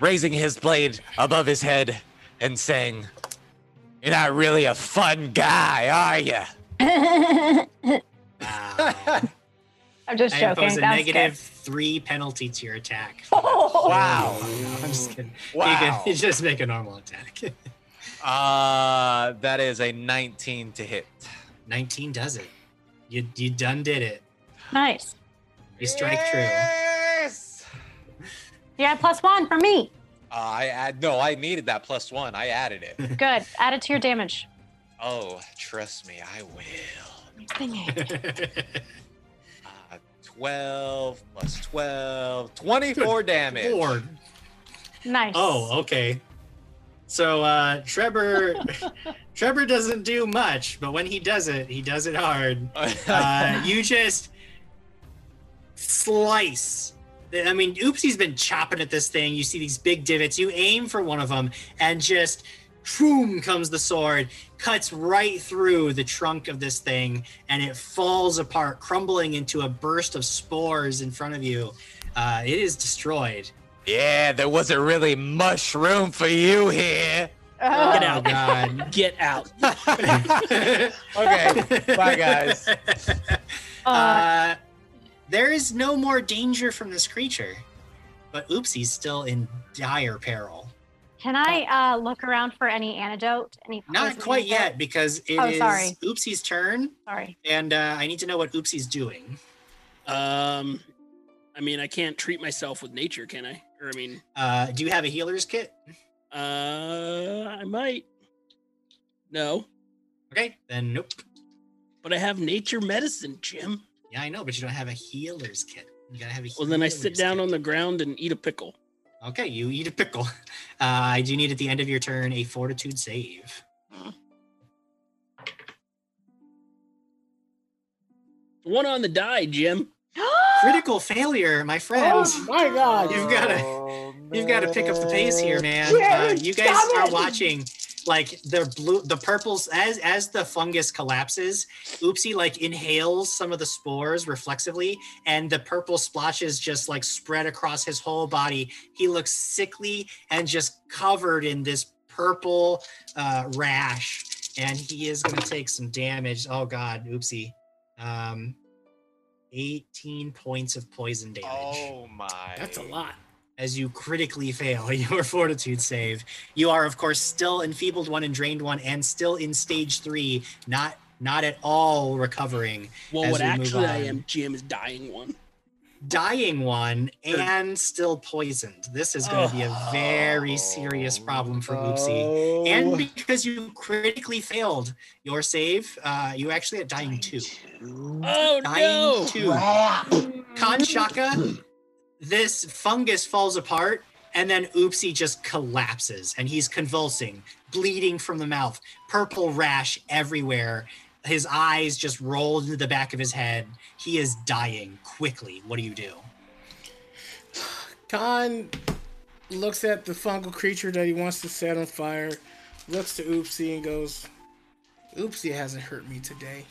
raising his blade above his head and saying, You're not really a fun guy, are you? Wow. I'm just I joking. impose a That's negative good. three penalty to your attack. Wow. No, I'm just kidding. You, Wow. can, you just make a normal attack. Uh, that is a 19 to hit. 19 does it. You you done did it. Nice. You strike true. Yes! Yeah, plus one for me. Uh, I add no. I needed that plus one. I added it. Good. Add it to your damage. Oh, trust me, I will. Thingy. Uh, 12 plus 12, 24 damage. Four. Nice. Oh, okay. So uh Trevor Trevor doesn't do much, but when he does it, he does it hard. Uh you just slice. I mean, Oopsie's been chopping at this thing. You see these big divots. You aim for one of them, and just boom comes the sword, cuts right through the trunk of this thing, and it falls apart, crumbling into a burst of spores in front of you. Uh, it is destroyed. yeah, there wasn't really much room for you here. Uh, Get oh, out. God. Get out. okay, bye guys. uh, Uh, there is no more danger from this creature, but Oopsie's still in dire peril. Can I uh, look around for any antidote? Any Not quite antidote? yet, because it is Oh, sorry. Oopsie's turn, Sorry. and uh, I need to know what Oopsie's doing. Um, I mean, I can't treat myself with nature, can I? Or I mean, Uh, do you have a healer's kit? uh, I might. No, Okay, then nope. but I have nature medicine, Jim. Yeah, I know, but you don't have a healer's kit. You gotta have a. Well, then I sit down kit. on the ground and eat a pickle. Okay, you eat a pickle. Uh, I do need at the end of your turn a fortitude save. One on the die, Jim. Critical failure, my friends. Oh my god. You've gotta- Oh, You've got to pick up the pace here, man. Uh, you guys are watching like the blue the purples as as the fungus collapses oopsie like inhales some of the spores reflexively and the purple splotches just like spread across his whole body he looks sickly and just covered in this purple uh, rash and he is going to take some damage oh god oopsie um 18 points of poison damage Oh my. That's a lot. As you critically fail your fortitude save. You are, of course, still enfeebled one and drained one, and still in stage three, not not at all recovering. Well, As what we move actually I am, Jim, is dying one. Dying one and still poisoned. This is going to be a very serious problem for Oopsie. And because you critically failed your save, uh, you actually at dying two. Oh Dying no! two. Crap. This fungus falls apart, and then Oopsie just collapses, and he's convulsing, bleeding from the mouth, purple rash everywhere. His eyes just roll into the back of his head. He is dying quickly. What do you do? Khan looks at the fungal creature that he wants to set on fire, looks to Oopsie and goes, Oopsie hasn't hurt me today.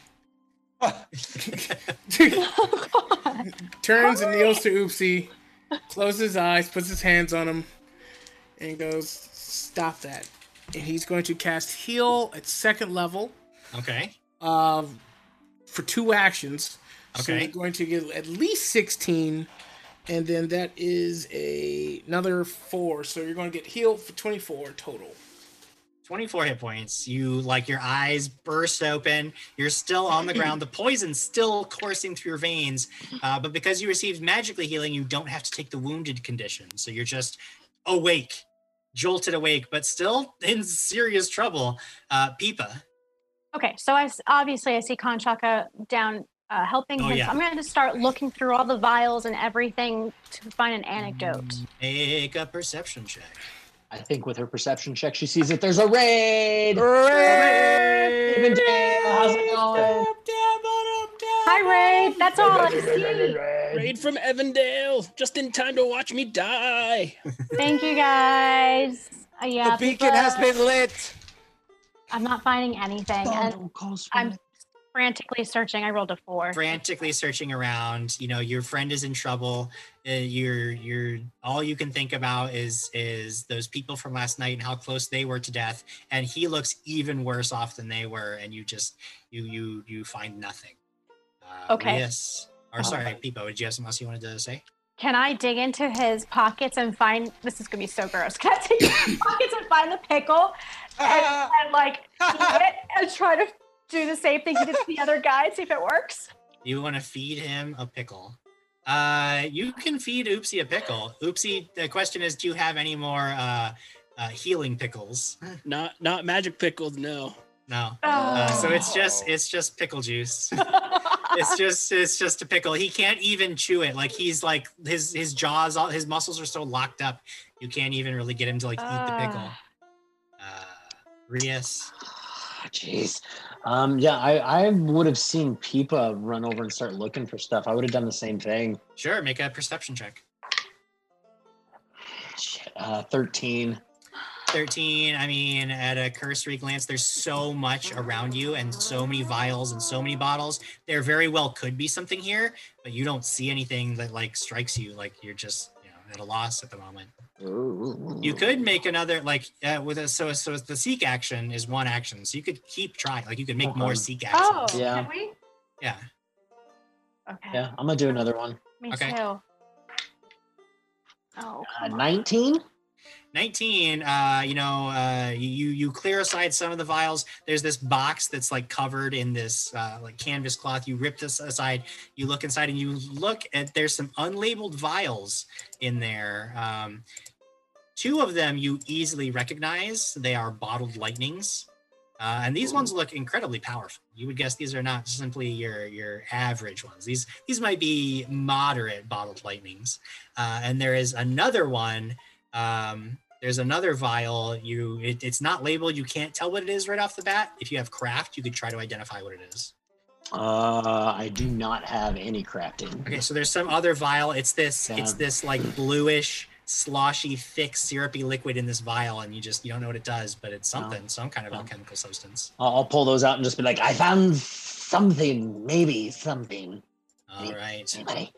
Turns and kneels to Oopsie, closes his eyes, puts his hands on him, and goes, Stop that. And he's going to cast Heal at second level Okay. uh, for two actions. So Okay. you're going to get at least 16, and then that is a another four. So you're going to get healed for 24 total. 24 hit points. You like your eyes burst open. You're still on the ground. The poison's still coursing through your veins. Uh, but because you received magically healing, you don't have to take the wounded condition. So you're just awake, jolted awake, but still in serious trouble. Uh, Peepa. Okay, so I obviously I see Kanshaka down uh, helping Oh, him. yeah. So I'm going to start looking through all the vials and everything to find an anecdote. Make a perception check. I think with her perception check, she sees that there's a raid. Hooray! Avondale, how's it going? Hi, Ray. That's all I see. Raid from Evandale, just in time to watch me die. Thank you, guys. Uh, yeah, the beacon has been lit. I'm not finding anything, and Bundle calls I'm from frantically searching. I rolled a four. frantically searching around you know your friend is in trouble uh, you're you're all you can think about is is those people from last night and how close they were to death and he looks even worse off than they were and you just you you you find nothing uh, Okay. yes or sorry Peepa, did you have something else you wanted to say Can I dig into his pockets and find? This is gonna be so gross. Can I dig into his pockets and find the pickle and, and like eat it and try to do the same thing he did to the other guy? See if it works. you want to feed him a pickle uh you can feed oopsie a pickle oopsie the question is do you have any more uh uh, healing pickles. Not not magic pickles, no. No. Uh, so it's just it's just pickle juice. it's just it's just a pickle. He can't even chew it. Like he's like his his jaws, all his muscles are so locked up. You can't even really get him to like eat the pickle. Ah. Uh, Rias. Jeez. Um, yeah, I, I would have seen Peepa run over and start looking for stuff. I would have done the same thing. Sure, make a perception check. Shit, Uh, 13. 13 i mean at a cursory glance there's so much around you and so many vials and so many bottles there very well could be something here but you don't see anything that like strikes you like you're just at a loss at the moment you could make another like uh, with a so so the seek action is one action so you could keep trying like you could make more Okay. seek Oh, actions Yeah. can we? yeah Okay. Yeah, I'm gonna do another one. Me Okay. too. Oh, Uh, 19? 19 uh you know uh you you clear aside some of the vials there's this box that's like covered in this uh like canvas cloth you rip this aside you look inside and you look at there's some unlabeled vials in there um two of them you easily recognize they are bottled lightnings uh, and these ones look incredibly powerful. You would guess these are not simply your your average ones. These these might be moderate bottled lightnings. Uh, and there is another one um, there's another vial. You it, it's not labeled. You can't tell what it is right off the bat. If you have craft, you could try to identify what it is. Uh, I do not have any crafting. Okay, so there's some other vial. It's this. It's this like bluish sloshy, thick, syrupy liquid in this vial, and you just you don't know what it does, but it's Oh. something, some kind of Oh. alchemical substance. I'll, I'll pull those out and just be like, I found something, maybe something. All right. Anybody?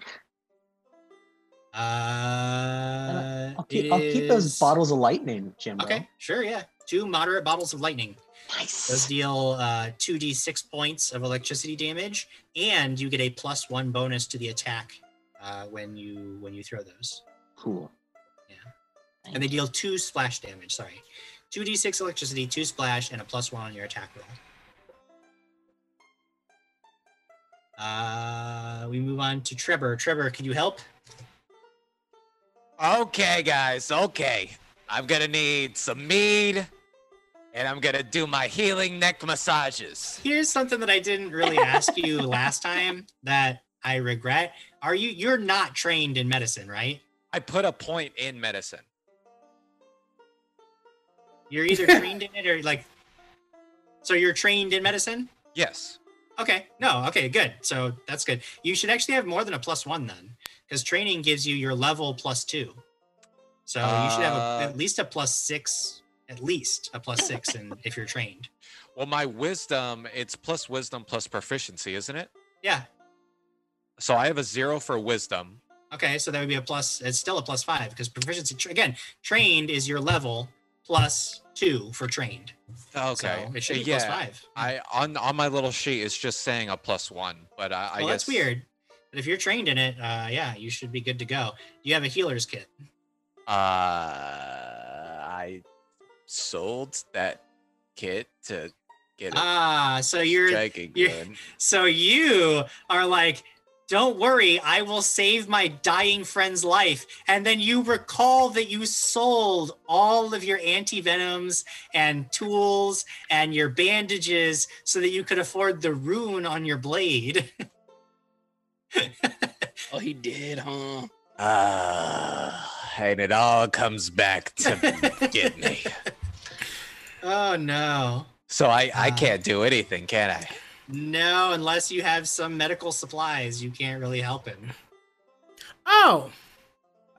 Uh, I'll keep, I'll keep those bottles of lightning, Jimbo. Okay, sure, yeah. Two moderate bottles of lightning. Nice. Those deal uh, 2d6 points of electricity damage, and you get a plus one bonus to the attack uh, when you when you throw those. Cool. Yeah. Thank And they deal two splash damage. Sorry, 2d6 electricity, two splash, and a plus one on your attack roll. Uh, we move on to Trevor. Trevor, can you help? Okay, guys. Okay. I'm gonna need some mead, and I'm gonna do my healing neck massages. Here's something that I didn't really ask you last time that I regret. Are you you're not trained in medicine, right? I put a point in medicine. You're either trained in it or like So you're trained in medicine? Yes. Okay. No, okay, good. So that's good. You should actually have more than a plus 1 then cuz training gives you your level plus 2. So you should have a, Uh, at least a plus 6 at least a plus 6 and if you're trained. Well, my wisdom, it's plus wisdom plus proficiency, isn't it? Yeah. So I have a zero for wisdom. Okay, so that would be a plus. It's still a plus five because proficiency again. Trained is your level plus two for trained. Okay. so it should be yeah. plus five. I on on my little sheet it's just saying a plus one, but I, I guess that's weird. But if you're trained in it, uh, yeah, you should be good to go. You have a healer's kit. Uh, I sold that kit to get Ah, so you're you're- so you are like, don't worry, I will save my dying friend's life. And then you recall that you sold all of your anti venoms and tools and your bandages so that you could afford the rune on your blade. Oh, he did, huh? Ah, and it all comes back to get me. oh no. So I I Uh, can't do anything, can I? No, unless you have some medical supplies, you can't really help him. Oh,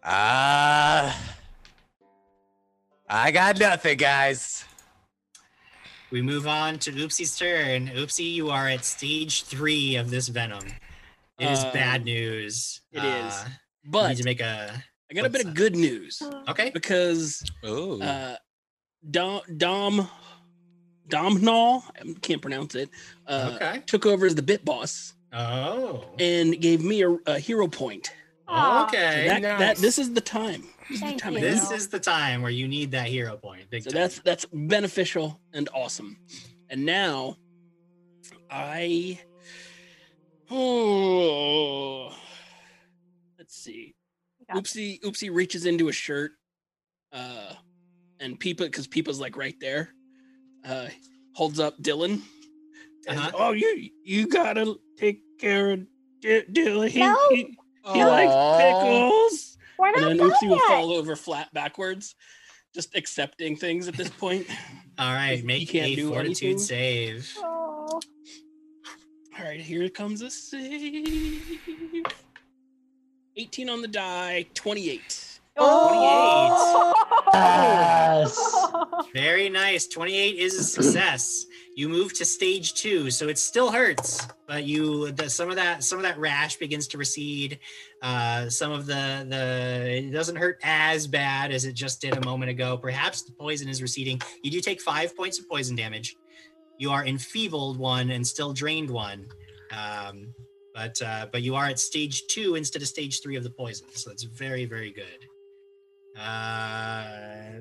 Ah, I got nothing, guys. We move on to Oopsie's turn. Oopsie, you are at stage three of this venom. It is Uh, bad news. it is. Uh, you But I need to make a I got a bit of good news okay. because Ooh. uh, Dom Dom Domhnall, I can't pronounce it. Uh, okay. Took over as the bit boss Oh. and gave me a, a hero point. Aw, So Okay. that, that nice. this is the time. This is the Thank time you. This it. is the time where you need that hero point. Big so time. that's that's beneficial and awesome. And now I oh let's see. Got Oopsie Oopsie reaches into a shirt. Uh and Peepa because Peepa's like right there. Uh holds up Dylan. and, Uh-huh. oh you you gotta take care of D- Dylan. He, No. he, he likes pickles. We're And not then done Oopsie will fall over flat backwards, just accepting things at this point. All right. you Make can't a do fortitude anything. save. Oh. All right, here comes a save. 18 on the die, 28. Oh. Yes. Very nice. 28 is a success. You move to stage two, so it still hurts, but you the, some of that some of that rash begins to recede. Uh, some of the the it doesn't hurt as bad as it just did a moment ago. Perhaps the poison is receding. You do take five points of poison damage. You are enfeebled one and still drained one, um, but uh, but you are at stage two instead of stage three of the poison. So it's very very good. Uh,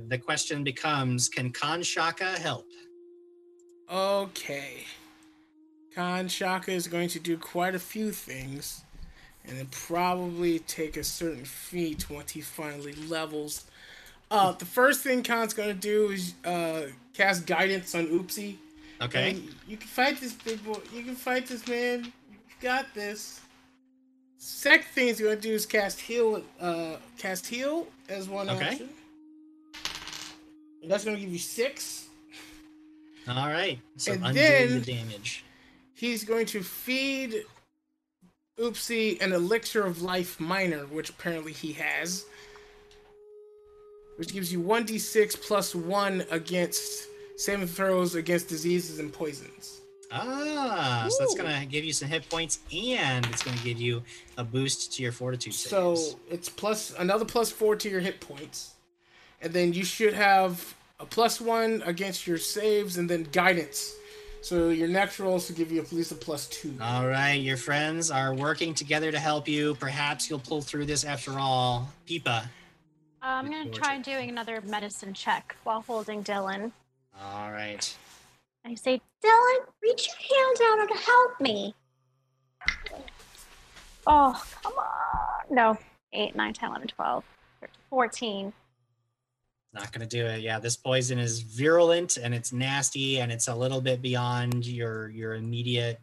the question becomes: Can Kanshaka help? okay. Kanshaka is going to do quite a few things, and probably take a certain feat once he finally levels. Uh, the first thing Khan's going to do is uh, cast guidance on Oopsie. Okay. And you can fight this big boy. You can fight this man. You got this. Second thing he's gonna do is cast heal. Uh, cast heal as one Okay. And that's gonna give you six. All right. So And then- the damage. He's going to feed Oopsie an elixir of life minor, which apparently he has. which gives you 1d6 plus 1 against saving throws against diseases and poisons. Ah, so that's gonna give you some hit points, and it's gonna give you a boost to your fortitude saves. So it's plus another plus 4 to your hit points. And then you should have a plus 1 against your saves and then guidance. So your next rolls will give you at least a plus 2. All right, your friends are working together to help you. Perhaps you'll pull through this after all. Peepa. I'm gonna try doing another medicine check while holding Dylan. All right. I say, Dylan, reach your hand out and help me. Oh, come on. No. 8, 9, 10, 11, 12, 13, 14. Not gonna do it. Yeah, this poison is virulent and it's nasty and it's a little bit beyond your your immediate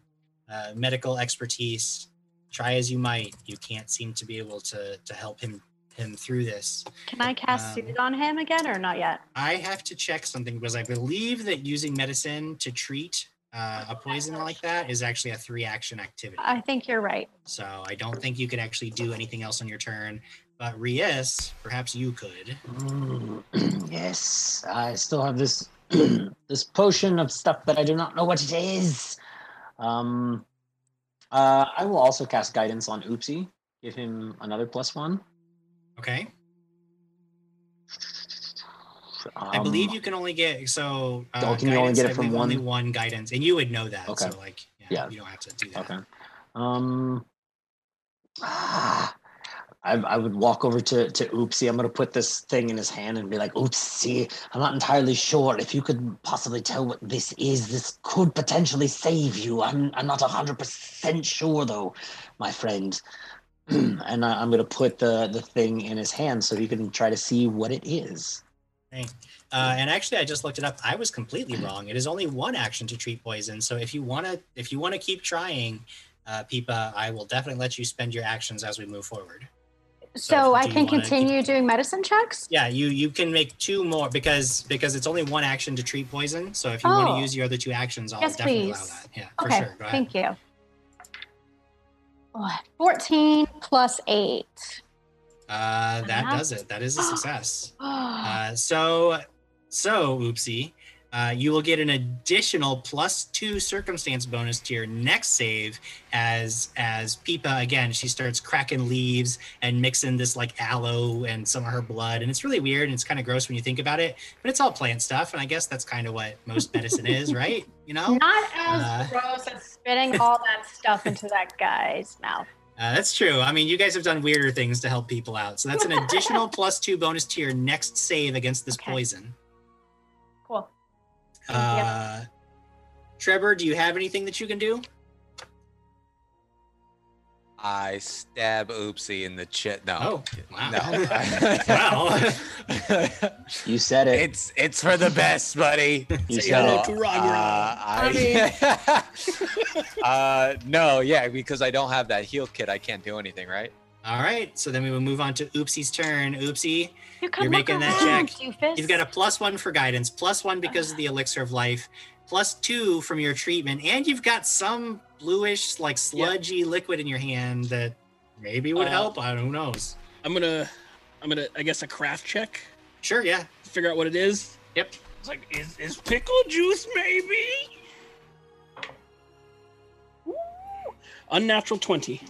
uh, medical expertise. Try as you might, you can't seem to be able to to help him him through this. Can I cast Um, Soothe on him again or not yet? I have to check something because I believe that using medicine to treat uh, a poison like that is actually a three action activity. I think you're right. So I don't think you could actually do anything else on your turn. But Rias, perhaps you could. Mm, yes, I still have this this potion of stuff that I do not know what it is. Um, uh, I will also cast guidance on Oopsie. Give him another plus one. Okay. I believe Um, you can only get so. Uh, Oh, can you only get it from believe Only one? one guidance, and you would know that. Okay. So like, yeah, Yeah. you don't have to do that. Okay. Um. ah, I, I would walk over to to Oopsie. I'm gonna put this thing in his hand and be like, Oopsie, I'm not entirely sure if you could possibly tell what this is. This could potentially save you. I'm I'm not hundred percent sure though, my friend. and I, I'm gonna put the the thing in his hand so he can try to see what it is. Right. Uh, and actually, I just looked it up. I was completely wrong. It is only one action to treat poison. So if you want to, if you want to keep trying, uh, Peepa, I will definitely let you spend your actions as we move forward. So I can wanna keep- continue doing medicine checks? Yeah, you you can make two more because because it's only one action to treat poison. So if you want Oh. to use your other two actions, I'll Yes, definitely allow please. that. Yeah, for Okay, sure. Go ahead. thank you. Oh, 14 plus 8. Uh, that does it. That is a success. Uh, so, so oopsie, uh, you will get an additional plus two circumstance bonus to your next save as as Peepa again. She starts cracking leaves and mixing this like aloe and some of her blood, and it's really weird and it's kind of gross when you think about it. But it's all plant stuff, and I guess that's kind of what most medicine is, right? You know. Not as Uh, gross as spitting all that stuff into that guy's mouth. Uh, that's true. I mean, you guys have done weirder things to help people out. So that's an additional plus two bonus to your next save against this Okay. poison. Cool. Thank you. Uh, Trevor, do you have anything that you can do? I stab Oopsie in the chest. No. Oh, wow. No. Wow. You said it. it's it's for the best, buddy. You Say said it. to Uh, I, uh, no, yeah, because I don't have that heal kit, I can't do anything, right? All right. So then we will move on to Oopsie's turn. Oopsie, You can You're look making that around, check. doofus. you've got a plus one for guidance, plus one because of the elixir of life, plus two from your treatment, and you've got some bluish, like sludgy liquid in your hand that maybe would Uh, help. I don't know. knows. I'm gonna, I'm gonna, I guess a craft check Sure, yeah. figure out what it is. Yep. It's like, is is pickle juice maybe? Ooh. Unnatural twenty.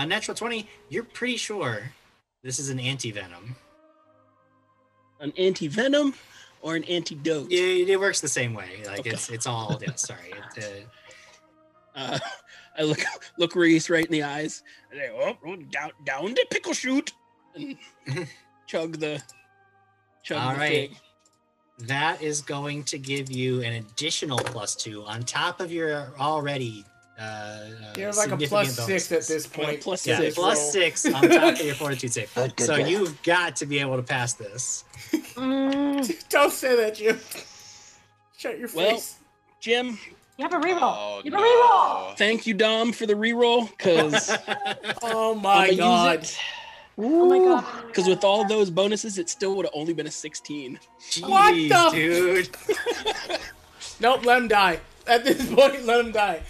Unnatural 20, you're pretty sure this is an anti-venom. An anti venom or an antidote. Yeah, it works the same way. Like Okay. it's it's all yeah, sorry. It, uh, Uh, I look look Rias right in the eyes. And I, oh, oh, down down to pickle shoot and chug the chug All the right. that is going to give you an additional plus two on top of your already uh, You're like a significant plus six at this Well, point. plus Yeah, six. plus roll. six on top of your fortitude save. Good, good, so good. you've got to be able to pass this. Mm, Don't say that, Jim. Shut your Well, face. Jim, you have a reroll. Oh, you have a reroll. thank you, Dom, for the reroll. Cause Oh my god. Oh my god. Because with all those bonuses, it still would have only been a 16. What Jeez, the- dude. Nope, let him die. At this point, let him die.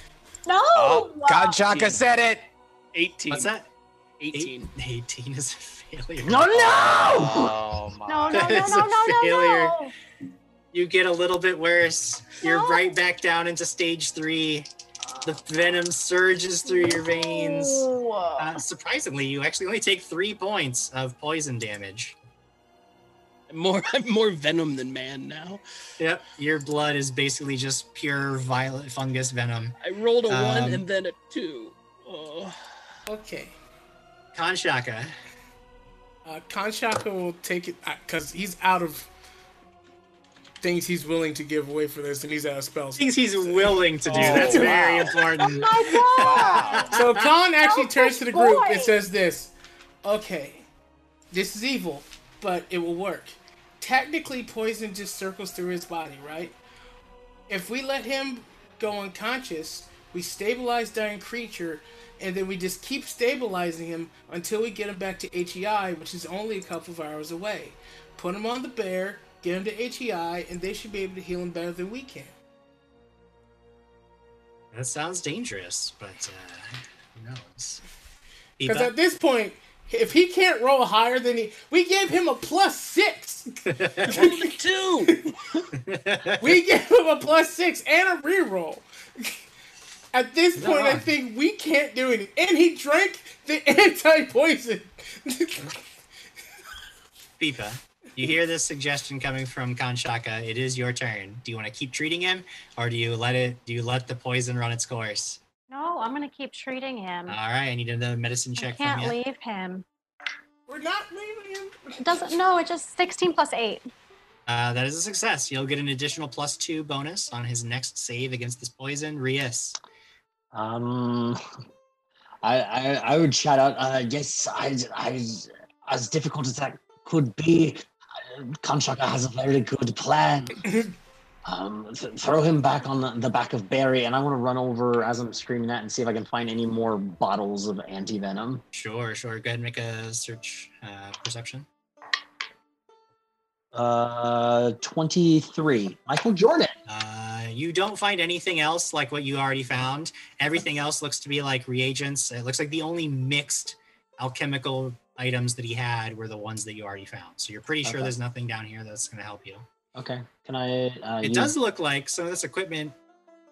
No. Oh, God Chaka said it. 18. What's that? 18. Eight- 18 is a failure. No, no! Oh my. No, no, no, It's no, a no, no, failure. no. You get a little bit worse. You're No. right back down into stage three. The venom surges through your veins. Uh, surprisingly, you actually only take three points of poison damage. I'm more I'm more venom than man now. Yep, your blood is basically just pure violet fungus venom. I rolled a one Um, and then a two. Oh. Okay. Kanshaka, Uh, Kanshaka will take it because he's out of things he's willing to give away for this, and he's out of spells. things he's willing to do. Oh, That's very wow. important. My God. So Khan actually Oh, turns to the group boy. and says this Okay, this is evil, but it will work. Technically, poison just circles through his body, right? If we let him go unconscious, we stabilize dying creature, and then we just keep stabilizing him until we get him back to HEI, which is only a couple of hours away. Put him on the bear, get him to HEI, and they should be able to heal him better than we can. That sounds dangerous, but uh, who knows? Because at this point, if he can't roll higher than he, we gave him a plus six. Only two. We gave him a plus six and a reroll. At this point, I think we can't do anything. And he drank the anti-poison. Peepa, you hear this suggestion coming from Kanshaka. It is your turn. Do you want to keep treating him, or do you let it? Do you let the poison run its course? No, I'm gonna keep treating him. All right, I need another medicine I check from can't you. leave him. We're not leaving him. It doesn't. No, it's just 16 plus eight. Uh, that is a success. You'll get an additional plus two bonus on his next save against this poison. Rias. Um, I, I I would shout out. Uh, yes, I, I as difficult as that could be, uh, Kanshaka has a very good plan. Um, th- throw him back on the, the back of Barry, and I want to run over as I'm screaming that and see if I can find any more bottles of anti venom. Sure, sure. Go ahead and make a search uh, perception. Uh, twenty three. Michael Jordan. Uh, you don't find anything else like what you already found. Everything else looks to be like reagents. It looks like the only mixed alchemical items that he had were the ones that you already found. So you're pretty sure Okay. there's nothing down here that's going to help you. Okay. Can I? Uh, It use- does look like some of this equipment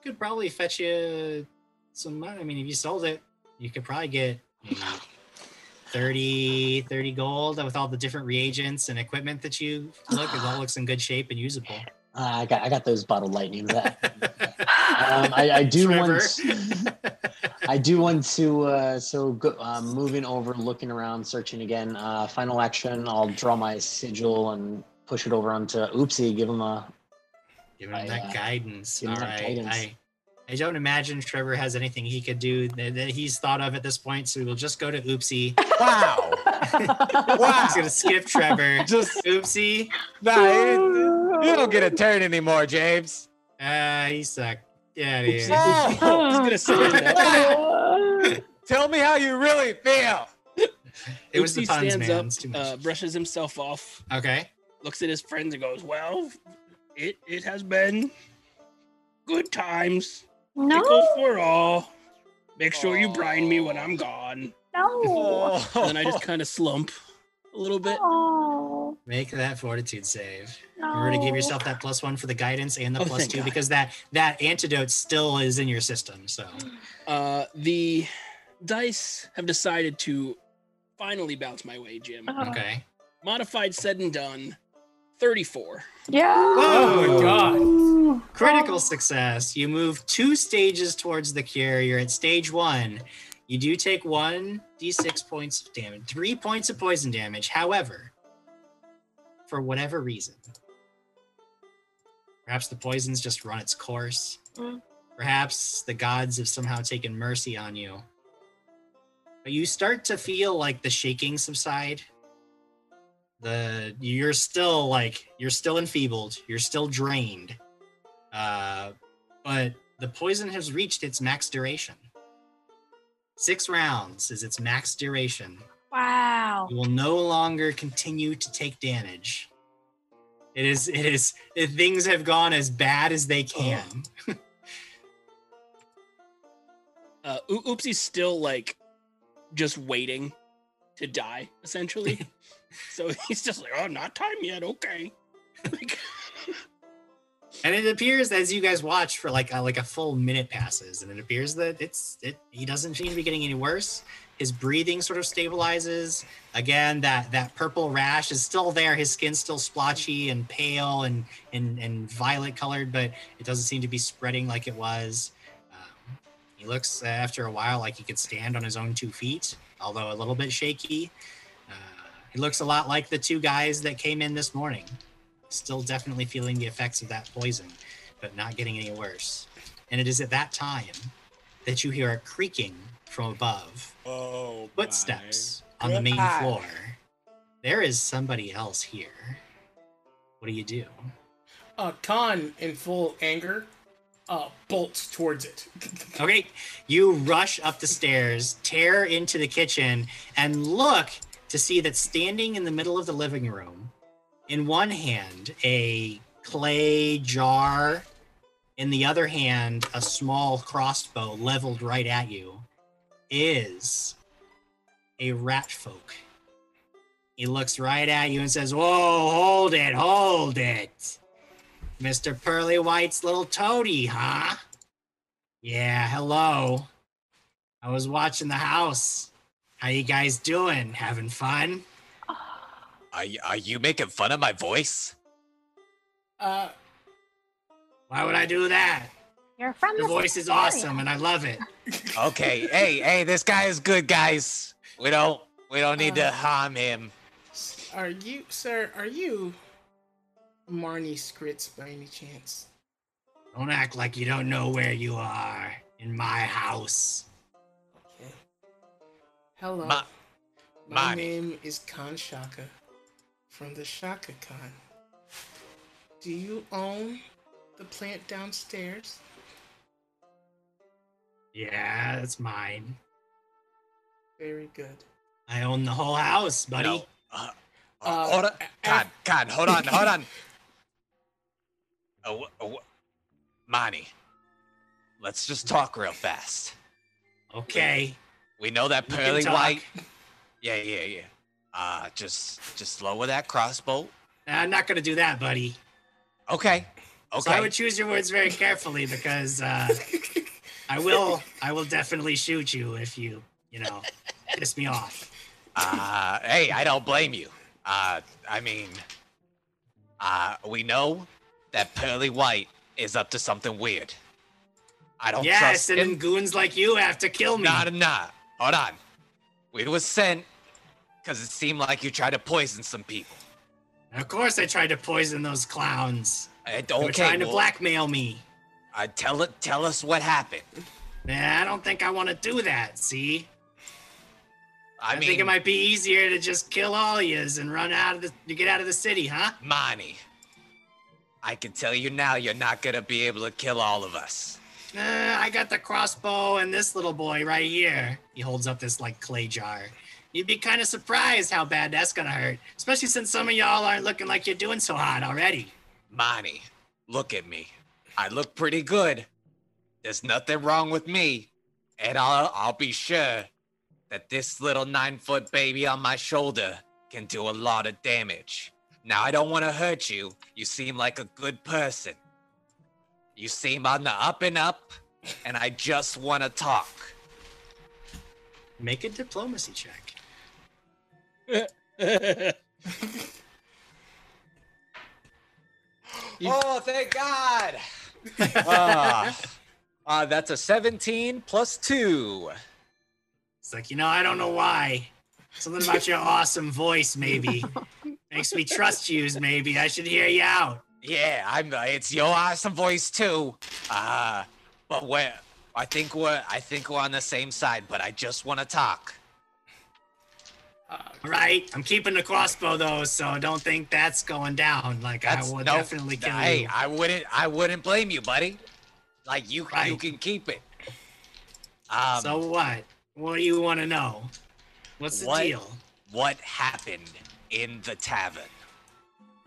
could probably fetch you some money. I mean, if you sold it, you could probably get maybe 30, 30 gold with all the different reagents and equipment that you look. It all looks in good shape and usable. Uh, I got I got those bottle lightnings. Um, I, I do want. I do want to. Uh, so go, uh, moving over, looking around, searching again. Uh, final action. I'll draw my sigil and push it over onto Oopsie. Give him a. Give him I, that uh, guidance. give him All that right. guidance. I I don't imagine Trevor has anything he could do that, that he's thought of at this point, so we'll just go to Oopsie. Wow. Wow. He's gonna skip Trevor. Just Oopsie. nah, you, you don't get a turn anymore, James. Ah, he sucked. Yeah, out of here. Oh. He's gonna stand up. Tell me how you really feel. It was the Oopsie puns, stands man. up, It's too much. uh, brushes himself off, okay. Looks at his friends, and goes, "Well, it it has been good times. No, Pickles for all. Make sure you brine me when I'm gone." no. And then I just kind of slump a little bit. Oh, Make that fortitude save. no. Remember to give yourself that plus one for the guidance and the Oh, two God. because that that antidote still is in your system. So Uh, the dice have decided to finally bounce my way, Jim. Oh. okay. Modified said and done. 34. Yeah. Oh my god. Critical success. You move two stages towards the cure. You're at stage one. You do take one d6 points of damage, three points of poison damage. However, for whatever reason, perhaps the poison's just run its course. Mm. Perhaps the gods have somehow taken mercy on you. But you start to feel like the shaking subside. The you're still like you're still enfeebled, you're still drained. Uh, but the poison has reached its max duration. Six rounds is its max duration. Wow. You will no longer continue to take damage. It is, it is, it, things have gone as bad as they can. Uh, Oopsie's still like just waiting to die, essentially. so he's just like, oh, not time yet. Okay. And it appears as you guys watch for like a, like a full minute passes, and it appears that it's it. He doesn't seem to be getting any worse. His breathing sort of stabilizes. Again, that that purple rash is still there. His skin's still splotchy and pale and and and violet colored, but it doesn't seem to be spreading like it was. Um, he looks uh, after a while like he could stand on his own two feet, although a little bit shaky. He looks a lot like the two guys that came in this morning still definitely feeling the effects of that poison, but not getting any worse. And it is at that time that you hear a creaking from above, Oh, footsteps on the main God. floor. There is somebody else here. What do you do? Uh, Khan, in full anger, uh, bolts towards it. Okay, you rush up the stairs, tear into the kitchen, and look to see that standing in the middle of the living room, in one hand, a clay jar, in the other hand, a small crossbow leveled right at you, is a rat folk. He looks right at you and says, Whoa, hold it, hold it. Mr. Pearly White's little toady, huh? Yeah, hello. I was watching the house. How you guys doing? Having fun? Are you, are you making fun of my voice? Uh, Why would I do that? You're from Your the voice is awesome and I love it. Okay, hey, hey, this guy is good, guys. We don't we don't need to Uh, harm him. are you, sir, are you Marnie Skritz by any chance? Don't act like you don't know where you are in my house. Okay. Hello. Ma- My Marnie. name is Kanshaka from the Chaka Khan. Do you own the plant downstairs? Yeah, it's mine. Very good. I own the whole house, buddy. No. Uh, uh, Uh, hold on, a- God, God, hold on, hold on. Oh, oh, Monty, let's just talk real fast. Okay. We know that pearly white. Yeah, yeah, yeah. Uh, just, just lower that crossbow. I'm not gonna do that, buddy. Okay, So I would choose your words very carefully because uh, I will I will definitely shoot you if you, you know, piss me off. Uh, hey, I don't blame you. Uh, I mean, uh, we know that Pearly White is up to something weird. I don't yes, trust and him. goons like you have to kill me. Nah, nah, nah. Hold on. We was sent because it seemed like you tried to poison some people. Of course, I tried to poison those clowns. Uh, They were okay, trying to well, blackmail me. uh, tell it. Tell us what happened. Nah, I don't think I want to do that. See, I, I, mean, think it might be easier to just kill all yous and run out of the to get out of the city, huh? Monty. I can tell you now, you're not gonna be able to kill all of us. Uh, I got the crossbow and this little boy right here. He holds up this like clay jar. You'd be kind of surprised how bad that's gonna hurt, especially since some of y'all aren't looking like you're doing so hot already. Monty, look at me. I look pretty good. There's nothing wrong with me, and I'll I'll be sure that this little nine foot baby on my shoulder can do a lot of damage. Now I don't want to hurt you. You seem like a good person. You seem on the up and up, and I just want to talk. Make a diplomacy check. Oh, thank God! Ah, ah, that's a 17 plus two. It's like, you know, I don't know why. Something about your awesome voice, maybe. Makes me trust yous, maybe. I should hear you out. Yeah, I'm. Uh, it's your awesome voice too. Uh, but we're. I think we're. I think we're on the same side. But I just want to talk. Uh, All right. I'm keeping the crossbow, though, so don't think that's going down. Like, That's I will no, definitely kill Hey, you. I wouldn't. I wouldn't blame you, buddy. Like you. You can keep it. Um, so what? What do you want to know? What's the What? deal? what happened in the tavern?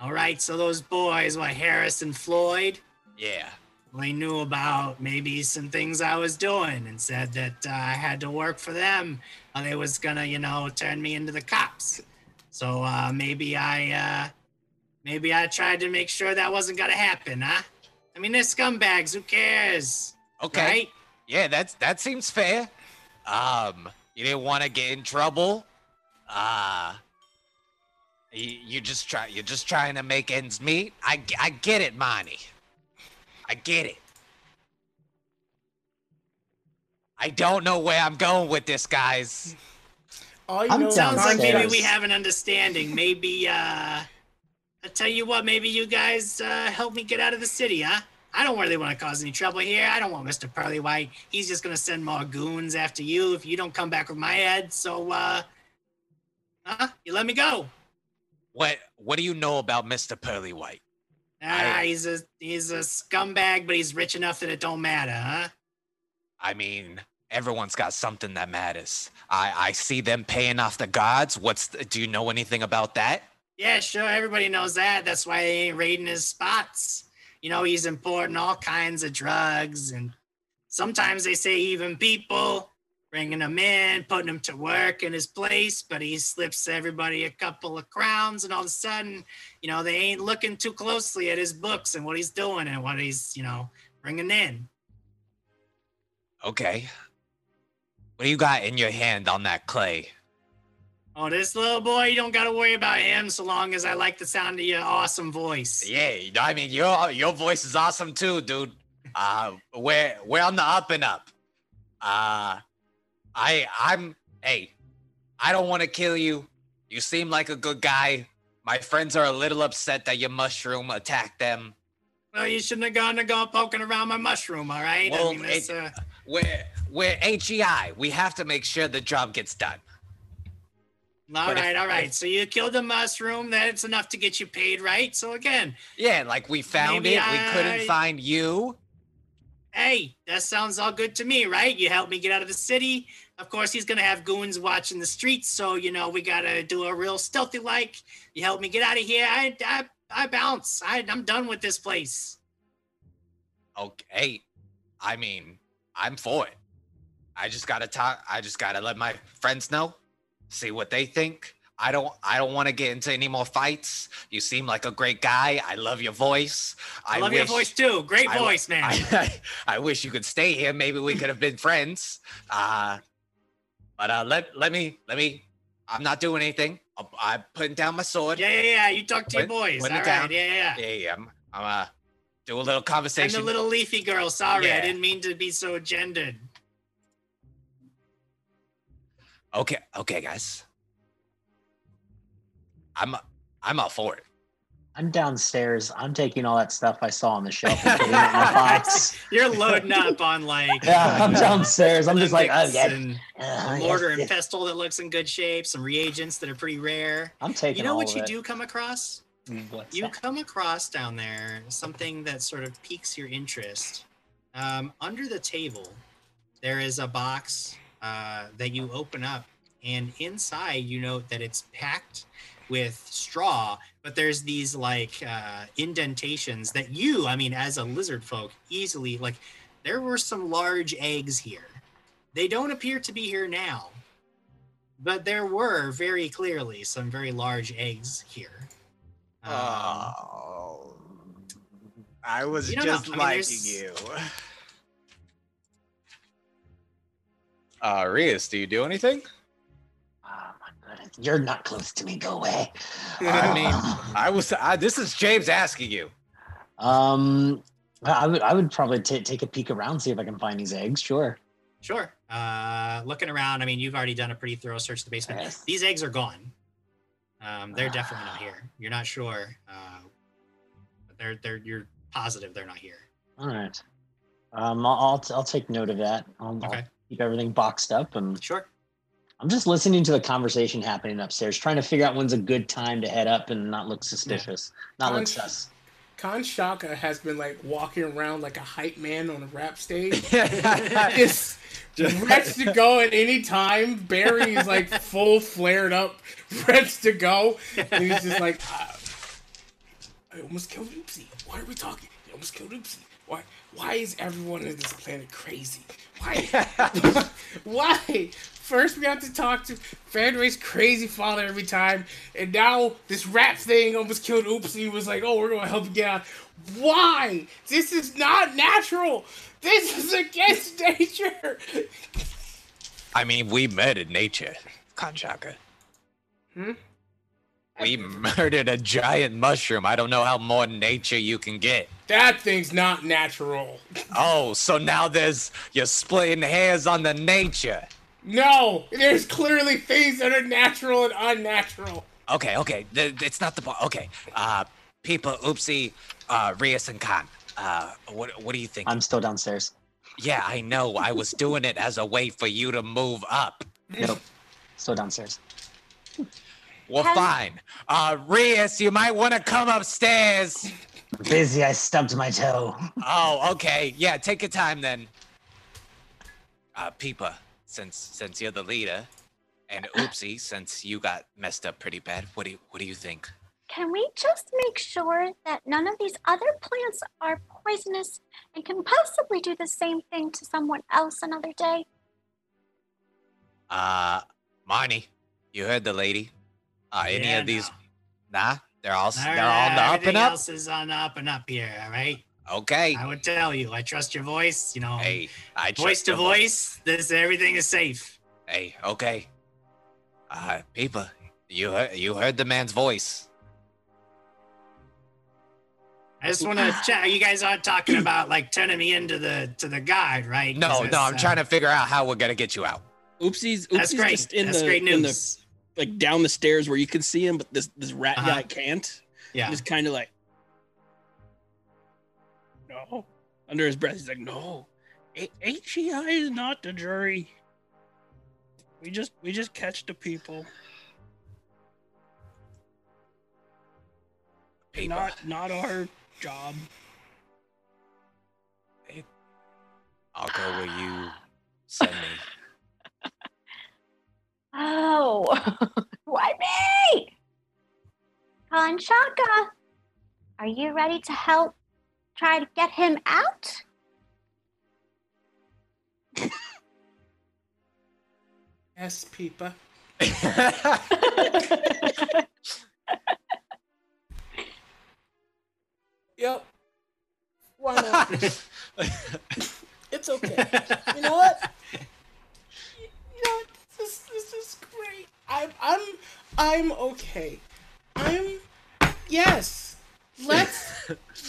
All right, so those boys, what, Harris and Floyd? Yeah. They knew about maybe some things I was doing and said that uh, I had to work for them. Or they was gonna, you know, turn me into the cops. So uh, maybe I, uh, maybe I tried to make sure that wasn't gonna happen, huh? I mean, they're scumbags. Who cares? Okay. Right? Yeah, that's that seems fair. Um, you didn't want to get in trouble. Uh you, you just try you're just trying to make ends meet. I, I get it, Monty. I get it. I don't know where I'm going with this, guys. All you I'm know Sounds like maybe we have an understanding. Maybe, uh, I tell you what, maybe you guys uh, help me get out of the city, huh? I don't really want to cause any trouble here. I don't want Mr. Pearly White. He's just gonna send more goons after you if you don't come back with my head. So, uh, huh? You let me go. What what do you know about Mr. Pearly White? Ah, I- he's a he's a scumbag, but he's rich enough that it don't matter, huh? I mean, everyone's got something that matters. I I see them paying off the gods. What's the, do you know anything about that? Yeah, sure. Everybody knows that. That's why they ain't raiding his spots. You know, he's importing all kinds of drugs, and sometimes they say even people, bringing them in, putting them to work in his place. But he slips everybody a couple of crowns, and all of a sudden, you know, they ain't looking too closely at his books and what he's doing and what he's, you know, bringing in. Okay. What do you got in your hand on that clay? Oh, this little boy, you don't got to worry about him so long as I like the sound of your awesome voice. Yeah, I mean your your voice is awesome too, dude. Uh, we're we're on the up and up. Uh, I I'm hey, I don't want to kill you. You seem like a good guy. My friends are a little upset that your mushroom attacked them. Well, you shouldn't have gone to go poking around my mushroom, all right? Well, I mean, it- uh, We're we're HEI. We have to make sure the job gets done. All But if- right, all right. So you killed the mushroom. That's enough to get you paid, right? So again, Yeah, like we found it. We couldn't find you. Hey, that sounds all good to me, right? You helped me get out of the city. Of course, he's gonna have goons watching the streets, so you know we gotta do a real stealthy like. You helped me get out of here. I, I, I bounce. I, I'm done with this place. Okay. I mean, I'm for it. I just gotta talk. I just gotta let my friends know, see what they think. I don't. I don't want to get into any more fights. You seem like a great guy. I love your voice. I, love your voice too. Great I- voice, man. I, I wish you could stay here. Maybe we could have been friends. Uh, but uh, let let me let me. I'm not doing anything. I'm, I'm putting down my sword. yeah, yeah, yeah. You talk to your boys. put it right. down. Yeah, yeah. Yeah, yeah. I'm, I'm uh, do a little conversation. I'm the little leafy girl. Sorry, I didn't mean to be so gendered. Okay, okay, guys. I'm I'm all for it. I'm downstairs. I'm taking all that stuff I saw on the shelf and putting it in my box. You're loading up on like Yeah, I'm downstairs. I'm just like, oh, Olympics yeah. and uh, a yes, mortar and yes. pestle that looks in good shape, some reagents that are pretty rare. I'm taking You know all what of you it. do come across? What's You that? come across down there something that sort of piques your interest. Um, under the table, there is a box uh, that you open up, and inside you note that it's packed with straw, but there's these like uh, indentations that you, I mean, as a lizard folk, easily like. There were some large eggs here. They don't appear to be here now, but there were very clearly some very large eggs here. Um, Oh, I was You don't know. just I mean, you. Uh, Rias, do you do anything? You're not close to me. Go away. I mean, I was. I, this is James asking you. Um, I would I would probably ta take a peek around, see if I can find these eggs. Sure. Sure. Uh, looking around, I mean, you've already done a pretty thorough search of the basement. Yes. These eggs are gone. Um, they're definitely not here. You're not sure, uh, but they're they're you're positive they're not here. All right. Um, I'll I'll, I'll take note of that. I'll, I'll Okay. keep everything boxed up, and Sure. I'm just listening to the conversation happening upstairs, trying to figure out when's a good time to head up and not look suspicious, not look Punch. sus. Kanshaka has been like walking around like a hype man on a rap stage. Just- Just ready to go at any time. Barry is like full flared up, ready to go. And he's just like, uh, I almost killed Oopsie. Why are we talking? I almost killed Oopsie. Why? Why is everyone on this planet crazy? Why? why? First, we have to talk to Fandray's crazy father every time, and now this rat thing almost killed Oopsie. Was like, oh, we're gonna help you get out. Why? This is not natural. This is against nature. I mean, we murdered nature, Kanshaka. Hmm? We murdered a giant mushroom. I don't know how more nature you can get. That thing's not natural. Oh, so now there's you're splitting hairs on the nature. No, there's clearly things that are natural and unnatural. Okay, okay, th- it's not the ball. Okay, uh, people, oopsie, uh, Rias and Khan. Uh, what what do you think? I'm still downstairs. yeah, I know. I was doing it as a way for you to move up. Nope. Still downstairs. Well, Can- fine. Uh, Rias, you might want to come upstairs. Busy, I stubbed my toe. Oh, okay. Yeah, take your time then. Uh, Peepa, since since you're the leader, and Oopsie, since you got messed up pretty bad, what do you what do you think? Can we just make sure that none of these other plants are poisonous and can possibly do the same thing to someone else another day? Uh, Marnie, you heard the lady. Uh, any Yeah, of these? no. Nah, they're all All they're right, on the up and up. else is on the up and up here. All right. Okay. I would tell you. I trust your voice. You know, Hey, I voice trust to your voice. This everything is safe. Hey, okay. Uh, Peepa, you heard you heard the man's voice. I just want to check. You guys aren't talking about like turning me into the to the guide, right? No, no, I'm uh, trying to figure out how we're gonna get you out. Oopsie's, That's Oopsie's great. just in that's the great in the news. like down the stairs where you can see him, but this this rat Uh-huh. guy can't. yeah. Just kind of like, Under his breath, he's like, no. A- HEI is not the jury. We just we just catch the people. Peepa, Not not our job. I'll go where you send me. Oh, why me? Kanshaka, are you ready to help try to get him out? Yes, Peepa. Yep. Why not? it's okay. You know what? You know what? This is this is great. I'm I'm I'm okay. I'm yes. Let's.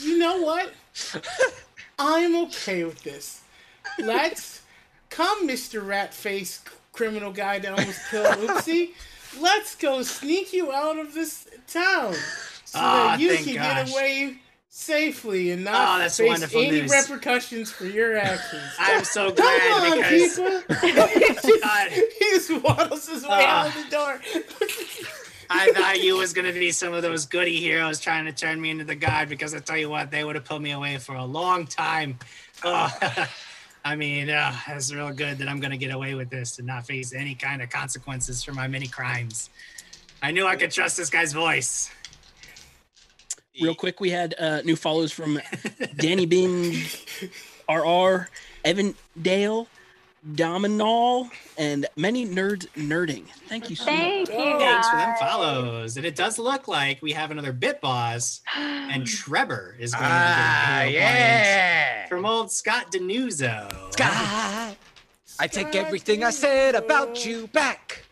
You know what? I'm okay with this. Let's come, Mr. Rat Face criminal guy that almost killed Oopsie. Let's go sneak you out of this town so Aw, that you can gosh. get away safely and not that's face any news. repercussions for your actions. I'm so glad Come on, because people! he, just, he just waddles his way Ah. out of the door. I thought you was gonna be some of those goody heroes trying to turn me into the god because I tell you what, they would have put me away for a long time. Oh, I mean, uh, it's real good that I'm gonna get away with this and not face any kind of consequences for my many crimes. I knew I could trust this guy's voice. Real quick, we had uh, new follows from Danny Bin, RR, Evan Dale, Dominal, and many nerds nerding. Thank you so much. Thank you. Oh, Thanks for them follows. And it does look like we have another bit boss, and Trevor is going ah, to be the hero yeah. from old Scott Denuzo. Scott, I take everything I said about you back.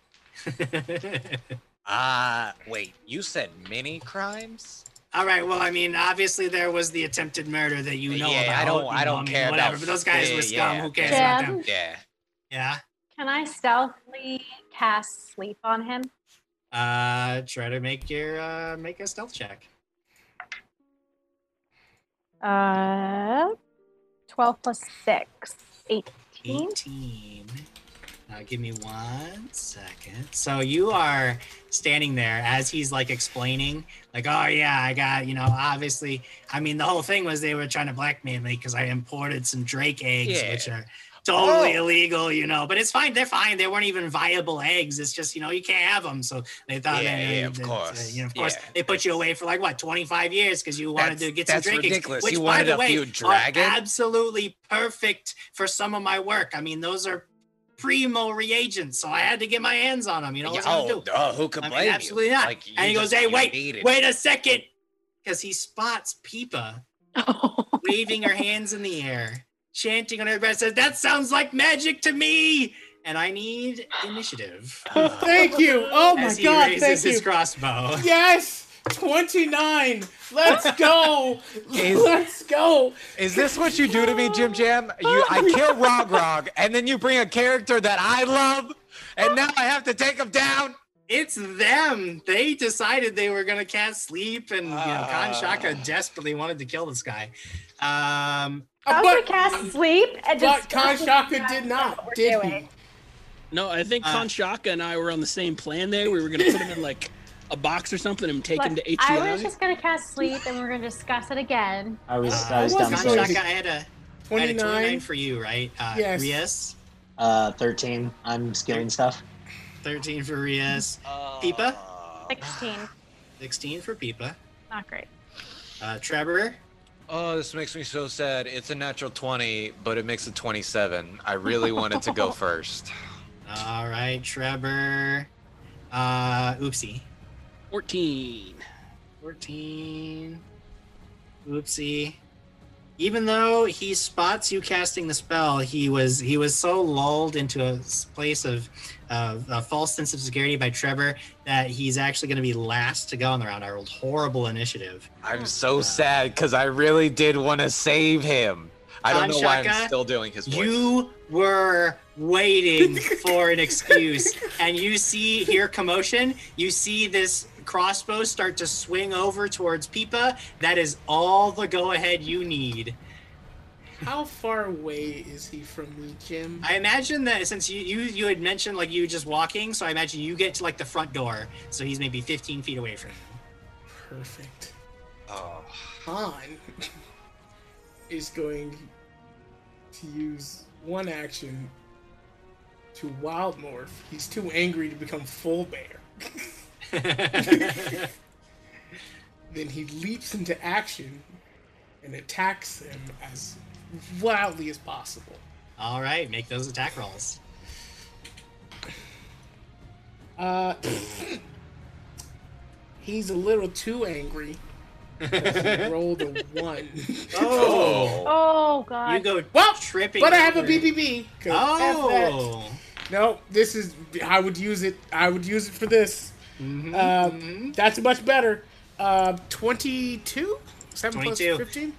Ah, wait, you said many crimes? All right. Well, I mean, obviously there was the attempted murder that you know Yeah, about. I don't- you I don't mean, care whatever. about But those guys yeah, were scum. yeah, Who cares yeah. about them? Yeah. Yeah. Can I stealthily cast sleep on him? Uh, try to make your uh make a stealth check. Uh, 12 plus 6, 18. 18. Now give me one second. So you are standing there as he's like explaining, like, oh yeah, I got, you know, obviously, I mean, the whole thing was they were trying to blackmail me because I imported some Drake eggs, Yeah. which are totally Oh. illegal, you know. But it's fine. They're fine. They weren't even viable eggs. It's just you know you can't have them. So they thought, Yeah, that, yeah, of that, course. you know, of course, Yeah. they put you away for like what 25 years because you wanted That's- to get some drinking. ridiculous. Which, You by wanted the a way, are absolutely perfect for some of my work. I mean, those are primo reagents, so I had to get my hands on them. You know, Yeah, what's I gonna oh, do? duh, who could I mean, absolutely you? not. Like, you and he goes, "Hey, wait, wait a second, because he spots Peepa waving her hands in the air, chanting on her breath, says, That sounds like magic to me. And I need initiative. Thank you. Oh my As he god, raises thank his you. crossbow. Yes, 29. Let's go. Is- Let's go. Is this what you do to me, Jim Jam? You, I kill Rog Rog, and then you bring a character that I love, and now I have to take him down. It's them. They decided they were gonna cast sleep, and you know, Kanshaka Ah. desperately wanted to kill this guy. Um, I was but gonna cast sleep and but Kanshaka did not, We're did he? No, I think Uh, Kanshaka and I were on the same plan there. We were gonna put him in like a box or something and take him Look, to I was just gonna cast sleep and we're gonna discuss it again. I was uh, I was I down wasn't Khan going to to- Shaka, I had a, I had a 29. 29 for you, right? Uh, Yes. Rias, uh, thirteen. I'm skilling stuff. 13 for Rias, Peepa? Sixteen. 16 for Peepa. Not great. Uh, Trevor, Oh, this makes me so sad. It's a natural 20, but it makes it 27. I really wanted to go first. All right, Trevor. Uh, oopsie. 14. 14. Oopsie. Even though he spots you casting the spell, he was he was so lulled into a place of uh, a false sense of security by Trevor that he's actually going to be last to go on the round. I rolled horrible initiative. I'm so sad because I really did want to save him. I don't know why I'm still doing his voice. You were waiting for an excuse, and you see here commotion. You see this crossbow start to swing over towards Peepa. That is all the go ahead you need. How far away is he from me, Jim? I imagine that since you, you you had mentioned like you just walking, so I imagine you get to like the front door, so he's maybe 15 feet away from you. Perfect. Oh. Han is going to use one action to wild morph. He's too angry to become full bear. Then he leaps into action and attacks him as wildly as possible. all right, make those attack rolls. Uh, he's a little too angry. He rolled a one. Oh, Oh god! you god. go Well, tripping. but I have a over. BBB. 'cause F that. Oh. No, this is. I would use it. I would use it for this. Mhm, Uh, mhm. That's much better. Uh, 22? 7 plus 22. 15?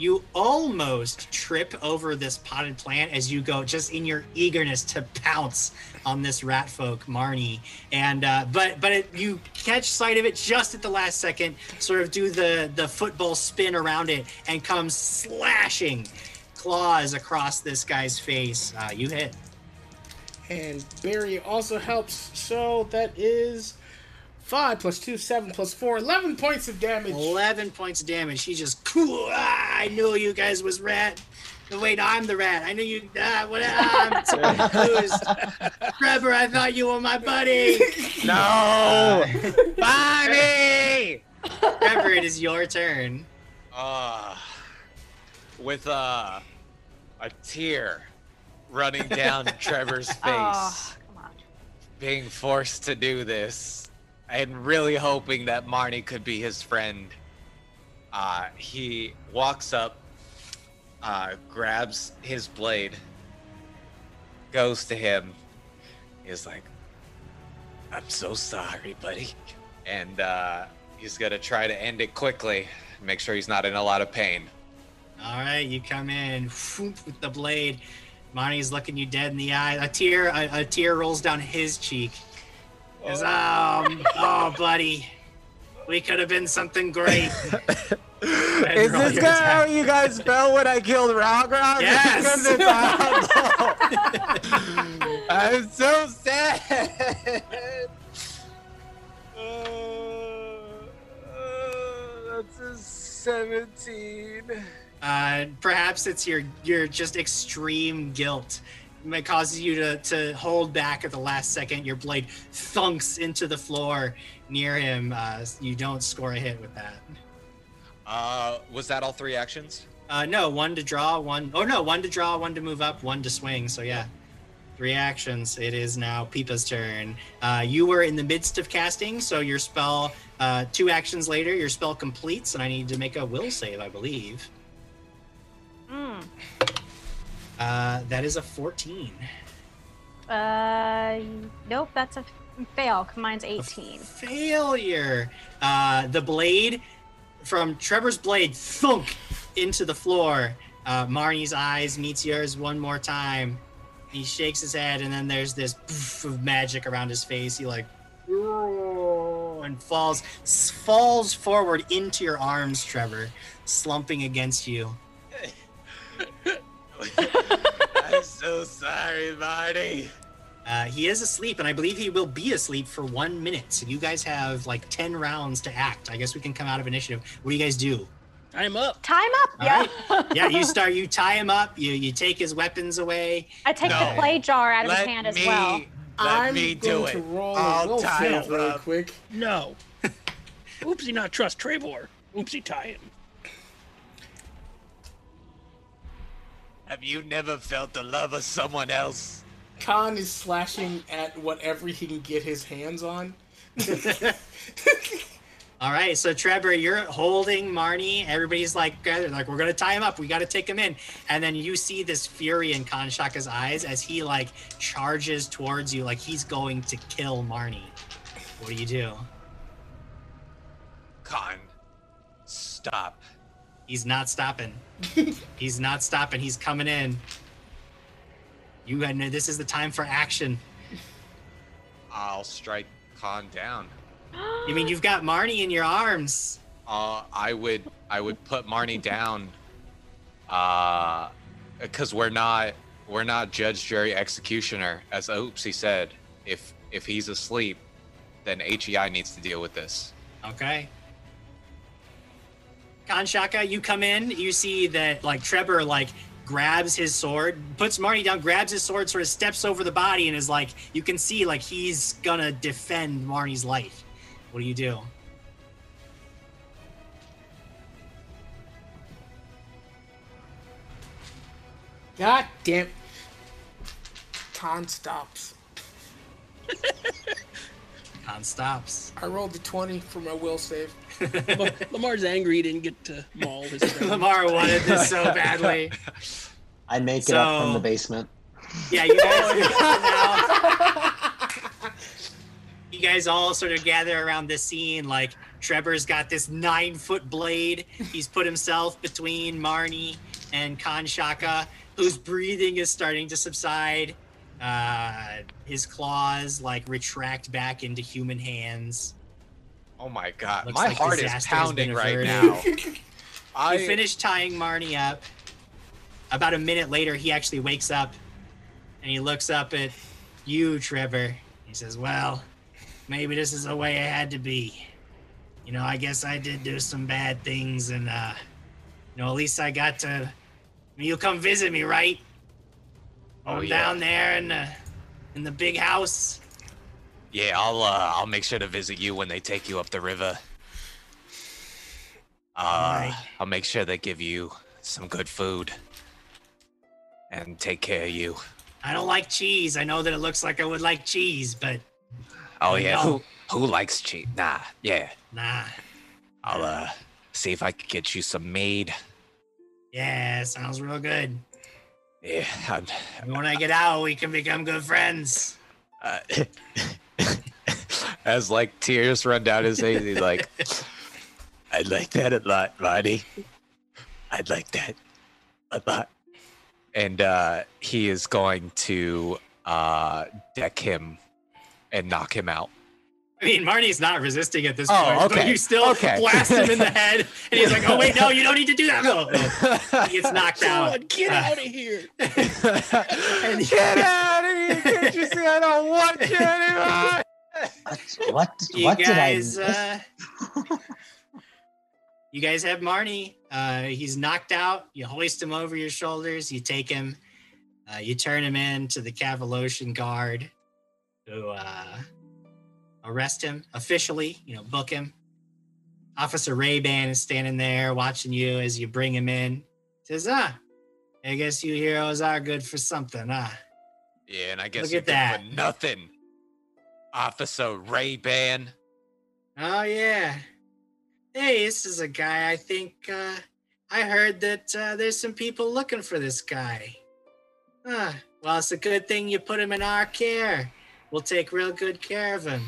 You almost trip over this potted plant as you go, just in your eagerness to pounce on this rat folk, Marnie. And uh, but but it, you catch sight of it just at the last second, sort of do the the football spin around it, and come slashing claws across this guy's face. Uh, you hit. And Barry also helps. So that is 5 plus 2, 7 plus 4, 11 points of damage. 11 points of damage. He just, cool. Ah, I knew you guys was rat. No, wait, I'm the rat. I knew you. Ah, what? Ah, I'm so confused. Trevor, I thought you were my buddy. No! Bonnie! Trevor, it is your turn. Uh, with uh, a tear running down Trevor's face, Oh, come on. being forced to do this, and really hoping that Marnie could be his friend. Uh, he walks up, uh, grabs his blade, goes to him, is like, I'm so sorry, buddy. And uh, he's gonna try to end it quickly, make sure he's not in a lot of pain. All right, you come in with the blade. Marnie's looking you dead in the eye. A tear, a, a tear rolls down his cheek. Is um, oh, buddy, we could have been something great. Is this guy how you guys felt when I killed Rog Rog? Yes. I'm- so sad. Uh, uh, that's a 17. Uh, perhaps it's your your just extreme guilt that causes you to to hold back at the last second. Your blade thunks into the floor near him. Uh, you don't score a hit with that. Uh, was that all three actions? Uh, no, one to draw, one. Oh no, one to draw, one to move up, one to swing. So yeah, three actions. It is now Peepa's turn. Uh, you were in the midst of casting, so your spell. Uh, two actions later, your spell completes, and I need to make a will save, I believe. Mm. Uh, that is a fourteen. Uh, nope, that's a fail. Mine's A 18. failure. Uh, the blade from Trevor's blade thunk into the floor. Uh, Marnie's eyes meets yours one more time. He shakes his head, and then there's this poof of magic around his face. He like and falls falls forward into your arms, Trevor, slumping against you. I'm so sorry, Marty. Uh, he is asleep, and I believe he will be asleep for one minute. So you guys have like ten rounds to act. I guess we can come out of initiative. What do you guys do? I'm up. Time up. All yeah. Yeah, you start. You tie him up. You you take his weapons away. I take No. the play jar out of Let his hand as well. let I'm me going do to it. roll I'll will tie him really up. quick. No. Oopsie not trust Trevor. Oopsie tie him. Have you never felt the love of someone else? Khan is slashing at whatever he can get his hands on. All right, so Trevor, you're holding Marnie. Everybody's like, gathered, like, we're gonna tie him up. We got to take him in. And then you see this fury in Kanshaka's eyes as he like charges towards you, like he's going to kill Marnie. What do you do? Khan, stop. He's not stopping. he's not stopping. He's coming in. You got know this is the time for action. I'll strike Khan down. I mean, you've got Marnie in your arms. Uh, I would I would put Marnie down. Uh, because we're not we're not judge, jury, executioner, as Oopsie said. If if he's asleep, then HEI needs to deal with this. Okay. Kanshaka, you come in, you see that like Trevor like grabs his sword, puts Marty down, grabs his sword, sort of steps over the body, and is like, you can see like he's gonna defend Marnie's life. What do you do? God damn. Khan stops. Khan stops. I rolled a 20 for my will save. Lamar- Lamar's angry he didn't get to maul his friend. Lamar wanted this so badly. I make it up from the basement. Yeah, you guys. You guys all sort of gather around this scene. Like Trevor's got this nine foot blade. He's put himself between Marnie and Kanshaka, whose breathing is starting to subside. Uh, his claws like retract back into human hands. Oh my god, Looks my like heart is disaster has been pounding right now. I You finish tying Marnie up. About a minute later, he actually wakes up and he looks up at you, Trevor. He says, Well, maybe this is the way it had to be. You know, I guess I did do some bad things, and, uh, you know, at least I got to. I mean, you'll come visit me, right? Oh, I'm yeah. down there in the, in the big house. Yeah, I'll uh, I'll make sure to visit you when they take you up the river. Uh, Alright. I'll make sure they give you some good food and take care of you. I don't like cheese. I know that it looks like I would like cheese, but Oh yeah, know. who who likes cheese? Nah, yeah. nah. I'll uh see if I can get you some mead. Yeah, sounds real good. Yeah, I'm, when I get out, we can become good friends. uh, as like tears run down his face, he's like, "I'd like that a lot, Marty. I'd like that a lot." And uh, he is going to uh, deck him and knock him out. I mean, Marty's not resisting at this Oh, point, but you still okay. blast him in the head, and he's like, "Oh wait, no, you don't need to do that." No, no. He gets knocked Someone out. get Uh, out of here. and, Get out of here! Can't you see I don't want you anymore? What? What, You what did I guys, miss? uh, you guys have Marnie. Uh, he's knocked out. You hoist him over your shoulders. You take him. Uh, you turn him in to the Cavalosian guard, who uh, arrest him officially. You know, book him. Officer Ray Ban is standing there watching you as you bring him in. Says, "Ah, I guess you heroes are good for something, huh?" Yeah, and I guess Look at good that. for nothing. Officer Ray Ban. Oh yeah. Hey, this is a guy I think uh I heard that uh, there's some people looking for this guy. Huh. well, it's a good thing you put him in our care. We'll take real good care of him.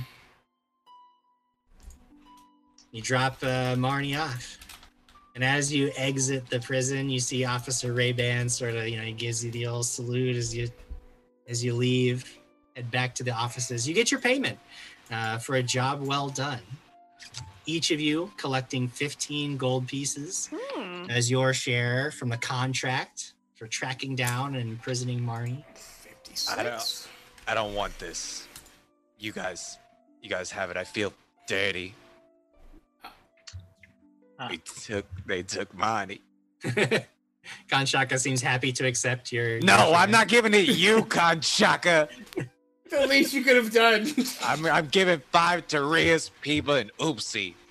You drop uh, Marnie off. And as you exit the prison, you see Officer Ray Ban sort of, you know, he gives you the old salute as you as you leave, head back to the offices. You get your payment uh, for a job well done. Each of you collecting 15 gold pieces Hmm. as your share from the contract for tracking down and imprisoning Marnie. I don't- I don't want this. You guys, you guys have it. I feel dirty. Ah. They took, they took money. Kanshaka seems happy to accept your. your No, share. I'm not giving it you, Kanshaka. The least you could have done. I'm, I'm giving five to Ria's people and Oopsie.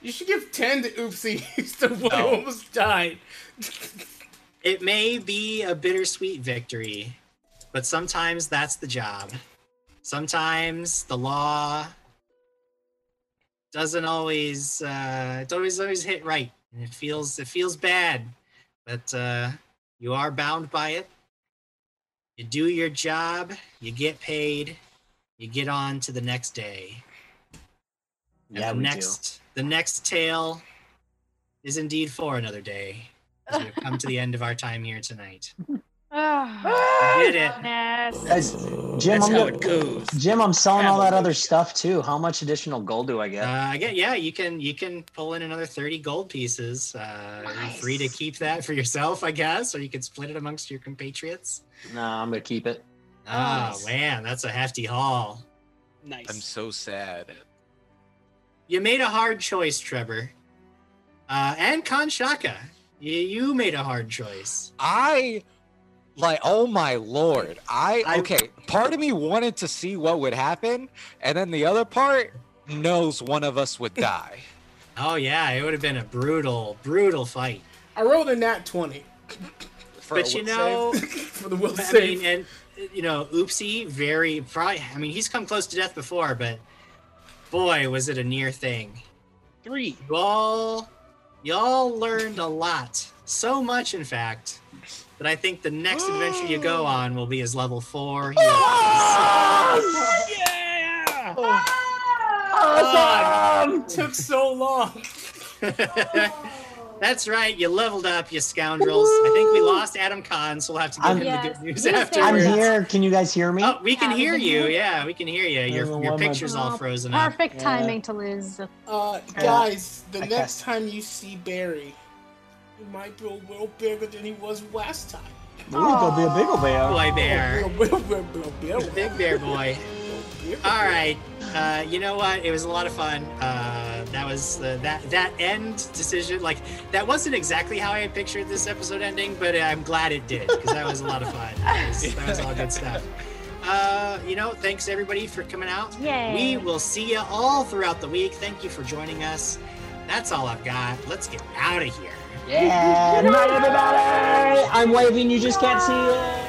You should give ten to Oopsie. He's the one who almost died. It may be a bittersweet victory, but sometimes that's the job. Sometimes the law doesn't always uh it always always hit right. And it feels it feels bad. But uh you are bound by it. You do your job, you get paid, you get on to the next day. And Yeah, the next the next tale is indeed for another day. As we have come to the end of our time here tonight. Oh, We it. goodness. Jim, That's I'm, how gonna- it goes. Jim, I'm selling all that other stuff too. How much additional gold do I Uh, get? I get yeah, you can you can pull in another thirty gold pieces. Uh, You're free to keep that for yourself, I guess, or you can split it amongst your compatriots. No, I'm gonna keep it. Oh Nice. man, that's a hefty haul. Nice. I'm so sad. You made a hard choice, Trevor. Uh, and Kanshaka, you, you made a hard choice. I like oh my lord. I, I- okay, part of me wanted to see what would happen, and then the other part knows one of us would die. Oh yeah, it would have been a brutal, brutal fight. I rolled a nat twenty For a but you know, for the will I save. mean, and you know, Oopsie, very probably. I mean, he's come close to death before, but boy, was it a near thing. Three. You all, you all learned a lot. So much, in fact, that I think the next adventure you go on will be as level four. You- Yeah. Awesome! Took so long. That's right. You leveled up, you scoundrels. I think we lost Adam Khan, so we'll have to give I'm- him Yes. the good news He's there. I'm here. Can you guys hear me? Oh, we can Yeah, we hear can you. hear. Yeah, we can hear you. Your your why my- picture's all Oh, frozen up. Perfect Yeah. timing to lose. Uh, guys, the I next time you see Barry, he might be a little bigger than he was last time. Ooh, gonna be a big old bear. Boy bear. A little bit- little Big bear boy. a little bit- All right. Uh, you know what? It was a lot of fun. Uh, that was uh, that that end decision. Like that wasn't exactly how I had pictured this episode ending, but I'm glad it did because that was a lot of fun. That was, that was all good stuff. Uh, you know, thanks everybody for coming out. Yay. We will see you all throughout the week. Thank you for joining us. That's all I've got. Let's get out of here. Yeah. Night, everybody. I'm waving. You just can't see it.